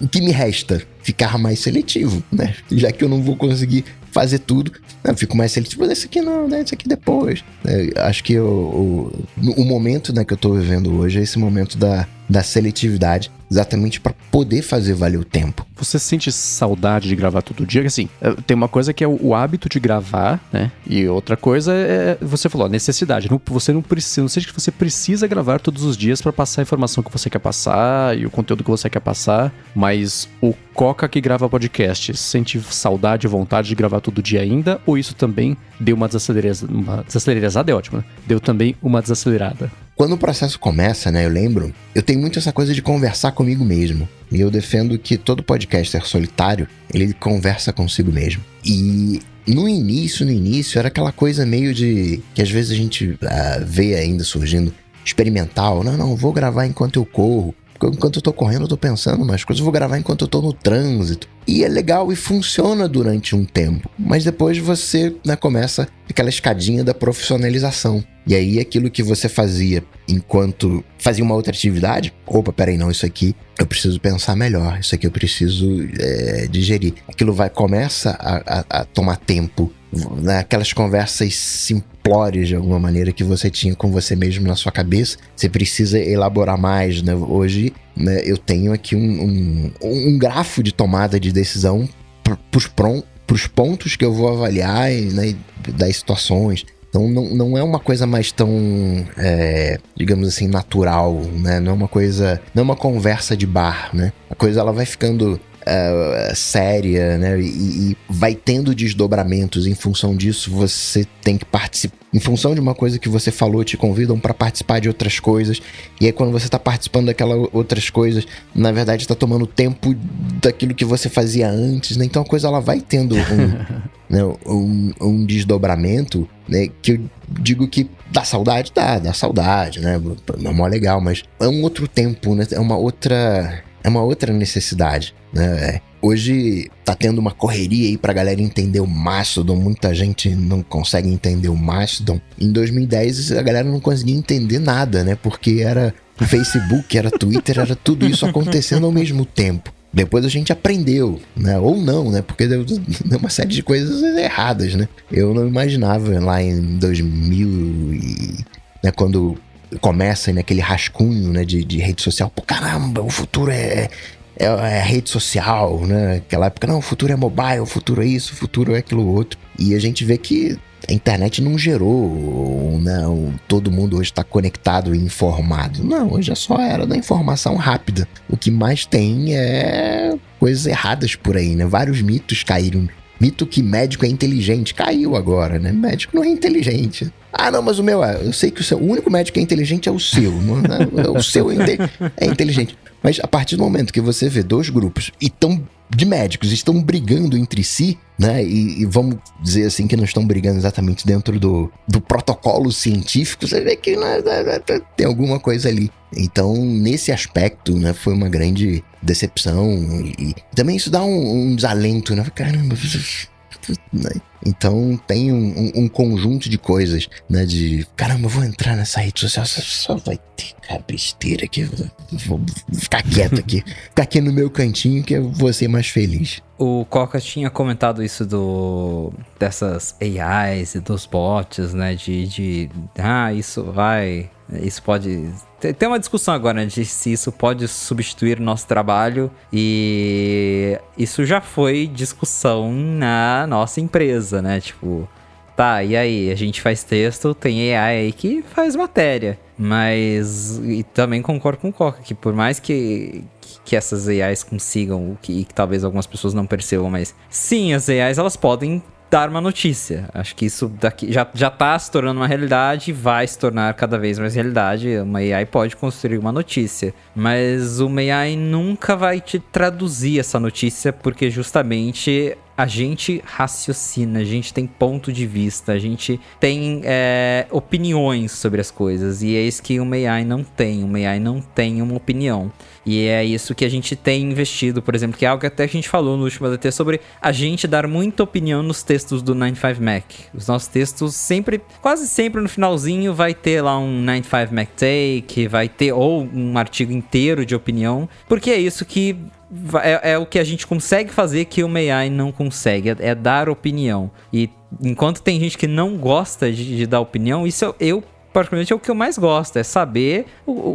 o que me resta? Ficar mais seletivo, né? Já que eu não vou conseguir fazer tudo, eu fico mais seletivo. Esse aqui não, né? Esse aqui depois. É, acho que o, o, o momento né, que eu tô vivendo hoje é esse momento da, da seletividade exatamente para poder fazer valer o tempo. Você sente saudade de gravar todo dia? Assim, é, tem uma coisa que é o, hábito de gravar, né? E outra coisa é, você falou, necessidade. Não, você não precisa, não seja que você precisa gravar todos os dias para passar a informação que você quer passar e o conteúdo que você quer passar, mas o Coca que grava podcast sente saudade e vontade de gravar todo dia ainda? Ou isso também deu uma desacelerada? Uma desacelerada é ótimo, né? Deu também uma desacelerada. Quando o processo começa, né, eu lembro, eu tenho muito essa coisa de conversar comigo mesmo. E eu defendo que todo podcaster solitário, ele conversa consigo mesmo. E no início, no início, era aquela coisa meio de. que às vezes a gente uh, vê ainda surgindo experimental. Não, não, vou gravar enquanto eu corro enquanto eu tô correndo, eu tô pensando umas coisas, eu vou gravar enquanto eu tô no trânsito. E é legal e funciona durante um tempo. Mas depois você né, começa aquela escadinha da profissionalização. E aí aquilo que você fazia enquanto fazia uma outra atividade, opa, peraí, não, isso aqui eu preciso pensar melhor, isso aqui eu preciso é, digerir. Aquilo vai começa a, a, a tomar tempo né, aquelas conversas simplórias de alguma maneira que você tinha com você mesmo na sua cabeça, você precisa elaborar mais, né? Hoje né, eu tenho aqui um, um, um grafo de tomada de decisão para os pontos que eu vou avaliar né, das situações. Então não, não é uma coisa mais tão, é, digamos assim, natural, né? Não é uma coisa, não é uma conversa de bar, né? A coisa ela vai ficando uh, séria, né? E, e, vai tendo desdobramentos. Em função disso, você tem que participar. Em função de uma coisa que você falou, te convidam para participar de outras coisas. E aí, quando você está participando daquelas outras coisas, na verdade, está tomando tempo daquilo que você fazia antes, né? Então a coisa ela vai tendo um, <laughs> né, um, um desdobramento, né? Que eu digo que dá saudade, dá, dá saudade, né? É mó legal, mas é um outro tempo, né? É uma outra é uma outra necessidade, né? Hoje tá tendo uma correria aí pra galera entender o Mastodon, muita gente não consegue entender o Mastodon. Em 2010 a galera não conseguia entender nada, né? Porque era o Facebook, era Twitter, era tudo isso acontecendo ao mesmo tempo. Depois a gente aprendeu, né? Ou não, né? Porque deu, deu uma série de coisas erradas, né? Eu não imaginava lá em 2000 e... Né, quando começa naquele rascunho né, de, de rede social. Pô, caramba, o futuro é, é, é rede social, né? Aquela época, não, o futuro é mobile, o futuro é isso, o futuro é aquilo outro. E a gente vê que a internet não gerou, né? Todo mundo hoje está conectado e informado. Não, hoje é só era da informação rápida. O que mais tem é coisas erradas por aí, né? Vários mitos caíram Mito que médico é inteligente. Caiu agora, né? Médico não é inteligente. Ah, não, mas o meu é. Eu sei que o, seu, o único médico que é inteligente é o seu. Né? O seu é, é inteligente. Mas a partir do momento que você vê dois grupos e tão de médicos estão brigando entre si, né? E, e, vamos dizer assim que não estão brigando exatamente dentro do, do protocolo científico, você vê que né, né, né, tem alguma coisa ali. Então, nesse aspecto, né, foi uma grande decepção e, e também isso dá um, um, desalento, né? Caramba, Né? Então tem um, um, um, conjunto de coisas, né? De caramba, eu vou entrar nessa rede social, só vai ter cara, besteira aqui. Vou ficar quieto aqui, <laughs> ficar aqui no meu cantinho que eu vou ser mais feliz. O Coca tinha comentado isso do dessas AIs e dos bots, né? De, de ah, isso vai isso pode. Tem uma discussão agora né, de se isso pode substituir nosso trabalho e isso já foi discussão na nossa empresa, né? Tipo, tá, e aí? A gente faz texto, tem AI aí que faz matéria. Mas. E também concordo com o Coca, que por mais que, que essas AIs consigam, o que, que talvez algumas pessoas não percebam, mas sim, as AIs elas podem dar uma notícia. Acho que isso daqui já, já tá se tornando uma realidade e vai se tornar cada vez mais realidade. Uma AI pode construir uma notícia, mas uma AI nunca vai te traduzir essa notícia porque justamente a gente raciocina, a gente tem ponto de vista, a gente tem é, opiniões sobre as coisas. E é isso que uma AI não tem. Uma AI não tem uma opinião. E é isso que a gente tem investido, por exemplo, que é algo que até a gente falou no último ADT sobre a gente dar muita opinião nos textos do 95 Mac. Os nossos textos sempre, quase sempre no finalzinho vai ter lá um 95 Mac Take, vai ter ou um artigo inteiro de opinião, porque é isso que é, é, o que a gente consegue fazer que o AI não consegue, é, é, dar opinião. E enquanto tem gente que não gosta de, de dar opinião, isso eu, eu particularmente é o que eu mais gosto, é saber,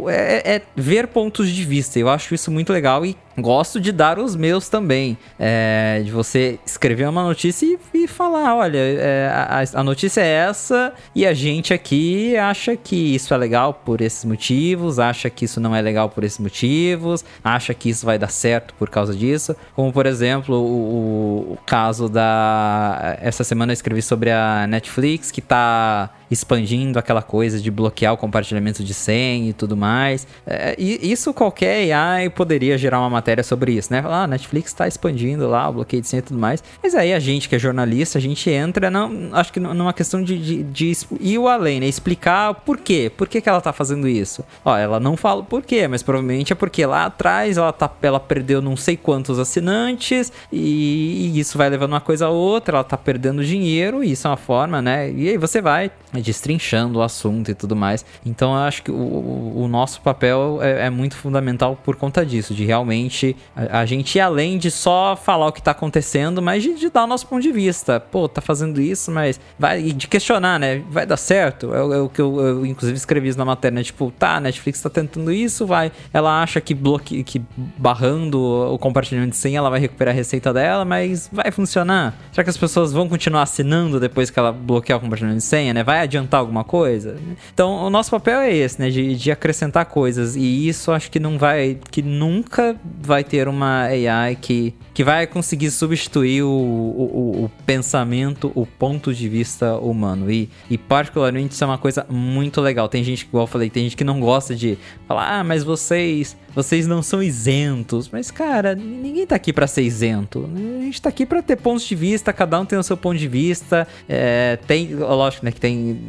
é, é, ver pontos de vista. Eu acho isso muito legal e gosto de dar os meus também. É, de você escrever uma notícia e, e falar: olha, é, a, a, notícia é essa e a gente aqui acha que isso é legal por esses motivos, acha que isso não é legal por esses motivos, acha que isso vai dar certo por causa disso. Como, por exemplo, o, o caso da. Essa semana eu escrevi sobre a Netflix que tá expandindo aquela coisa de bloquear o compartilhamento de senha e tudo mais. É, e isso qualquer AI poderia gerar uma matéria sobre isso, né? Falar, ah, Netflix está expandindo lá o bloqueio de senha e tudo mais. Mas aí a gente que é jornalista, a gente entra, não, acho que numa questão de, de, de ir o além, né? Explicar por quê, por que, que ela tá fazendo isso. Ó, ela não fala por quê, mas provavelmente é porque lá atrás ela, tá, ela perdeu não sei quantos assinantes e, e isso vai levando uma coisa a outra, ela tá perdendo dinheiro e isso é uma forma, né? E aí você vai destrinchando o assunto e tudo mais. Então eu acho que o, o nosso papel é, é muito fundamental por conta disso, de realmente gente, a, a, gente ir além de só falar o que tá acontecendo, mas de, de, dar o nosso ponto de vista. Pô, tá fazendo isso, mas vai de questionar, né? Vai dar certo? É, é o que eu, eu, inclusive escrevi isso na matéria, né? Tipo, tá, Netflix tá tentando isso, vai. Ela acha que bloque, que barrando o compartilhamento de senha ela vai recuperar a receita dela, mas vai funcionar? Será que as pessoas vão continuar assinando depois que ela bloquear o compartilhamento de senha, né? Vai adiantar alguma coisa? Então, o nosso papel é esse, né? De, de acrescentar coisas. E isso acho que não vai, que nunca vai ter uma AI que, que vai conseguir substituir o, o, o pensamento, o ponto de vista humano. E, e, particularmente, isso é uma coisa muito legal. Tem gente, igual eu falei, tem gente que não gosta de falar, ah, mas vocês vocês não são isentos. Mas, cara, ninguém tá aqui para ser isento. A gente tá aqui para ter pontos de vista, cada um tem o seu ponto de vista. É, tem, lógico, né, que tem,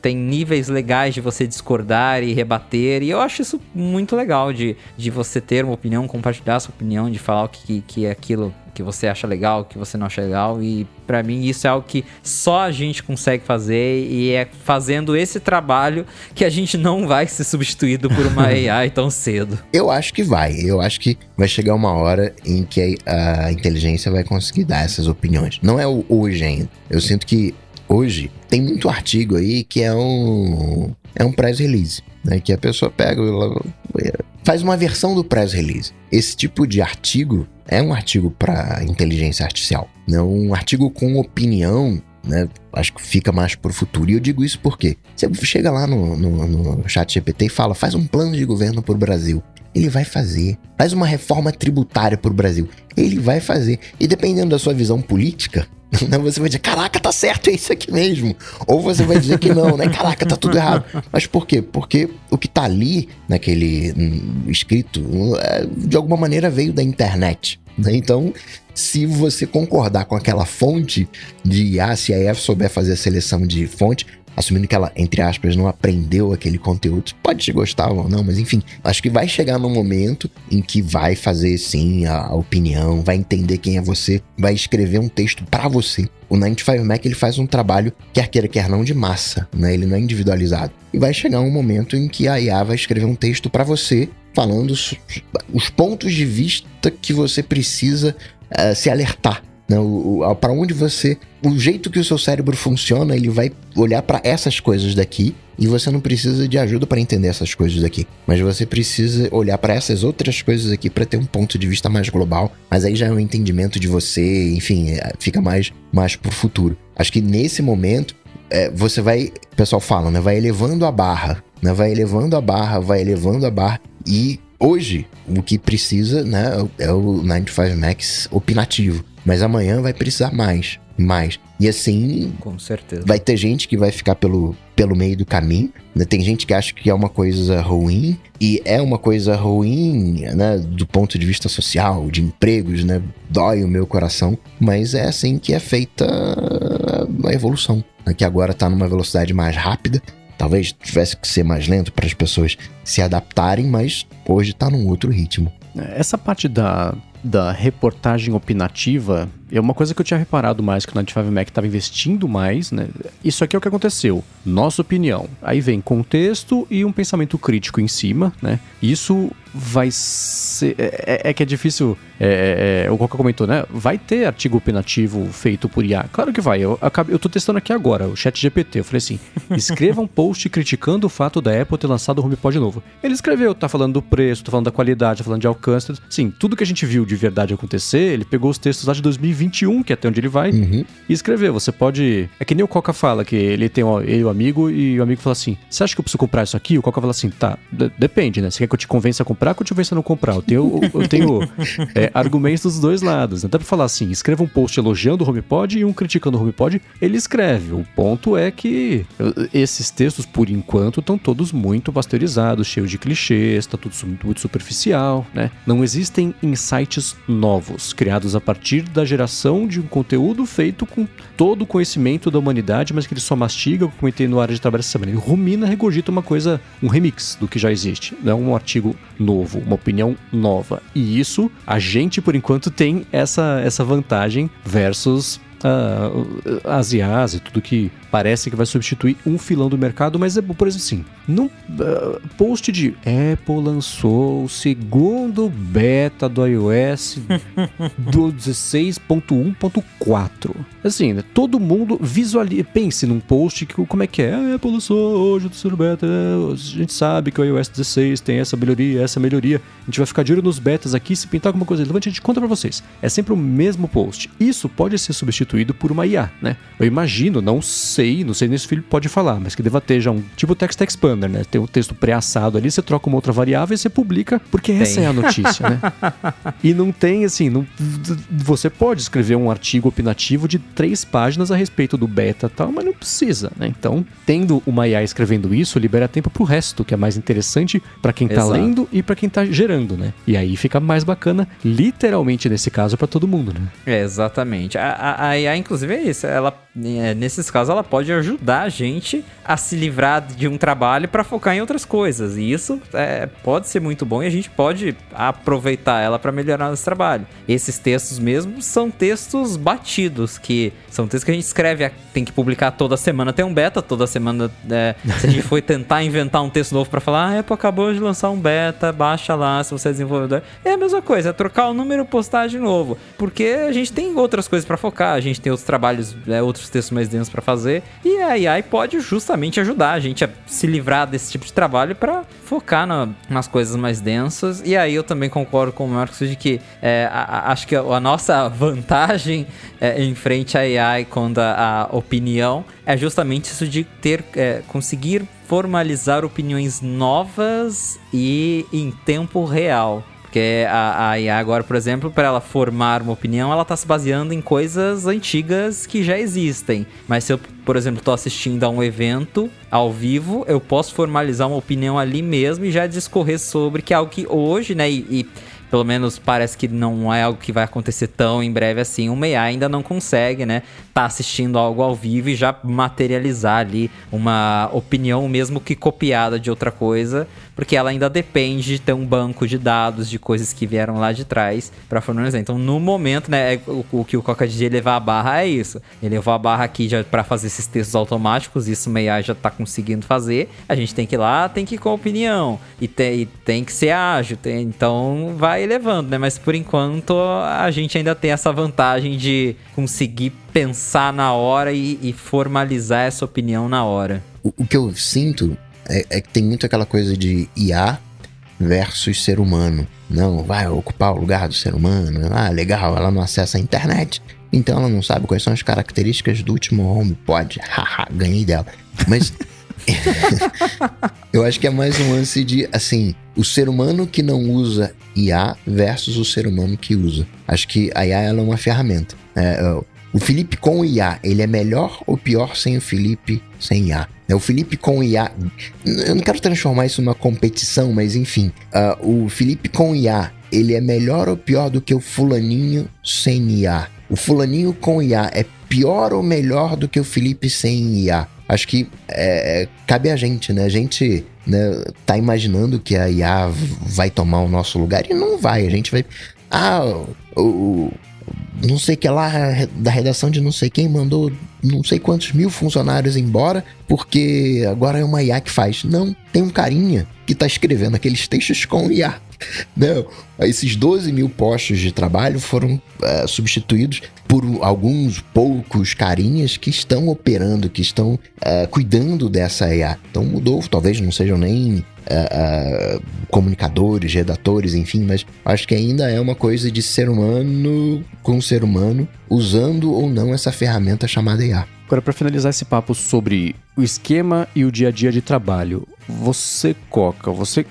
tem níveis legais de você discordar e rebater. E eu acho isso muito legal de, de você ter uma opinião, compartilhar sua opinião, de falar o que, que é aquilo que você acha legal, que você não acha legal. E para mim isso é algo que só a gente consegue fazer e é fazendo esse trabalho que a gente não vai ser substituído por uma <laughs> AI tão cedo. Eu acho que vai. Eu acho que vai chegar uma hora em que a, inteligência vai conseguir dar essas opiniões. Não é hoje ainda. Eu sinto que hoje tem muito artigo aí que é um é um press release, né? Que a pessoa pega faz uma versão do press release. Esse tipo de artigo é um artigo para inteligência artificial, né? Um artigo com opinião, né? Acho que fica mais para o futuro. E eu digo isso porque você chega lá no, no, no chat GPT e fala, faz um plano de governo para o Brasil. Ele vai fazer. Faz uma reforma tributária para o Brasil. Ele vai fazer. E dependendo da sua visão política, <laughs> né, você vai dizer, caraca, tá certo, é isso aqui mesmo. Ou você vai dizer que não, né? Caraca, tá tudo errado. Mas por quê? Porque o que tá ali, naquele hum, escrito, é, de alguma maneira veio da internet. Né? Então, se você concordar com aquela fonte de ah, se a EF souber fazer a seleção de fonte, assumindo que ela, entre aspas, não aprendeu aquele conteúdo. Pode gostar ou não, mas enfim, acho que vai chegar num momento em que vai fazer sim a, a opinião, vai entender quem é você, vai escrever um texto para você. O 95 Mac ele faz um trabalho, quer queira, quer não, de massa, né? Ele não é individualizado. E vai chegar um momento em que a IA vai escrever um texto para você, falando os pontos de vista que você precisa uh, se alertar né? Para onde você. O jeito que o seu cérebro funciona, ele vai olhar para essas coisas daqui e você não precisa de ajuda para entender essas coisas daqui. Mas você precisa olhar para essas outras coisas aqui para ter um ponto de vista mais global. Mas aí já é um entendimento de você, enfim, é, fica mais, mais pro futuro. Acho que nesse momento é, você vai. O pessoal fala, né? Vai elevando a barra. Né? Vai elevando a barra, vai elevando a barra. E hoje, o que precisa, né? É o 95 Max opinativo. Mas amanhã vai precisar mais, mais. E assim. Com certeza. Vai ter gente que vai ficar pelo, pelo meio do caminho. Né? Tem gente que acha que é uma coisa ruim. E é uma coisa ruim, né? Do ponto de vista social, de empregos, né? Dói o meu coração. Mas é assim que é feita a evolução. Né? Que agora tá numa velocidade mais rápida. Talvez tivesse que ser mais lento para as pessoas se adaptarem, mas hoje está num outro ritmo. Essa parte da, da reportagem opinativa é uma coisa que eu tinha reparado mais que o 95 Mac estava investindo mais, né? Isso aqui é o que aconteceu. Nossa opinião. Aí vem contexto e um pensamento crítico em cima, né? Isso vai ser. É, é, é que é difícil. É, é, é o Coca comentou, né? Vai ter artigo opinativo feito por IA. Claro que vai. Eu, eu tô testando aqui agora, o chat GPT. Eu falei assim: <laughs> escreva um post criticando o fato da Apple ter lançado o HomePod novo. Ele escreveu, tá falando do preço, tá falando da qualidade, tá falando de alcance. Sim, tudo que a gente viu de verdade acontecer, ele pegou os textos lá de 2020 21, que é até onde ele vai, uhum. e escrever. Você pode. É que nem o Coca fala, que ele tem um, ele, o amigo, e o amigo fala assim: Você acha que eu preciso comprar isso aqui? O Coca fala assim: Tá, depende, né? Você quer que eu te convença a comprar ou que eu te convença a não comprar? Eu tenho, eu <laughs> tenho é, argumentos dos dois lados. Né? Dá pra falar assim: escreva um post elogiando o HomePod e um criticando o HomePod. Ele escreve. O ponto é que esses textos, por enquanto, estão todos muito pasteurizados, cheios de clichês, tá tudo muito superficial, né? Não existem insights novos criados a partir da geração de um conteúdo feito com todo o conhecimento da humanidade, mas que ele só mastiga, como comentei no área de trabalho essa semana. Ele rumina, regurgita uma coisa, um remix do que já existe. Não é um artigo novo, uma opinião nova. E isso, a gente, por enquanto, tem essa, essa vantagem versus uh, as IAs e tudo que parece que vai substituir um filão do mercado, mas é, por exemplo, assim, no uh, post de Apple lançou o segundo beta do iOS do <laughs> 16.1.4. Assim, né, todo mundo visualiza, pense num post que como é que é, a Apple lançou hoje o terceiro beta, a gente sabe que o iOS 16 tem essa melhoria, essa melhoria, a gente vai ficar de olho nos betas aqui, se pintar alguma coisa relevante, a gente conta para vocês. É sempre o mesmo post. Isso pode ser substituído por uma IA, né? Eu imagino, não sei sei, não sei nem se o filho pode falar, mas que deva ter já um tipo text expander, né? Tem um texto pré-assado ali, você troca uma outra variável e você publica, porque tem. essa é a <laughs> notícia, né? e não tem assim, não, você pode escrever um artigo opinativo de três páginas a respeito do beta e tal, mas não precisa, né? Então, tendo uma IA escrevendo isso, libera tempo pro resto, que é mais interessante para quem tá Exato. lendo e para quem tá gerando, né? E aí fica mais bacana, literalmente nesse caso, para todo mundo, né? É, exatamente. A, a, a IA, inclusive, é isso. Ela, é, nesses casos, ela pode ajudar a gente a se livrar de um trabalho para focar em outras coisas. E isso é, pode ser muito bom e a gente pode aproveitar ela para melhorar nosso trabalho. Esses textos mesmo são textos batidos, que são textos que a gente escreve, tem que publicar toda semana. Tem um beta toda semana. É, se a gente for tentar <laughs> inventar um texto novo para falar, ah, a Apple acabou de lançar um beta, baixa lá se você é desenvolvedor. É a mesma coisa, é trocar o número e postar de novo. Porque a gente tem outras coisas para focar, a gente tem outros trabalhos, é, outros textos mais densos para fazer. E a AI pode justamente ajudar a gente a se livrar desse tipo de trabalho para focar na, nas coisas mais densas. E aí eu também concordo com o Marcos de que é, a, a, acho que a, a nossa <laughs> vantagem é, em frente à AI quando a, opinião é justamente isso de ter é, conseguir formalizar opiniões novas e em tempo real. Porque a, a IA agora, por exemplo, para ela formar uma opinião, ela está se baseando em coisas antigas que já existem. Mas se eu, por exemplo, estou assistindo a um evento ao vivo, eu posso formalizar uma opinião ali mesmo e já discorrer sobre que é algo que hoje, né, e, e pelo menos parece que não é algo que vai acontecer tão em breve assim. O AI ainda não consegue, né? Tá assistindo algo ao vivo e já materializar ali uma opinião, mesmo que copiada de outra coisa, porque ela ainda depende de ter um banco de dados de coisas que vieram lá de trás para formalizar. Então, no momento, né, é o, o que o Coca DJ levar a barra é isso. Ele levou a barra aqui já para fazer esses textos automáticos, isso o AI já tá conseguindo fazer. A gente tem que ir lá, tem que ir com opinião e tem, e tem que ser ágil, tem, então vai elevando, né? Mas por enquanto a gente ainda tem essa vantagem de conseguir pensar na hora e, e formalizar essa opinião na hora. O, o que eu sinto é, é, que tem muito aquela coisa de IA versus ser humano. Não, vai ocupar o lugar do ser humano. Ah, legal, ela não acessa a internet. Então ela não sabe quais são as características do último HomePod. Haha, <laughs> ganhei dela. Mas <laughs> eu acho que é mais um lance de, assim, o ser humano que não usa IA versus o ser humano que usa. Acho que a IA é uma ferramenta. É, o Felipe com IA, ele é melhor ou pior sem o Felipe sem IA? É, o Felipe com IA. Eu não quero transformar isso numa competição, mas enfim. Uh, o Felipe com IA, ele é melhor ou pior do que o Fulaninho sem IA? O Fulaninho com IA é pior ou melhor do que o Felipe sem IA? Acho que é, cabe a gente, né? A gente né, tá imaginando que a IA vai tomar o nosso lugar e não vai. A gente vai. Ah, o, não sei que lá da redação de não sei quem mandou não sei quantos mil funcionários embora porque agora é uma IA que faz. Não, tem um carinha que está escrevendo aqueles textos com IA. <laughs> Não, esses 12 mil postos de trabalho foram uh, substituídos por alguns poucos carinhas que estão operando, que estão uh, cuidando dessa IA. Então mudou, talvez não sejam nem Uh, uh, comunicadores, redatores, enfim, mas acho que ainda é uma coisa de ser humano com ser humano, usando ou não essa ferramenta chamada IA. Agora, para finalizar esse papo sobre o esquema e o dia a dia de trabalho, você, Coca, você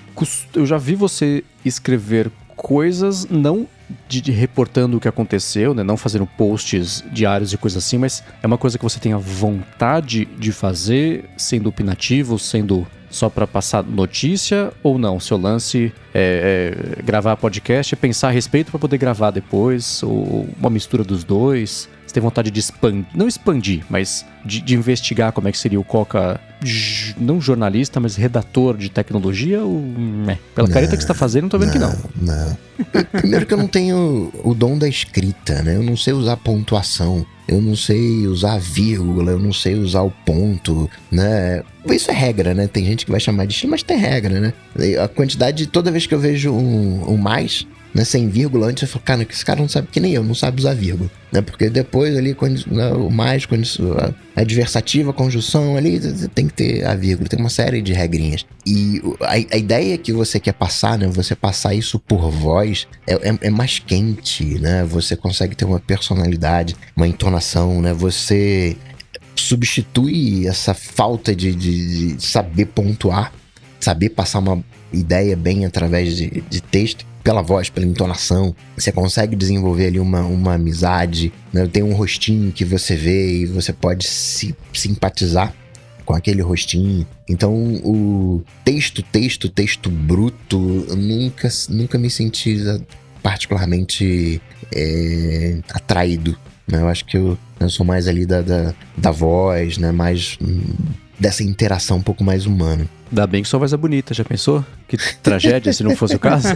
eu já vi você escrever coisas não de, de, reportando o que aconteceu, né? Não fazendo posts diários e coisas assim, mas é uma coisa que você tem a vontade de fazer, sendo opinativo, sendo só para passar notícia ou não? Seu lance é, é gravar podcast, é pensar a respeito para poder gravar depois, ou uma mistura dos dois? Você tem vontade de expandir, não expandir, mas de, de, investigar como é que seria o Coca, não jornalista, mas redator de tecnologia? Ou, é, pela não, careta que você está fazendo, não tô vendo não, que não. Não. Primeiro que eu não tenho o dom da escrita, né? Eu não sei usar pontuação eu não sei usar vírgula, eu não sei usar o ponto, né? Isso é regra, né? Tem gente que vai chamar de estilo, mas tem regra, né? A quantidade, toda vez que eu vejo um, um mais, né, sem vírgula, antes eu falo, cara, esse cara não sabe que nem eu, não sabe usar vírgula. Né? Porque depois ali, quando, né, o mais, a adversativa, a conjunção ali, tem que ter a vírgula, tem uma série de regrinhas. E a, a ideia que você quer passar, né, você passar isso por voz, é, é, é, mais quente, né? Você consegue ter uma personalidade, uma entonação, né? Você substitui essa falta de, de, de saber pontuar, saber passar uma ideia bem através de, de texto pela voz, pela entonação. Você consegue desenvolver ali uma, uma amizade, né? Tem um rostinho que você vê e você pode se simpatizar com aquele rostinho. Então, o texto, texto, texto bruto, nunca, nunca me senti particularmente é, atraído. Né? Eu acho que eu, eu sou mais ali da, da, da voz, né? Mais hum, dessa interação um pouco mais humana. Ainda bem que sua voz é bonita, já pensou? Que tragédia se não fosse o caso.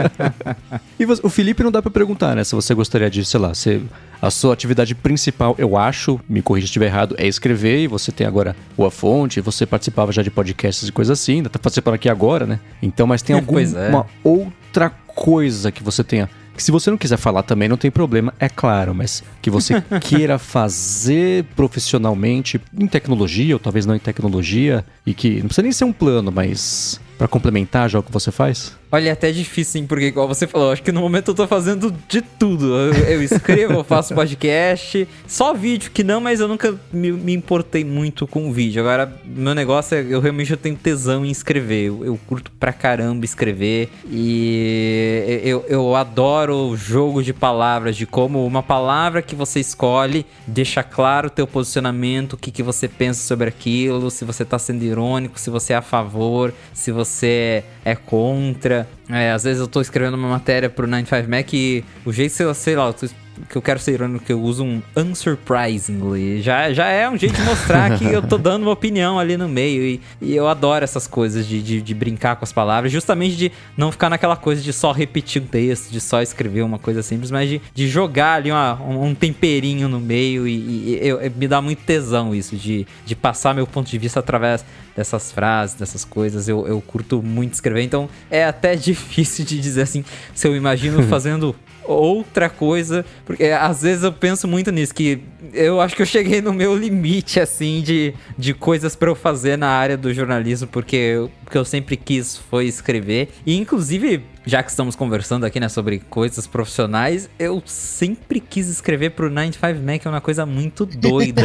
<laughs> e você, o Felipe não dá para perguntar, né? Se você gostaria de, sei lá, se a sua atividade principal, eu acho, me corrija se estiver errado, é escrever, e você tem agora o A Fonte, você participava já de podcasts e coisas assim, ainda tá participando aqui agora, né? Então, mas tem <laughs> alguma é. outra coisa que você tenha que se você não quiser falar também não tem problema, é claro, mas que você <laughs> queira fazer profissionalmente em tecnologia, ou talvez não em tecnologia, e que não precisa nem ser um plano, mas para complementar já o que você faz? Olha, é até difícil, hein? Porque, igual você falou, acho que no momento eu tô fazendo de tudo. Eu, eu escrevo, eu faço <laughs> podcast, só vídeo que não, mas eu nunca me, me, importei muito com vídeo. Agora, meu negócio é, eu realmente eu tenho tesão em escrever. Eu, eu curto pra caramba escrever. E eu, eu adoro jogo de palavras, de como uma palavra que você escolhe deixa claro o teu posicionamento, o que, que você pensa sobre aquilo, se você tá sendo irônico, se você é a favor, se você é contra maneira. É, às vezes eu tô escrevendo uma matéria pro 95Mac e o jeito, sei lá, sei lá eu tô que eu quero ser irônico, que eu uso um unsurprisingly. Já, já é um jeito de mostrar que eu tô dando uma opinião ali no meio. E, e eu adoro essas coisas de, de, de, brincar com as palavras, justamente de não ficar naquela coisa de só repetir um texto, de só escrever uma coisa simples, mas de, de jogar ali uma, um, temperinho no meio. E, e eu, me dá muito tesão isso, de, de passar meu ponto de vista através dessas frases, dessas coisas. Eu, eu curto muito escrever, então é até <laughs> difícil de dizer assim, se eu imagino <laughs> fazendo outra coisa. Porque às vezes eu penso muito nisso, que eu acho que eu cheguei no meu limite, assim, de, de coisas para eu fazer na área do jornalismo, porque o que eu sempre quis foi escrever. E inclusive já que estamos conversando aqui, né, sobre coisas profissionais, eu sempre quis escrever pro 95 Mac, é uma coisa muito doida.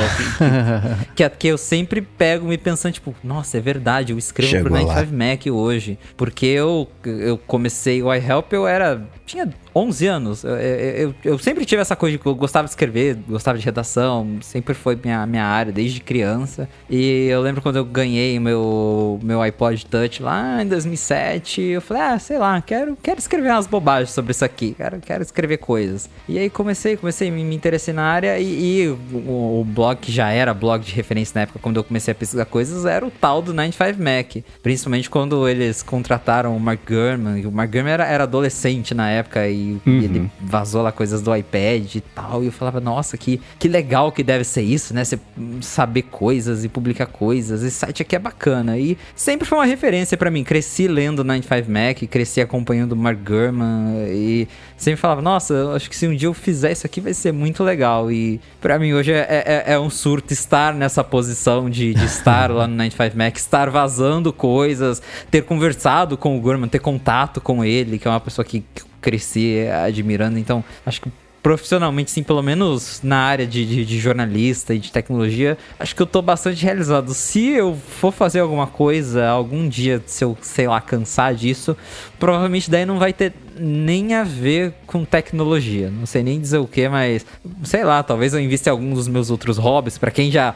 <laughs> que, que, que, eu sempre pego me pensando, tipo, nossa, é verdade, eu escrevo Chegou pro 95 lá. Mac hoje. Porque eu, eu comecei o iHelp, eu era. tinha 11 anos. Eu, eu, eu, sempre tive essa coisa de que eu gostava de escrever, gostava de redação, sempre foi minha, minha área desde criança. E eu lembro quando eu ganhei meu, meu iPod Touch lá em 2007, eu falei, ah, sei lá, quero quero, escrever umas bobagens sobre isso aqui, quero, quero escrever coisas. E aí comecei, comecei, me, me interessei na área e, e o, o, blog que já era blog de referência na época, quando eu comecei a pesquisar coisas, era o tal do 95 Mac. Principalmente quando eles contrataram o Mark Gurman. O Mark Gurman era, era adolescente na época e, uhum. e, ele vazou lá coisas do iPad e tal. E eu falava, nossa, que, que legal que deve ser isso, né? Você saber coisas e publicar coisas. Esse site aqui é bacana. E sempre foi uma referência para mim. Cresci lendo 95 Mac, cresci acompanhando do Mark Gurman e sempre falava, nossa, acho que se um dia eu fizer isso aqui vai ser muito legal. E para mim hoje é, é, é, um surto estar nessa posição de, de estar lá no 95 Mac, estar vazando coisas, ter conversado com o Gurman, ter contato com ele, que é uma pessoa que, que cresci admirando. Então, acho que profissionalmente, sim, pelo menos na área de, de, de, jornalista e de tecnologia, acho que eu tô bastante realizado. Se eu for fazer alguma coisa, algum dia, se eu, sei lá, cansar disso, provavelmente daí não vai ter nem a ver com tecnologia. Não sei nem dizer o que, mas sei lá, talvez eu invista em alguns dos meus outros hobbies. Para quem já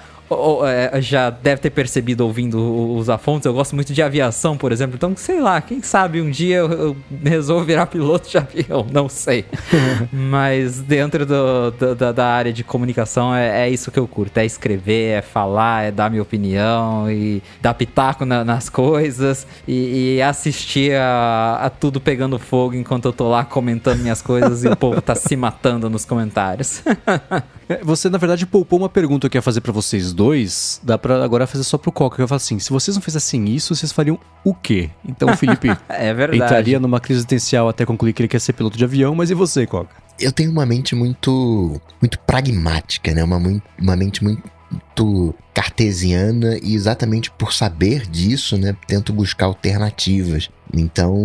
é, já deve ter percebido ouvindo os afontes, eu gosto muito de aviação, por exemplo. Então, sei lá, quem sabe um dia eu, eu resolvo virar piloto de <laughs> avião, não sei. <laughs> Mas dentro do, do, da, área de comunicação é, é, isso que eu curto: é escrever, é falar, é dar minha opinião e dar pitaco na, nas coisas e, e assistir a, a, tudo pegando fogo enquanto eu tô lá comentando minhas coisas e o povo tá se matando nos comentários. <laughs> É, você, na verdade, poupou uma pergunta que eu ia fazer para vocês dois. Dá pra agora fazer só pro Coca. Eu falo assim: se vocês não fizessem isso, vocês fariam o quê? Então o Felipe <laughs> é verdade. entraria numa crise existencial até concluir que ele quer ser piloto de avião, mas e você, Coca? Eu tenho uma mente muito, muito pragmática, né? Uma, uma mente muito cartesiana e exatamente por saber disso, né, tento buscar alternativas. Então,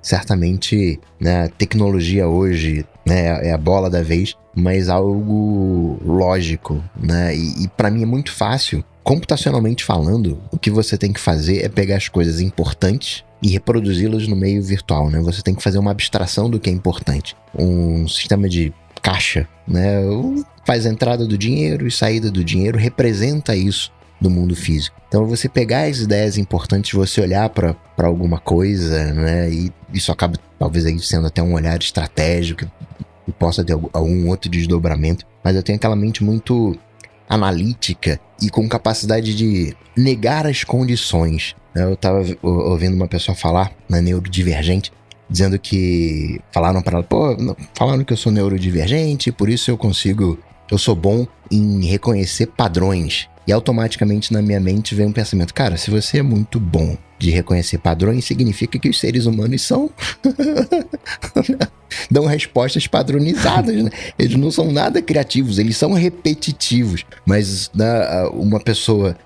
certamente, né, a tecnologia hoje né, é a bola da vez mas algo lógico, né? E, e para mim é muito fácil. Computacionalmente falando, o que você tem que fazer é pegar as coisas importantes e reproduzi-las no meio virtual, né? Você tem que fazer uma abstração do que é importante. Um sistema de caixa, né? Faz a entrada do dinheiro e saída do dinheiro, representa isso no mundo físico. Então, você pegar as ideias importantes, você olhar para alguma coisa, né? E isso acaba talvez aí sendo até um olhar estratégico, e possa ter algum outro desdobramento, mas eu tenho aquela mente muito analítica e com capacidade de negar as condições. Eu estava ouvindo uma pessoa falar na neurodivergente, dizendo que falaram para ela, pô, falaram que eu sou neurodivergente, por isso eu consigo, eu sou bom em reconhecer padrões. E automaticamente na minha mente vem um pensamento, cara, se você é muito bom de reconhecer padrões, significa que os seres humanos são <laughs> dão respostas padronizadas, né? Eles não são nada criativos, eles são repetitivos. Mas né, uma pessoa.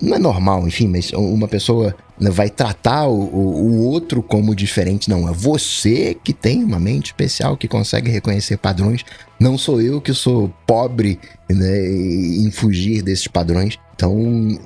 Não é normal, enfim, mas uma pessoa né, vai tratar o, o, outro como diferente. Não, é você que tem uma mente especial que consegue reconhecer padrões. Não sou eu que sou pobre né, em fugir desses padrões. Então,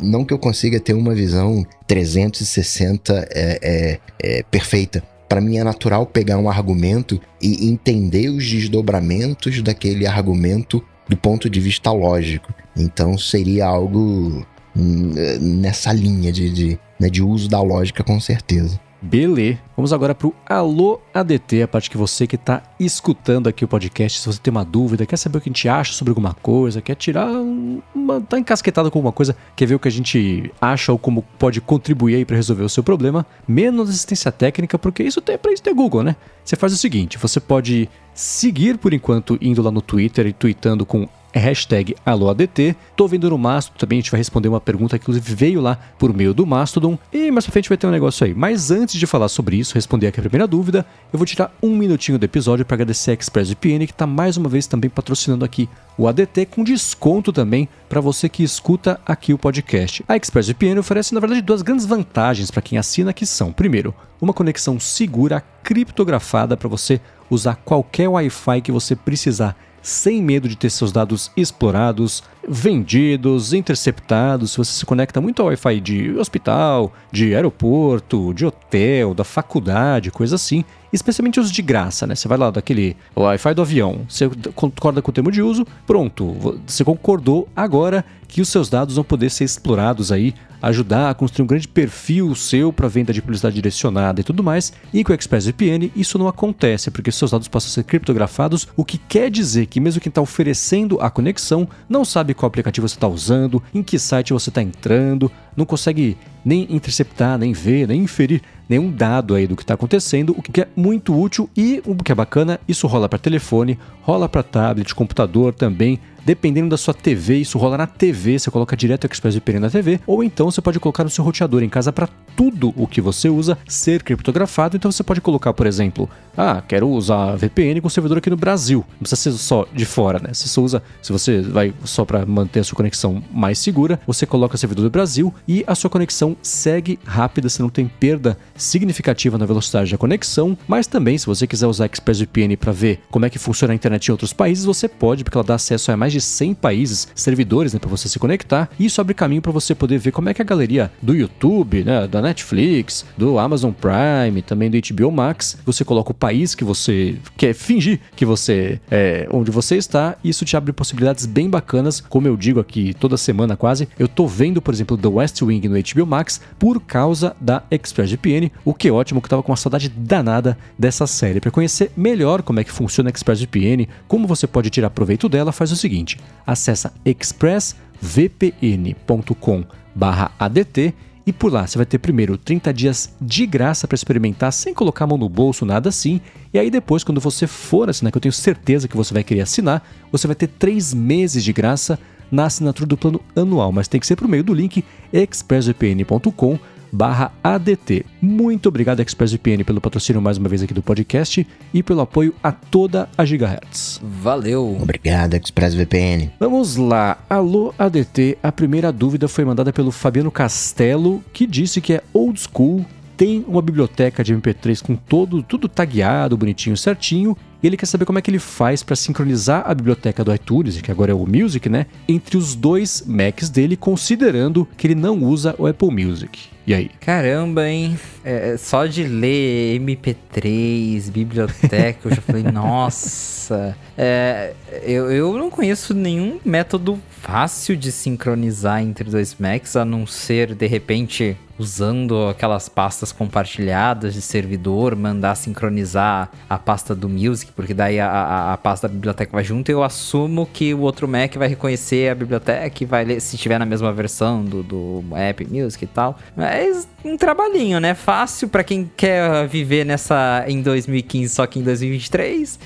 não que eu consiga ter uma visão 360 é, é, é perfeita, para mim é natural pegar um argumento e entender os desdobramentos daquele argumento do ponto de vista lógico. Então seria algo hum, nessa linha de, de, né, de uso da lógica, com certeza. Belê. Vamos agora pro Alô ADT, a parte que você que tá escutando aqui o podcast, se você tem uma dúvida, quer saber o que a gente acha sobre alguma coisa, quer tirar uma. tá encasquetado com alguma coisa, quer ver o que a gente acha ou como pode contribuir aí para resolver o seu problema, menos assistência técnica, porque isso tem pra isso ter Google, né? Você faz o seguinte: você pode seguir por enquanto indo lá no Twitter e tweetando com é hashtag AlôADT. Tô vendo no Mastodon também, a gente vai responder uma pergunta que inclusive veio lá por meio do Mastodon. E mais pra frente vai ter um negócio aí. Mas antes de falar sobre isso, responder aqui a primeira dúvida, eu vou tirar um minutinho do episódio para agradecer a ExpressVPN, que tá mais uma vez também patrocinando aqui o ADT com desconto também para você que escuta aqui o podcast. A ExpressVPN oferece, na verdade, duas grandes vantagens para quem assina, que são, primeiro, uma conexão segura, criptografada para você usar qualquer Wi-Fi que você precisar sem medo de ter seus dados explorados, vendidos, interceptados. Se você se conecta muito ao Wi-Fi de hospital, de aeroporto, de hotel, da faculdade, coisa assim, especialmente os de graça, né? Você vai lá daquele Wi-Fi do avião, você concorda com o termo de uso, pronto, você concordou agora que os seus dados vão poder ser explorados aí ajudar a construir um grande perfil seu para venda de publicidade direcionada e tudo mais. E com o ExpressVPN isso não acontece, porque seus dados passam a ser criptografados, o que quer dizer que mesmo quem está oferecendo a conexão não sabe qual aplicativo você está usando, em que site você está entrando, não consegue nem interceptar, nem ver, nem inferir nenhum dado aí do que está acontecendo, o que é muito útil e o que é bacana, isso rola para telefone, rola para tablet, computador também, Dependendo da sua TV, isso rola na TV, você coloca direto o ExpressVPN na TV, ou então você pode colocar no seu roteador em casa para tudo o que você usa ser criptografado. Então você pode colocar, por exemplo, ah, quero usar VPN com servidor aqui no Brasil. Não precisa ser só de fora, né? Você usa, se você vai só para manter a sua conexão mais segura, você coloca o servidor do Brasil e a sua conexão segue rápida, você não tem perda significativa na velocidade da conexão, mas também se você quiser usar ExpressVPN para ver como é que funciona a internet em outros países, você pode, porque ela dá acesso a mais de 100 países, servidores, né, para você se conectar. E isso abre caminho para você poder ver como é que a galeria do YouTube, né, da Netflix, do Amazon Prime, também do HBO Max, você coloca o país que você quer fingir que você é onde você está, e isso te abre possibilidades bem bacanas, como eu digo aqui toda semana quase. Eu tô vendo, por exemplo, The West Wing no HBO Max por causa da ExpressVPN, o que é ótimo, que eu tava com uma saudade danada dessa série. Para conhecer melhor como é que funciona a ExpressVPN, como você pode tirar proveito dela, faz o seguinte: acessa expressvpn.com/adt e por lá você vai ter primeiro 30 dias de graça para experimentar sem colocar a mão no bolso, nada assim. E aí depois, quando você for assinar, que eu tenho certeza que você vai querer assinar, você vai ter 3 meses de graça na assinatura do plano anual, mas tem que ser por meio do link expressvpn.com barra ADT. Muito obrigado ExpressVPN pelo patrocínio mais uma vez aqui do podcast e pelo apoio a toda a Gigahertz. Valeu! Obrigado ExpressVPN. Vamos lá, alô ADT, a primeira dúvida foi mandada pelo Fabiano Castelo, que disse que é old school, tem uma biblioteca de MP3 com todo, tudo tagueado, bonitinho, certinho, e ele quer saber como é que ele faz para sincronizar a biblioteca do iTunes, que agora é o Music, né, entre os dois Macs dele, considerando que ele não usa o Apple Music. E aí? Caramba, hein? É, é só de ler MP3, biblioteca, eu já falei, <laughs> nossa. É, eu, eu não conheço nenhum método fácil de sincronizar entre dois Macs, a não ser, de repente, usando aquelas pastas compartilhadas de servidor, mandar sincronizar a pasta do Music, porque daí a, a, a pasta da biblioteca vai junto. Eu assumo que o outro Mac vai reconhecer a biblioteca e vai ler, se tiver na mesma versão do, do App Music e tal. Mas um trabalhinho, né? Fácil para quem quer viver nessa em 2015, só que em 2023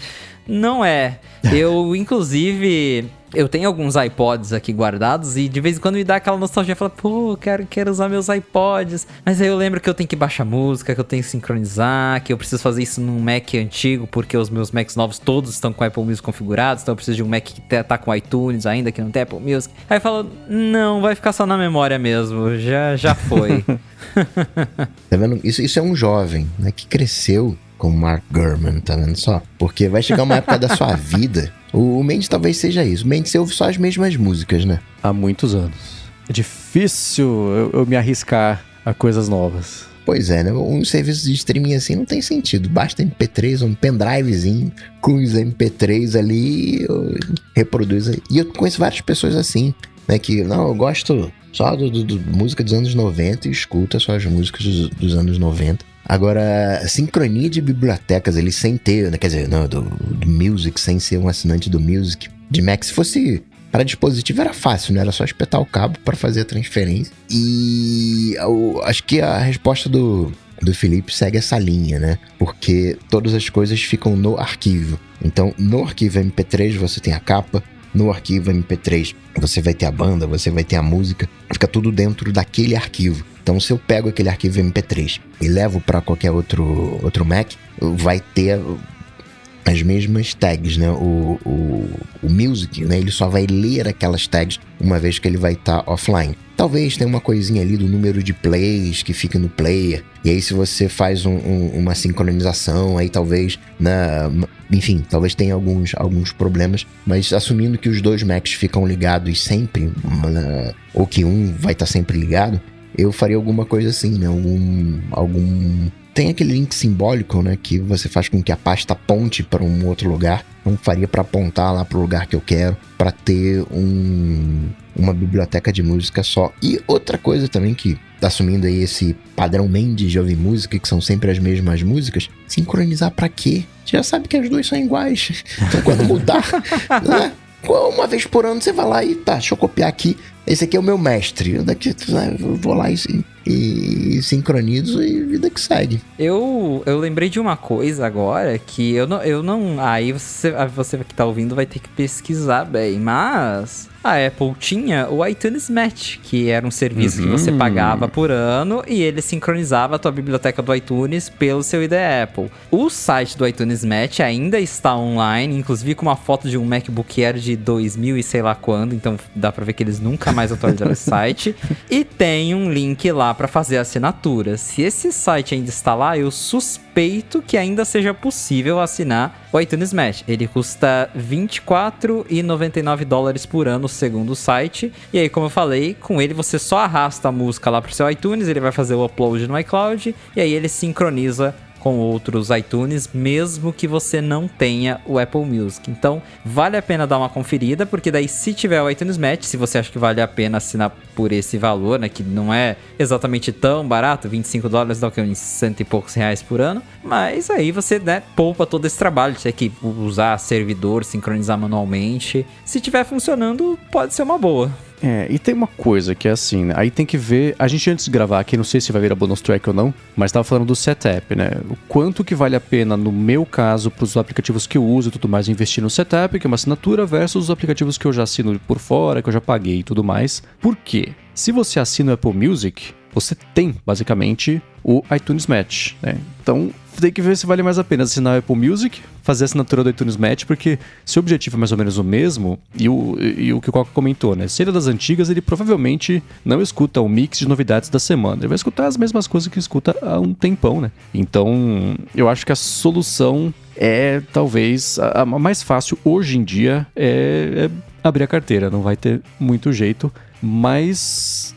não é. <laughs> Eu, inclusive, eu tenho alguns iPods aqui guardados e de vez em quando me dá aquela nostalgia, fala, pô, quero, quero usar meus iPods. Mas aí eu lembro que eu tenho que baixar música, que eu tenho que sincronizar, que eu preciso fazer isso num Mac antigo, porque os meus Macs novos todos estão com Apple Music configurados, então eu preciso de um Mac que tá com iTunes ainda, que não tem Apple Music. Aí eu falo, não, vai ficar só na memória mesmo, já, já foi. <laughs> <laughs> tá vendo? Isso, isso é um jovem, né, que cresceu com Mark Gurman, tá vendo só? Porque vai chegar uma época da sua vida. O, Mendes talvez seja isso. O Mendes ouve só as mesmas músicas, né? Há muitos anos. É difícil eu, eu me arriscar a coisas novas. Pois é, né? Um serviço de streaming assim não tem sentido. Basta MP3, um pendrivezinho com os MP3 ali, reproduz. E eu conheço várias pessoas assim, né? Que, não, eu gosto só do, do, do música dos anos 90 e escuta só as músicas dos, dos anos 90. Agora, sincronia de bibliotecas, ele sem ter, né, quer dizer, não, do, do Music, sem ser um assinante do Music, de Mac, se fosse para dispositivo era fácil, né? Era só espetar o cabo para fazer a transferência. E eu, acho que a resposta do, do Felipe segue essa linha, né? Porque todas as coisas ficam no arquivo. Então, no arquivo MP3 você tem a capa, no arquivo MP3 você vai ter a banda, você vai ter a música, fica tudo dentro daquele arquivo. Então, se eu pego aquele arquivo MP3 e levo para qualquer outro, outro Mac, vai ter as mesmas tags, né? O, o, o Music, né? Ele só vai ler aquelas tags uma vez que ele vai estar tá offline. Talvez tenha uma coisinha ali do número de plays que fica no player. E aí, se você faz um, um, uma sincronização, aí talvez, né? Enfim, talvez tenha alguns, alguns problemas. Mas assumindo que os dois Macs ficam ligados sempre, né? ou que um vai estar tá sempre ligado, eu faria alguma coisa assim, né? Algum, algum tem aquele link simbólico, né, que você faz com que a pasta aponte para um outro lugar. Não faria para apontar lá para o lugar que eu quero, para ter um, uma biblioteca de música só. E outra coisa também que assumindo aí esse padrão Mendes de ouvir música, que são sempre as mesmas músicas, sincronizar para quê? Você já sabe que as duas são iguais. <laughs> Então quando mudar, <laughs> né? Uma vez por ano você vai lá e tá, deixa eu copiar aqui. Esse aqui é o meu mestre. Daqui eu vou lá e, e sincronizo e vida que segue. Eu, eu lembrei de uma coisa agora que eu não. Eu não aí você, você que tá ouvindo vai ter que pesquisar bem, mas a Apple tinha o iTunes Match, que era um serviço uhum. que você uhum. pagava por ano e ele sincronizava a tua biblioteca do iTunes pelo seu ID Apple. O site do iTunes Match ainda está online, inclusive com uma foto de um MacBook Air de 2000 e sei lá quando, então dá pra ver que eles nunca mais atualizaram esse site. E tem um link lá para fazer a assinatura. Se esse site ainda está lá, eu suspeito que ainda seja possível assinar o iTunes Match. Ele custa 24,99 dólares por ano segundo site. E aí, como eu falei, com ele você só arrasta a música lá pro seu iTunes, ele vai fazer o upload no iCloud e aí ele sincroniza com outros iTunes, mesmo que você não tenha o Apple Music. Então, vale a pena dar uma conferida, porque daí se tiver o iTunes Match, se você acha que vale a pena assinar por esse valor, né, que não é exatamente tão barato, 25 dólares dá o que uns cento e poucos reais por ano, mas aí você, né, poupa todo esse trabalho de ter que usar servidor, sincronizar manualmente. Se tiver funcionando, pode ser uma boa. É, e tem uma coisa que é assim, né? Aí tem que ver. A gente antes de gravar aqui, não sei se vai vir a bonus track ou não, mas tava falando do setup, né? O quanto que vale a pena, no meu caso, para os aplicativos que eu uso e tudo mais, investir no setup, que é uma assinatura, versus os aplicativos que eu já assino por fora, que eu já paguei e tudo mais. Por quê? Se você assina o Apple Music, você tem basicamente o iTunes Match, né? Então tem que ver se vale mais a pena assinar o Apple Music, fazer a assinatura do iTunes Match, porque se o objetivo é mais ou menos o mesmo, e o, e o que o Coca comentou, né? Se ele é das antigas, ele provavelmente não escuta o mix de novidades da semana. Ele vai escutar as mesmas coisas que escuta há um tempão, né? Então, eu acho que a solução é talvez a, a mais fácil hoje em dia é, é abrir a carteira. Não vai ter muito jeito, mas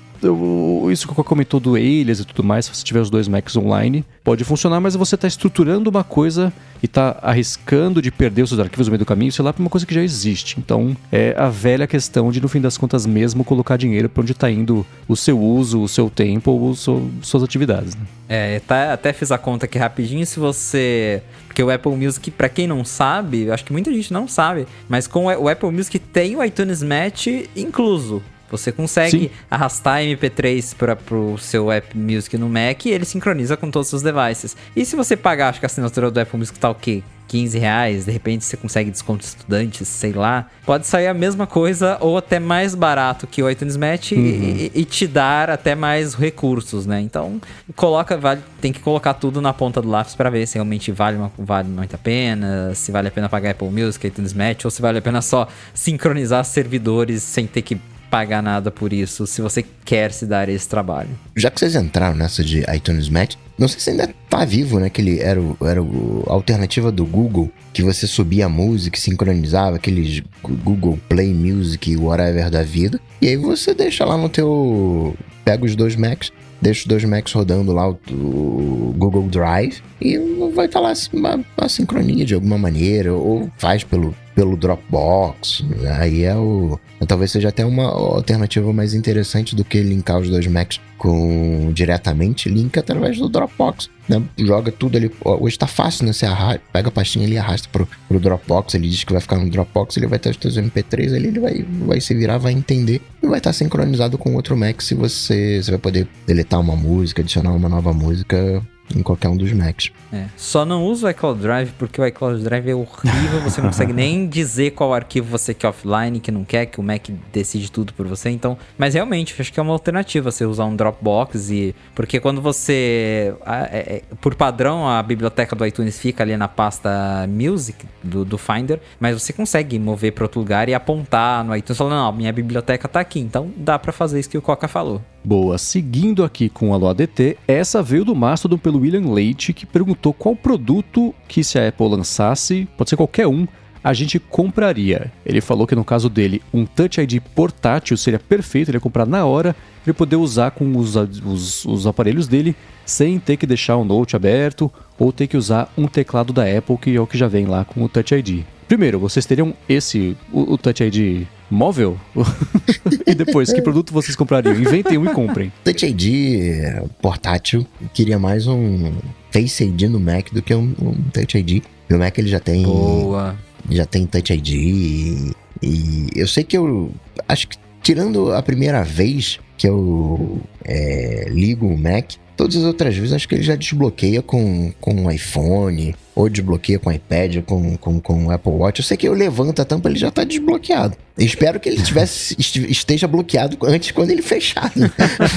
isso que eu comentou do Alias e tudo mais, se você tiver os dois Macs online, pode funcionar, mas você está estruturando uma coisa e está arriscando de perder os seus arquivos no meio do caminho, sei lá, para uma coisa que já existe. Então, é a velha questão de, no fim das contas, mesmo colocar dinheiro para onde está indo o seu uso, o seu tempo ou seu, suas atividades. Né? É, tá, até fiz a conta aqui rapidinho. Se você. Porque o Apple Music, para quem não sabe, acho que muita gente não sabe, mas com o Apple Music tem o iTunes Match incluso. Você consegue Sim. arrastar MP3 para o seu App Music no Mac e ele sincroniza com todos os devices. E se você pagar, acho que a assinatura do Apple Music tá o quê? 15 reais, de repente você consegue desconto estudantes, sei lá. Pode sair a mesma coisa ou até mais barato que o iTunes Match uhum. e, e, te dar até mais recursos, né? Então, coloca, vale, tem que colocar tudo na ponta do lápis para ver se realmente vale, uma, vale muito a pena, se vale a pena pagar Apple Music, iTunes Match, ou se vale a pena só sincronizar servidores sem ter que pagar nada por isso se você quer se dar esse trabalho. Já que vocês entraram nessa de iTunes Match, não sei se ainda tá vivo, né? Que ele era, o, era o, a alternativa do Google, que você subia a música, sincronizava aqueles Google Play Music, whatever da vida. E aí você deixa lá no teu. Pega os dois Macs, deixa os dois Macs rodando lá o, o Google Drive e vai estar tá lá uma, sincronia de alguma maneira, ou faz pelo pelo Dropbox. Aí é o. Talvez seja até uma alternativa mais interessante do que linkar os dois Macs com diretamente. Linka através do Dropbox. Né? Joga tudo ali. Hoje tá fácil, né? Você pega a pastinha ali e arrasta pro, pro Dropbox. Ele diz que vai ficar no Dropbox, ele vai ter os seus MP3 ali, ele vai, vai se virar, vai entender e vai estar sincronizado com outro Mac se você, você vai poder deletar uma música, adicionar uma nova música em qualquer um dos Macs. É. Só não usa o iCloud Drive porque o iCloud Drive é horrível, você não consegue <laughs> nem dizer qual arquivo você quer offline, que não quer, que o Mac decide tudo por você. Então, mas realmente, acho que é uma alternativa você usar um Dropbox e porque quando você é, é, por padrão a biblioteca do iTunes fica ali na pasta Music do, do Finder, mas você consegue mover para outro lugar e apontar no iTunes falando, não, minha biblioteca tá aqui. Então, dá para fazer isso que o Coca falou. Boa, seguindo aqui com o Alô ADT, essa veio do Mastodon pelo William Leite, que perguntou qual produto que se a Apple lançasse, pode ser qualquer um, a gente compraria. Ele falou que no caso dele, um Touch ID portátil seria perfeito, ele ia comprar na hora, ele poder usar com os, os, os aparelhos dele sem ter que deixar o Note aberto ou ter que usar um teclado da Apple, que é o que já vem lá com o Touch ID. Primeiro, vocês teriam esse, o, o Touch ID móvel? <laughs> e depois, que produto vocês comprariam? Inventem um e comprem. Touch ID portátil, queria mais um Face ID no Mac do que um, um Touch ID. Meu Mac ele já tem. Boa. Já tem Touch ID. E, e eu sei que eu. Acho que tirando a primeira vez que eu é, ligo o Mac, Todas as outras vezes acho que ele já desbloqueia com, com o iPhone, ou desbloqueia com iPad, com, com, com Apple Watch. Eu sei que eu levanto a tampa, ele já está desbloqueado. espero que ele tivesse, <laughs> esteja bloqueado antes quando ele fechado.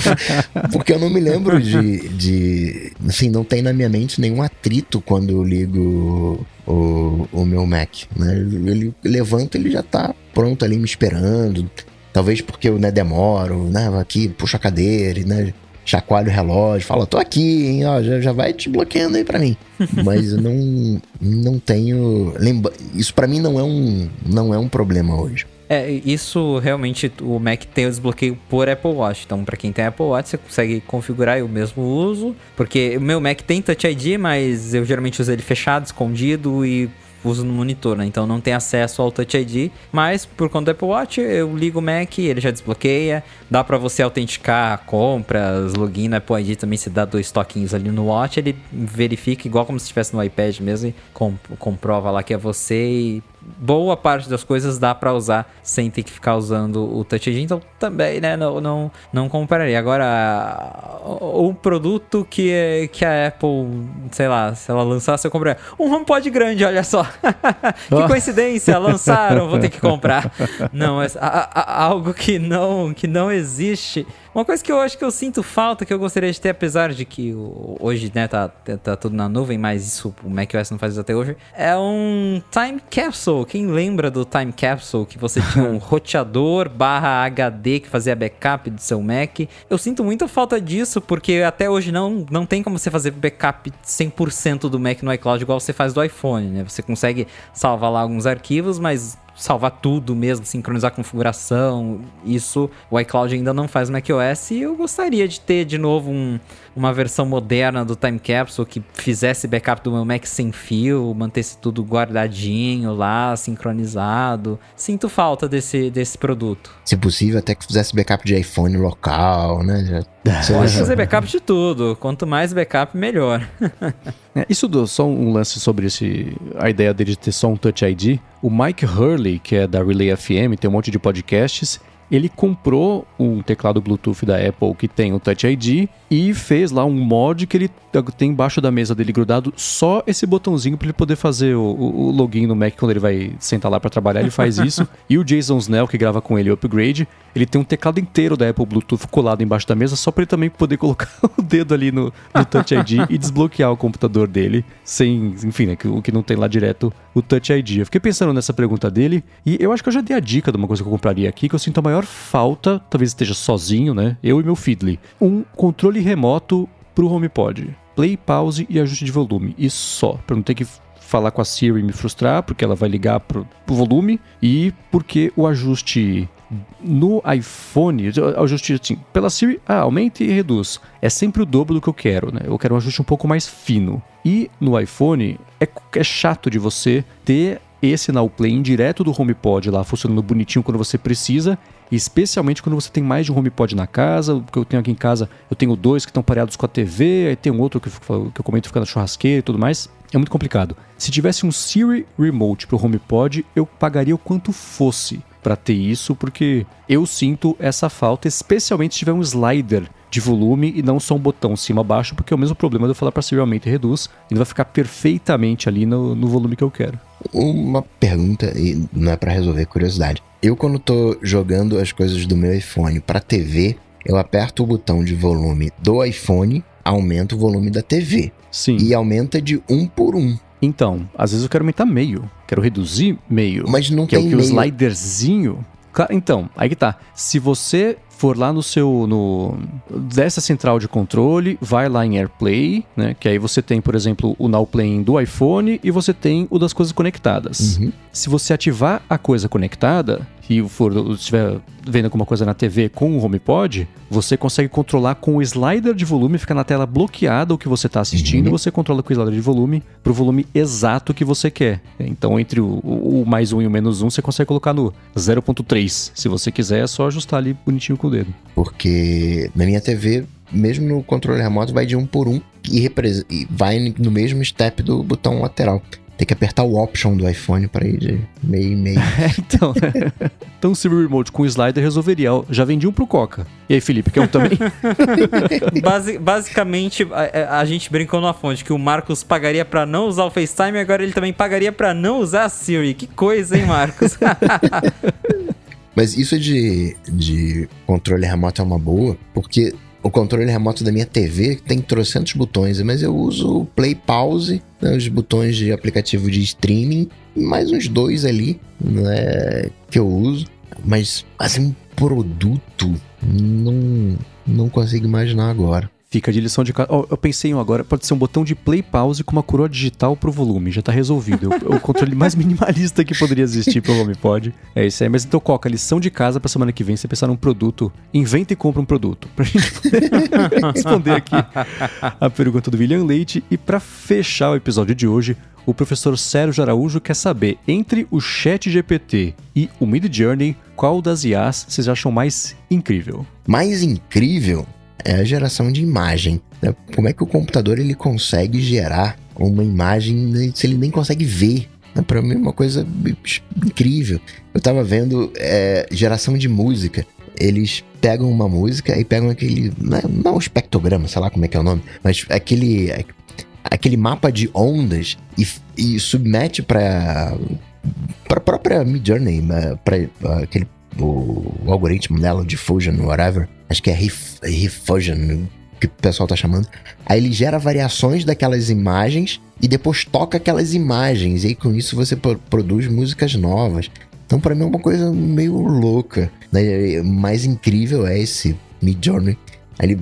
<laughs> Porque eu não me lembro de, de. Assim, não tem na minha mente nenhum atrito quando eu ligo o, o meu Mac. Né? Ele levanta, ele já está pronto ali me esperando. Talvez porque eu né, demoro, né? Aqui, puxa a cadeira, né? Chacoalha o relógio, fala, tô aqui, hein, ó, já, já vai desbloqueando aí para mim. <laughs> Mas eu não, não tenho. Lembra... Isso para mim não é, um, não é um problema hoje. É, isso realmente o Mac tem o desbloqueio por Apple Watch. Então, para quem tem Apple Watch, você consegue configurar eu mesmo uso, porque o meu Mac tem Touch ID, mas eu geralmente uso ele fechado, escondido e uso no monitor, né? Então não tem acesso ao Touch ID, mas por conta do Apple Watch eu ligo o Mac, ele já desbloqueia, dá para você autenticar compras, login no Apple ID também, se dá dois toquinhos ali no Watch, ele verifica igual como se estivesse no iPad mesmo e comprova lá que é você e boa parte das coisas dá para usar sem ter que ficar usando o Touch ID, então também, né, não, não, não compraria. Agora, o produto que, que a Apple, sei lá, se ela lançasse, eu compraria. Um HomePod grande, olha só. <laughs> que coincidência, lançaram, vou ter que <laughs> comprar. Não, é algo que não, que não existe uma coisa que eu acho que eu sinto falta, que eu gostaria de ter, apesar de que hoje, né, tá, tá tudo na nuvem, mas isso o macOS não faz isso até hoje, é um Time Capsule. Quem lembra do Time Capsule, que você tinha um <laughs> roteador barra HD que fazia backup do seu Mac? Eu sinto muita falta disso, porque até hoje não, não tem como você fazer backup 100% do Mac no iCloud igual você faz do iPhone, né? Você consegue salvar lá alguns arquivos, mas salvar tudo mesmo, sincronizar a configuração. Isso o iCloud ainda não faz no macOS e eu gostaria de ter de novo um, uma versão moderna do Time Capsule que fizesse backup do meu Mac sem fio, mantesse tudo guardadinho lá, sincronizado. Sinto falta desse, desse produto. Se possível, até que fizesse backup de iPhone local, né? Já... <laughs> Pode fazer backup de tudo. Quanto mais backup, melhor. <laughs> é, isso do, só um lance sobre esse, a ideia dele de ter só um Touch ID. O Mike Hurley, que é da Relay FM, tem um monte de podcasts ele comprou um teclado Bluetooth da Apple que tem o Touch ID e fez lá um mod que ele tem embaixo da mesa dele grudado só esse botãozinho para ele poder fazer o, o, login no Mac quando ele vai sentar lá para trabalhar, ele faz isso. <laughs> e o Jason Snell, que grava com ele o Upgrade, ele tem um teclado inteiro da Apple Bluetooth colado embaixo da mesa só para ele também poder colocar <laughs> o dedo ali no, no Touch ID <laughs> e desbloquear o computador dele sem, enfim, né, o que não tem lá direto o Touch ID. Eu fiquei pensando nessa pergunta dele e eu acho que eu já dei a dica de uma coisa que eu compraria aqui que eu sinto a maior falta, talvez esteja sozinho, né? Eu e meu Feedly. Um controle remoto pro HomePod play, pause e ajuste de volume. E só, para não ter que falar com a Siri e me frustrar, porque ela vai ligar pro, pro volume e porque o ajuste no iPhone, ajuste assim, pela Siri, ah, aumenta e reduz. É sempre o dobro do que eu quero, né? Eu quero um ajuste um pouco mais fino. E no iPhone é, é chato de você ter esse Now Play direto do HomePod lá, funcionando bonitinho quando você precisa, especialmente quando você tem mais de um HomePod na casa, que eu tenho aqui em casa, eu tenho dois que estão pareados com a TV, aí tem um outro que, eu, que eu comento fica na churrasqueira e tudo mais. É muito complicado. Se tivesse um Siri Remote pro HomePod, eu pagaria o quanto fosse para ter isso, porque eu sinto essa falta, especialmente se tiver um slider de volume e não só um botão cima-baixo, porque é o mesmo problema de eu falar para Siri aumenta e reduz, ele vai ficar perfeitamente ali no, no volume que eu quero. Uma pergunta, e não é para resolver curiosidade. Eu, quando tô jogando as coisas do meu iPhone para TV, eu aperto o botão de volume do iPhone, aumenta o volume da TV. Sim. E aumenta de um por um. Então, às vezes eu quero aumentar meio, quero reduzir meio. Mas não que tem é o que meio. o sliderzinho. Então, aí que tá. Se você for lá no seu. no dessa central de controle, vai lá em AirPlay, né? Que aí você tem, por exemplo, o Now Playing do iPhone e você tem o das coisas conectadas. Uhum. Se você ativar a coisa conectada e for estiver vendo alguma coisa na TV com o HomePod, você consegue controlar com o slider de volume, fica na tela bloqueada o que você está assistindo, Uhum. você controla com o slider de volume pro volume exato que você quer. Então, entre o, o- o mais um e o menos um, você consegue colocar no 0.3. Se você quiser, é só ajustar ali bonitinho com o dedo. Porque na minha TV, mesmo no controle remoto, vai de um por um e, e vai no mesmo step do botão lateral. Tem que apertar o option do iPhone para ir de meio em meio. <laughs> É, então. <laughs> então, o Siri Remote com o slider resolveria. Já vendi um pro Coca. E aí, Felipe, quer um também? <laughs> Basi- basicamente, a, a- a gente brincou numa fonte que o Marcos pagaria pra não usar o FaceTime, agora ele também pagaria pra não usar a Siri. Que coisa, hein, Marcos? Mas isso de, de controle remoto é uma boa, porque o controle remoto da minha TV tem trocentos botões, mas eu uso o play pause, né, os botões de aplicativo de streaming, mais uns dois ali, né, que eu uso. Mas, assim, um produto, não, não consigo imaginar agora. Fica de lição de casa. Ó, eu pensei em um agora, pode ser um botão de play pause com uma coroa digital pro volume, já tá resolvido. É o- controle mais minimalista que poderia existir pro HomePod. É isso aí. Mas então, Coca, lição de casa pra semana que vem, você pensar num produto, inventa e compra um produto. Pra gente poder <laughs> responder aqui a pergunta do William Leite. E pra fechar o episódio de hoje, o professor Sérgio Araújo quer saber, entre o Chat GPT e o Mid Journey, qual das IAs vocês acham mais incrível? Mais incrível é a geração de imagem. né? Como é que o computador ele consegue gerar uma imagem né, se ele nem consegue ver? Né? Para mim é uma coisa incrível. Eu tava vendo é, geração de música. Eles pegam uma música e pegam aquele. Não, é- não é um espectrograma, sei lá como é que é o nome, mas aquele. aquele mapa de ondas e, e submete para para própria Midjourney, para aquele o, o algoritmo dela, o Diffusion, whatever, acho que é Ref, Refusion, que o pessoal tá chamando. Aí ele gera variações daquelas imagens e depois toca aquelas imagens, e aí com isso você pro- produz músicas novas. Então, pra mim é uma coisa meio louca. Né? Mais incrível é esse Midjourney. Ele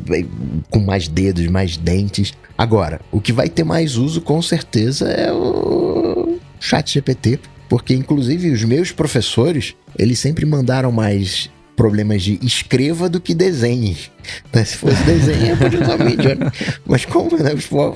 com mais dedos, mais dentes. Agora, o que vai ter mais uso com certeza é o Chat GPT, porque inclusive os meus professores, eles sempre mandaram mais problemas de escreva do que desenhe. Né? Se fosse desenho, eu podia usar Midjourney. Mas como, né?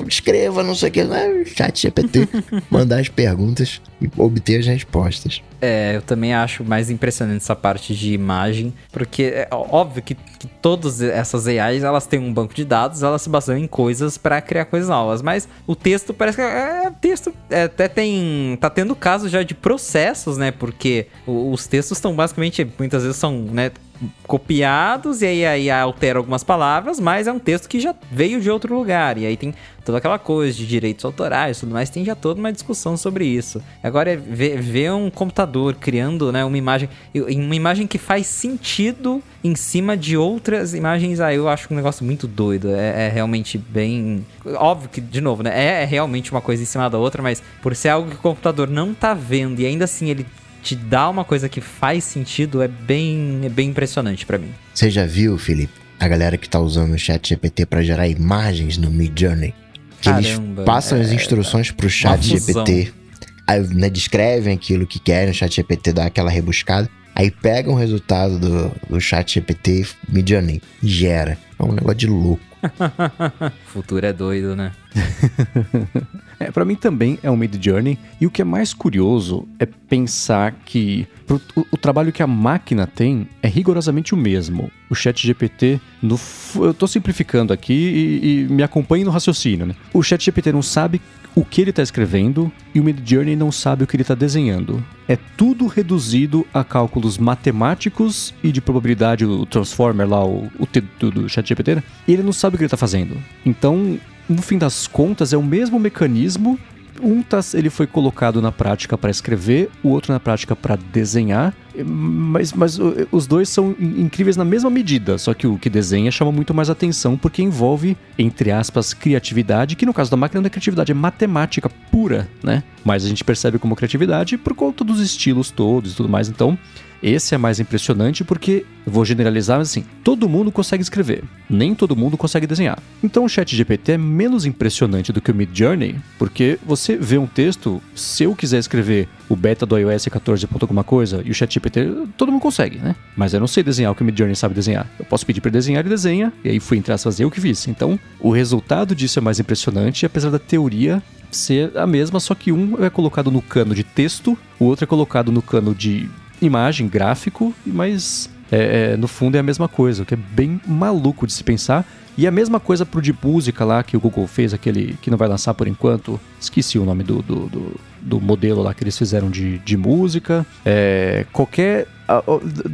Escreva, não sei o que, né? Chat GPT, mandar as perguntas e obter as respostas. É, eu também acho mais impressionante essa parte de imagem, porque é óbvio que, que todas essas AIs, elas têm um banco de dados, elas se baseiam em coisas pra criar coisas novas, mas o texto parece que é, é texto, é, até tem, tá tendo caso já de processos, né, porque o- os textos estão basicamente, muitas vezes são, né, copiados e aí, aí altera algumas palavras, mas é um texto que já veio de outro lugar. E aí tem toda aquela coisa de direitos autorais e tudo mais, tem já toda uma discussão sobre isso. Agora é ver, ver um computador criando né, uma imagem, uma imagem que faz sentido em cima de outras imagens, aí eu acho um negócio muito doido. É, é realmente bem. Óbvio que, de novo, né? É, é realmente uma coisa em cima da outra, mas por ser algo que o computador não tá vendo e ainda assim ele te dá uma coisa que faz sentido, é bem, é bem impressionante pra mim. Você já viu, Felipe, a galera que tá usando o chat GPT para gerar imagens no Midjourney? Que Caramba, eles passam as é, instruções pro chat. GPT, aí né, descrevem aquilo que querem, o chat GPT dá aquela rebuscada, aí pegam o resultado do, do chat GPT Midjourney e gera. É um negócio de louco. O <laughs> futuro é doido, né? <laughs> É, para mim também é um Mid Journey. E o que é mais curioso é pensar que pro, o, o, trabalho que a máquina tem é rigorosamente o mesmo. O Chat GPT, no, eu tô simplificando aqui e, e me acompanhe no raciocínio, né? O Chat GPT não sabe o que ele está escrevendo e o Mid Journey não sabe o que ele está desenhando. É tudo reduzido a cálculos matemáticos e de probabilidade, o Transformer lá, o, o T do, do ChatGPT, né? ele não sabe o que ele está fazendo. Então, no fim das contas, é o mesmo mecanismo um tá, ele foi colocado na prática para escrever, o outro na prática para desenhar, mas, mas os dois são incríveis na mesma medida, só que o que desenha chama muito mais atenção porque envolve, entre aspas, criatividade, que no caso da máquina não é criatividade, é matemática pura, né? Mas a gente percebe como criatividade por conta dos estilos todos e tudo mais, então esse é mais impressionante porque, vou generalizar, mas assim, todo mundo consegue escrever, nem todo mundo consegue desenhar. Então o Chat GPT é menos impressionante do que o Mid Journey, porque você vê um texto, se eu quiser escrever o beta do iOS 14. alguma coisa e o Chat GPT, todo mundo consegue, né? Mas eu não sei desenhar o que o Mid Journey sabe desenhar. Eu posso pedir para desenhar e desenha, e aí fui entrar a fazer o que fiz. Então, o resultado disso é mais impressionante, apesar da teoria ser a mesma, só que um é colocado no cano de texto, o outro é colocado no cano de imagem, gráfico, mas é, é, no fundo é a mesma coisa, o que é bem maluco de se pensar. E a mesma coisa pro de música lá que o Google fez, aquele que não vai lançar por enquanto. Esqueci o nome do, do, do, do modelo lá que eles fizeram de, de música. É, qualquer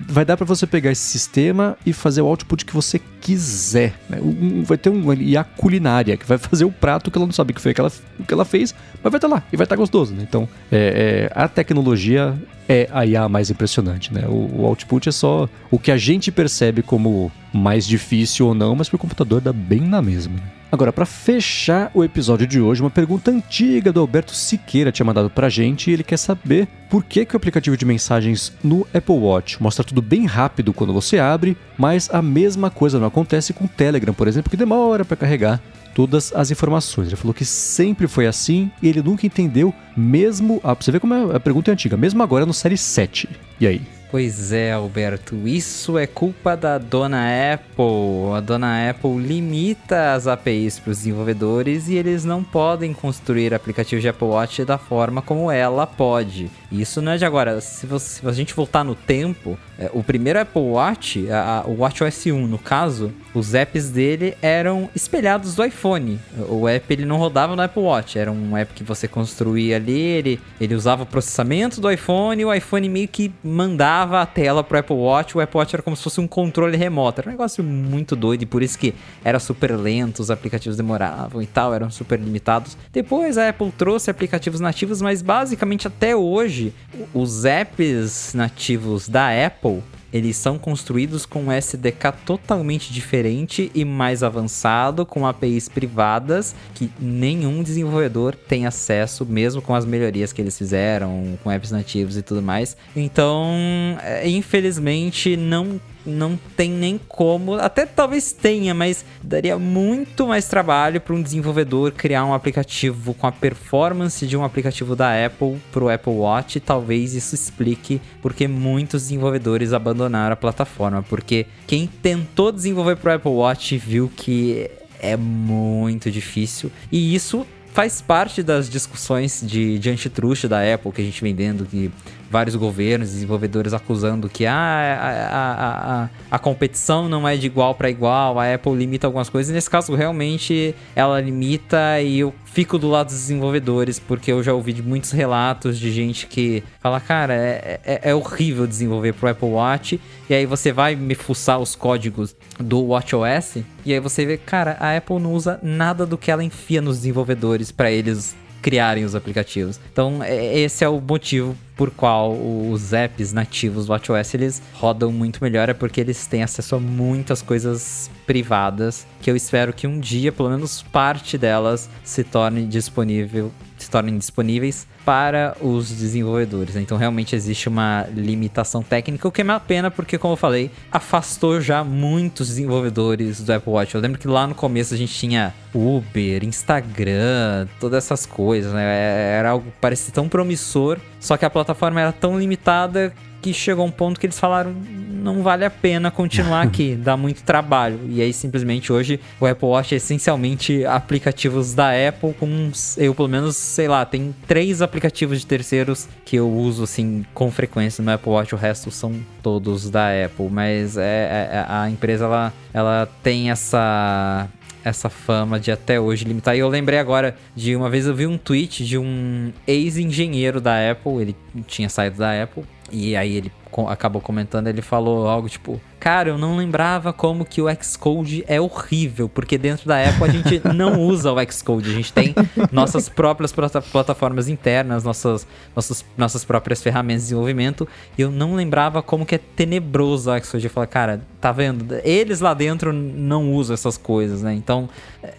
vai dar para você pegar esse sistema e fazer o output que você quiser. Né? vai ter um IA culinária que vai <laughs> fazer o prato que ela não sabe o que foi que ela, que ela fez, mas vai estar tá lá e vai estar tá gostoso. Né? Então, é, é, a tecnologia é a IA mais impressionante. Né? O, o, output é só o que a gente percebe como mais difícil ou não, mas para o computador dá bem na mesma. Né? Agora, para fechar o episódio de hoje, uma pergunta antiga do Alberto Siqueira tinha mandado pra gente e ele quer saber por que, que o aplicativo de mensagens no Apple Watch mostra tudo bem rápido quando você abre, mas a mesma coisa não acontece com o Telegram, por exemplo, que demora para carregar todas as informações. Ele falou que sempre foi assim e ele nunca entendeu, mesmo. Ah, pra você ver como é, a pergunta é antiga, mesmo agora no Série 7. E aí? Pois é, Alberto, isso é culpa da dona Apple. A dona Apple limita as APIs para os desenvolvedores e eles não podem construir aplicativos de Apple Watch da forma como ela pode. Isso não é de agora. Se, você, se a gente voltar no tempo, o primeiro Apple Watch, a, a, o WatchOS 1 no caso, os apps dele eram espelhados do iPhone. O app ele não rodava no Apple Watch, era um app que você construía ali, ele, ele usava o processamento do iPhone e o iPhone meio que mandava a tela pro Apple Watch. O Apple Watch era como se fosse um controle remoto. Era um negócio muito doido e por isso que era super lento, os aplicativos demoravam e tal, eram super limitados. Depois a Apple trouxe aplicativos nativos, mas basicamente até hoje os apps nativos da Apple eles são construídos com um SDK totalmente diferente e mais avançado, com APIs privadas que nenhum desenvolvedor tem acesso, mesmo com as melhorias que eles fizeram, com apps nativos e tudo mais. Então, é, infelizmente, não não tem nem como, até talvez tenha, mas daria muito mais trabalho para um desenvolvedor criar um aplicativo com a performance de um aplicativo da Apple para o Apple Watch. Talvez isso explique porque muitos desenvolvedores abandonaram a plataforma, porque quem tentou desenvolver para o Apple Watch viu que é muito difícil e isso faz parte das discussões de, de antitruste da Apple que a gente vem vendo, que vários governos, desenvolvedores acusando que ah, a, a, a, a competição não é de igual para igual, a Apple limita algumas coisas. E nesse caso, realmente, ela limita e eu fico do lado dos desenvolvedores, porque eu já ouvi de muitos relatos de gente que fala, cara, é, é, é horrível desenvolver pro Apple Watch, e aí você vai me fuçar os códigos do WatchOS, e aí você vê, cara, a Apple não usa nada do que ela enfia nos desenvolvedores para eles criarem os aplicativos. Então, é, esse é o motivo por qual os apps nativos do WatchOS eles rodam muito melhor é porque eles têm acesso a muitas coisas privadas que eu espero que um dia, pelo menos parte delas, se torne disponível se tornem disponíveis para os desenvolvedores. Então realmente existe uma limitação técnica, o que é uma pena porque, como eu falei, afastou já muitos desenvolvedores do Apple Watch. Eu lembro que lá no começo a gente tinha Uber, Instagram, todas essas coisas, né? É, era algo que parecia tão promissor, só que a plataforma era tão limitada que chegou um ponto que eles falaram não vale a pena continuar <laughs> aqui, dá muito trabalho. E aí simplesmente hoje o Apple Watch é essencialmente aplicativos da Apple com eu pelo menos, sei lá, tem três aplicativos de terceiros que eu uso assim com frequência no Apple Watch, o resto são todos da Apple, mas é, é, é a empresa ela, ela tem essa essa fama de até hoje limitar. E eu lembrei agora de uma vez eu vi um tweet de um ex-engenheiro da Apple, ele tinha saído da Apple, e aí ele acabou comentando, ele falou algo tipo: Cara, eu não lembrava como que o Xcode é horrível, porque dentro da Apple a gente <laughs> não usa o Xcode, a gente tem nossas próprias plataformas internas, nossas, nossas, nossas próprias ferramentas de desenvolvimento, e eu não lembrava como que é tenebroso o Xcode. Eu falei, cara, tá vendo? Eles lá dentro não usam essas coisas, né? Então,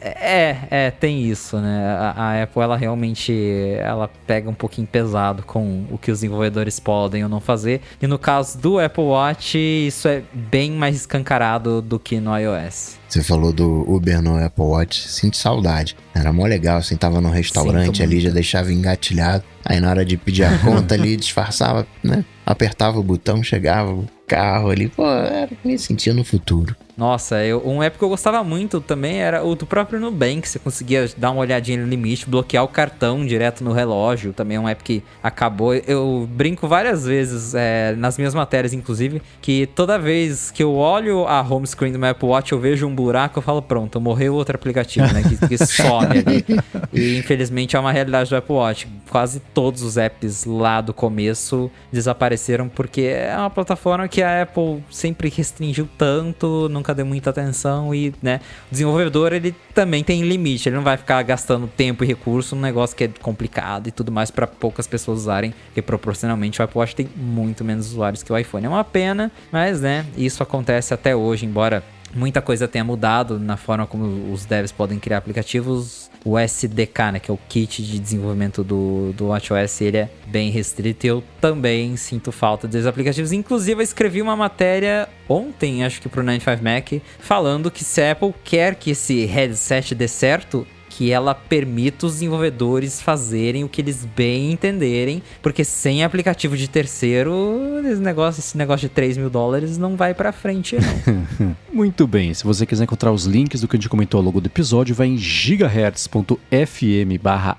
é, é, tem isso, né? A, a Apple, ela realmente, ela pega um pouquinho pesado com o que os desenvolvedores podem ou não fazer, e no caso do Apple Watch, isso é bem mais escancarado do que no iOS. Você falou do Uber no Apple Watch, sinto saudade. Era mó legal, assim, tava no restaurante ali, já deixava engatilhado. Aí na hora de pedir a <laughs> conta ali, disfarçava, né? Apertava o botão, chegava carro ali. Pô, era, me sentia no futuro. Nossa, eu, um app que eu gostava muito também era o do próprio Nubank. Você conseguia dar uma olhadinha no limite, bloquear o cartão direto no relógio. Também é um app que acabou. Eu brinco várias vezes, é, nas minhas matérias, inclusive, que toda vez que eu olho a home screen do meu Apple Watch, eu vejo um buraco, eu falo, pronto, morreu outro aplicativo, né? Que, que some ali. E infelizmente é uma realidade do Apple Watch. Quase todos os apps lá do começo desapareceram porque é uma plataforma que a Apple sempre restringiu tanto, nunca deu muita atenção e, né, o desenvolvedor ele também tem limite, ele não vai ficar gastando tempo e recurso num negócio que é complicado e tudo mais para poucas pessoas usarem, porque proporcionalmente o Apple Watch tem muito menos usuários que o iPhone. É uma pena, mas, né, isso acontece até hoje, embora muita coisa tenha mudado na forma como os devs podem criar aplicativos. O SDK, né, que é o kit de desenvolvimento do, do WatchOS, ele é bem restrito e eu também sinto falta desses aplicativos. Inclusive, eu escrevi uma matéria ontem, acho que pro 95 Mac, falando que se a Apple quer que esse headset dê certo, que ela permita os desenvolvedores fazerem o que eles bem entenderem, porque sem aplicativo de terceiro, esse negócio, esse negócio de 3 mil dólares não vai para frente, não. <laughs> Muito bem, se você quiser encontrar os links do que a gente comentou ao longo do episódio, vai em gigahertz.fm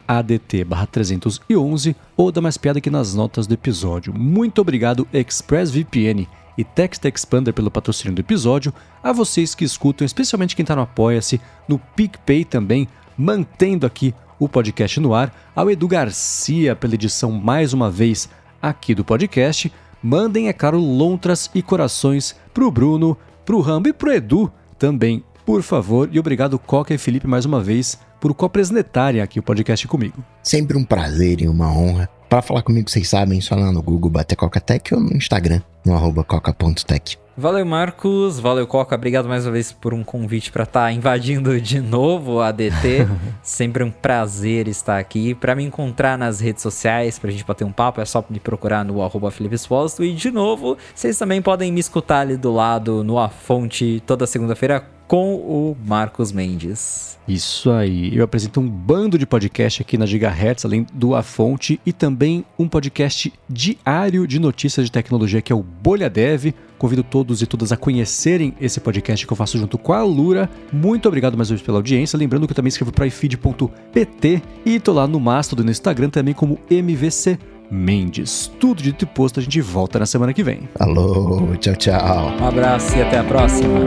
ADT barra 311 ou dá mais piada aqui nas notas do episódio. Muito obrigado, ExpressVPN e Text Expander pelo patrocínio do episódio, a vocês que escutam, especialmente quem está no Apoia-se, no PicPay também, mantendo aqui o podcast no ar, ao Edu Garcia pela edição mais uma vez aqui do podcast. Mandem, é claro, lontras e corações pro Bruno, pro Rambo e pro Edu também, por favor. E obrigado, Coca e Felipe, mais uma vez, por co-apresentarem aqui o podcast comigo. Sempre um prazer e uma honra. Para falar comigo, vocês sabem, só lá no Google bater Coca-Tech ou no Instagram, no arroba coca.tech. Valeu, Marcos. Valeu, Coca. Obrigado mais uma vez por um convite para estar tá invadindo de novo a DT. <laughs> Sempre um prazer estar aqui. Para me encontrar nas redes sociais, pra gente bater um papo, é só me procurar no arroba E de novo, vocês também podem me escutar ali do lado no A Fonte toda segunda-feira com o Marcos Mendes. Isso aí. Eu apresento um bando de podcast aqui na Gigahertz, além do A Fonte, e também um podcast diário de notícias de tecnologia que é o Bolha Dev. Convido todos e todas a conhecerem esse podcast que eu faço junto com a Lura. Muito obrigado mais uma vez pela audiência. Lembrando que eu também escrevo para ifeed.pt e tô lá no Mastodon no Instagram também como MVC Mendes. Tudo dito e posto, a gente volta na semana que vem. Alô, tchau, tchau. Um abraço e até a próxima.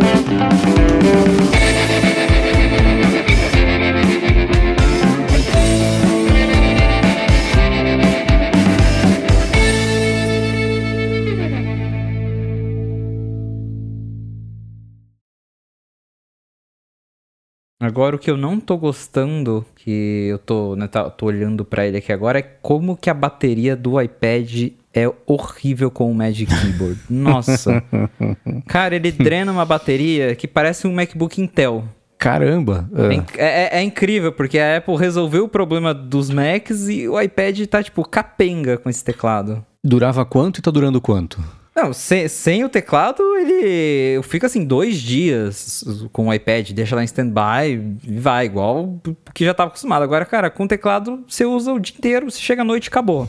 Agora o que eu não tô gostando, que eu tô, né, tá, tô olhando para ele aqui agora, é como que a bateria do iPad é horrível com o Magic Keyboard. <laughs> Nossa. Cara, ele drena uma bateria que parece um MacBook Intel. Caramba! É, é, é, incrível, porque a Apple resolveu o problema dos Macs e o iPad tá, tipo, capenga com esse teclado. Durava quanto e tá durando quanto? Não, sem, sem o teclado, ele fica assim dois dias com o iPad, deixa lá em stand-by e vai, igual que já estava acostumado. Agora, cara, com o teclado você usa o dia inteiro, você chega à noite e acabou.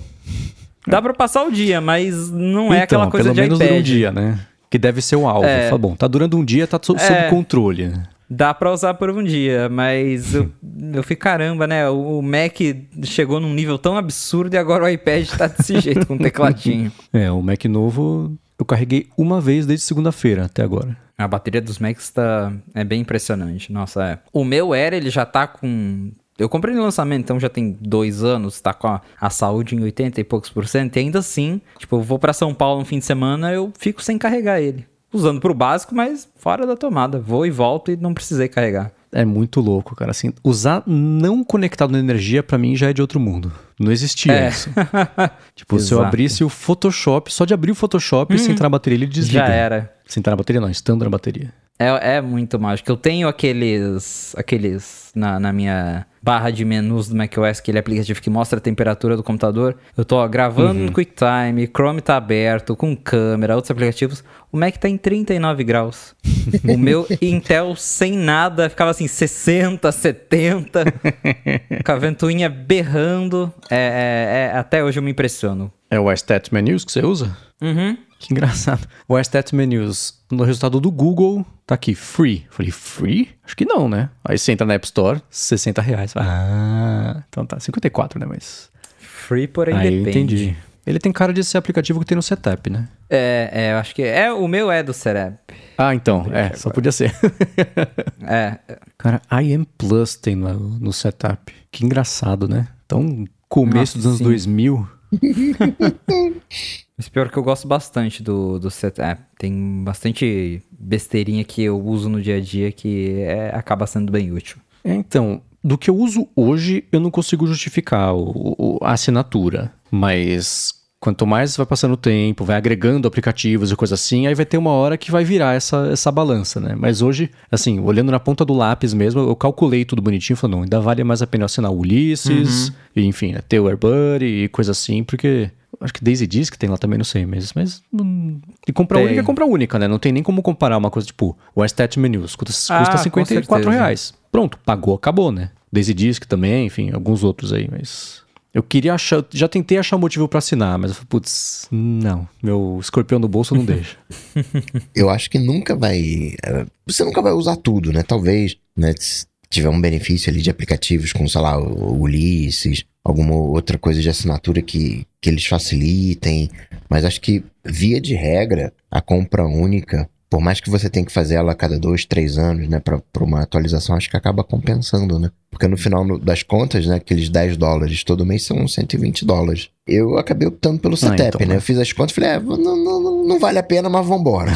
Dá para passar o dia, mas não é então, aquela coisa pelo de menos iPad. um dia, né? Que deve ser o alvo. É. Fala, bom, tá durando um dia, tá so- sob É. controle. né? Dá pra usar por um dia, mas eu, <laughs> eu fico, caramba, né? O Mac chegou num nível tão absurdo e agora o iPad tá desse <laughs> jeito, com tecladinho. É, o Mac novo eu carreguei uma vez desde segunda-feira até agora. A bateria dos Macs tá, é bem impressionante. Nossa, é. O meu Air, ele já tá com... Eu comprei no lançamento, então já tem dois anos, tá com a, a saúde em 80 e poucos por cento. E ainda assim, tipo, eu vou pra São Paulo no fim de semana, eu fico sem carregar ele. Usando pro básico, mas fora da tomada. Vou e volto e não precisei carregar. É muito louco, cara. Assim, usar não conectado na energia, pra mim, já é de outro mundo. Não existia É. isso. <laughs> tipo, se eu Exato. abrisse o Photoshop, só de abrir o Photoshop, se entrar na bateria, ele desliga. Já era. Se entrar na bateria, não, estando na bateria. É, é muito mágico. Eu tenho aqueles. aqueles na, na minha barra de menus do macOS, aquele aplicativo que mostra a temperatura do computador. Eu tô ó, gravando no QuickTime, Chrome tá aberto, com câmera, outros aplicativos. O Mac tá em 39 graus. o <laughs> meu Intel sem nada ficava assim, 60, 70. com a ventoinha berrando. É, é- é- até hoje eu me impressiono. É o iStat Menus que você usa? Uhum. Que engraçado. O iStat Menus, no resultado do Google, tá aqui, free. Falei, free? Acho que não, né? Aí você entra na App Store, 60 reais. Ah, então tá, 54, né? Mas. Free, porém Aí eu depende. entendi. Ele tem cara de ser aplicativo que tem no setup, né? É, é, eu acho que. É, o meu é do Serep. Ah, então, é, só podia ser. É, <laughs> Cara, IM Plus tem no, no setup. Que engraçado, né? Então, começo Nossa, dos anos sim. 2000. Mas pior que eu gosto bastante do, do setup. Tem bastante besteirinha que eu uso no dia a dia que é- acaba sendo bem útil. É, então, do que eu uso hoje, eu não consigo justificar o- o- a assinatura. Mas quanto mais vai passando o tempo, vai agregando aplicativos e coisa assim, aí vai ter uma hora que vai virar essa, essa balança, né? Mas hoje, assim, olhando na ponta do lápis mesmo, eu calculei tudo bonitinho e falei, não, ainda vale mais a pena assinar o Ulisses, e, enfim, né, ter o AirBuddy e coisa assim, porque... Acho que Daisy diz que tem lá também, não sei, mas, mas hum, e compra Tem. única é compra única, né? Não tem nem como comparar uma coisa tipo o iStat Menus, custa, Ah, custa com 54 certeza. reais. Pronto, pagou, acabou, né? Daisy Disc também, enfim, alguns outros aí, mas. Eu queria achar. Já tentei achar um motivo pra assinar, mas eu falei, putz, não. Meu escorpião no bolso não deixa. <laughs> eu acho que nunca vai. eh, Você nunca vai usar tudo, né? Talvez, né? Se tiver um benefício ali de aplicativos como, sei lá, o Ulisses, alguma outra coisa de assinatura que, que eles facilitem. Mas acho que, via de regra, a compra única, por mais que você tenha que fazer ela a cada dois, três anos, né? Pra, pra uma atualização, acho que acaba compensando, né? Porque no final no- das contas, né? Aqueles 10 dólares todo mês são 120 dólares. Eu acabei optando pelo setup, então, né? né? Eu fiz as contas e falei, é, não, não, não, não vale a pena, mas vambora.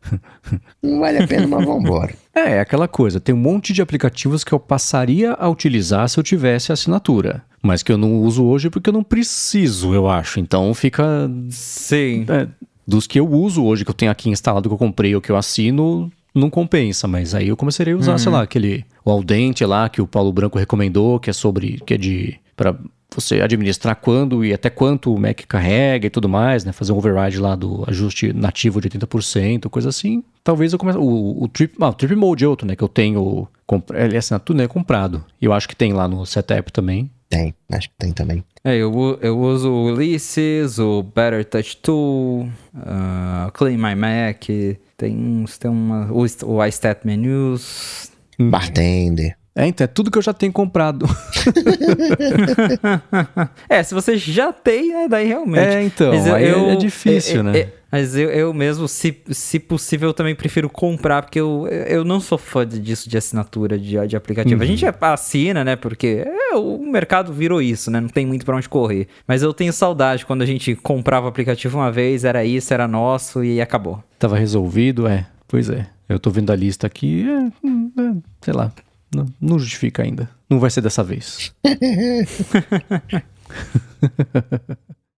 <laughs> não vale a pena, mas vambora. é, é aquela coisa. Tem um monte de aplicativos que eu passaria a utilizar se eu tivesse assinatura. Mas que eu não uso hoje porque eu não preciso, eu acho. Então fica. Sim. é, dos que eu uso hoje, que eu tenho aqui instalado, que eu comprei ou que eu assino, não compensa. Mas aí eu começaria a usar, sei lá, aquele. O Aldente lá, que o Paulo Branco recomendou, que é sobre. que é de. para você administrar quando e até quanto o Mac carrega e tudo mais, né? Fazer um override lá do ajuste nativo de 80%, coisa assim. Talvez eu comece. O, o Trip. Ah, o Trip Mode é outro, né? Que eu tenho. Ele é assinatura, né? Comprado. E eu acho que tem lá no setup também. Tem, acho que tem também. É, eu, eu uso o Ulysses, o Better Touch Tool, ah, Clean My Mac, tem uns, tem uma, o, o iStat Menus. Bartender. É, então, é tudo que eu já tenho comprado. <laughs> é, se você já tem, né, daí realmente. É, então, aí é difícil, é, né? é, mas eu, eu mesmo, se, se possível, eu também prefiro comprar, porque eu, eu não sou fã disso de assinatura de, de aplicativo. Uhum. A gente assina, né? Porque é, o mercado virou isso, né? Não tem muito pra onde correr. Mas eu tenho saudade quando a gente comprava o aplicativo uma vez, era isso, era nosso e acabou. Tava resolvido, é. Pois é. Eu tô vendo a lista aqui, é, é, sei lá. Não, não justifica ainda. Não vai ser dessa vez. <laughs>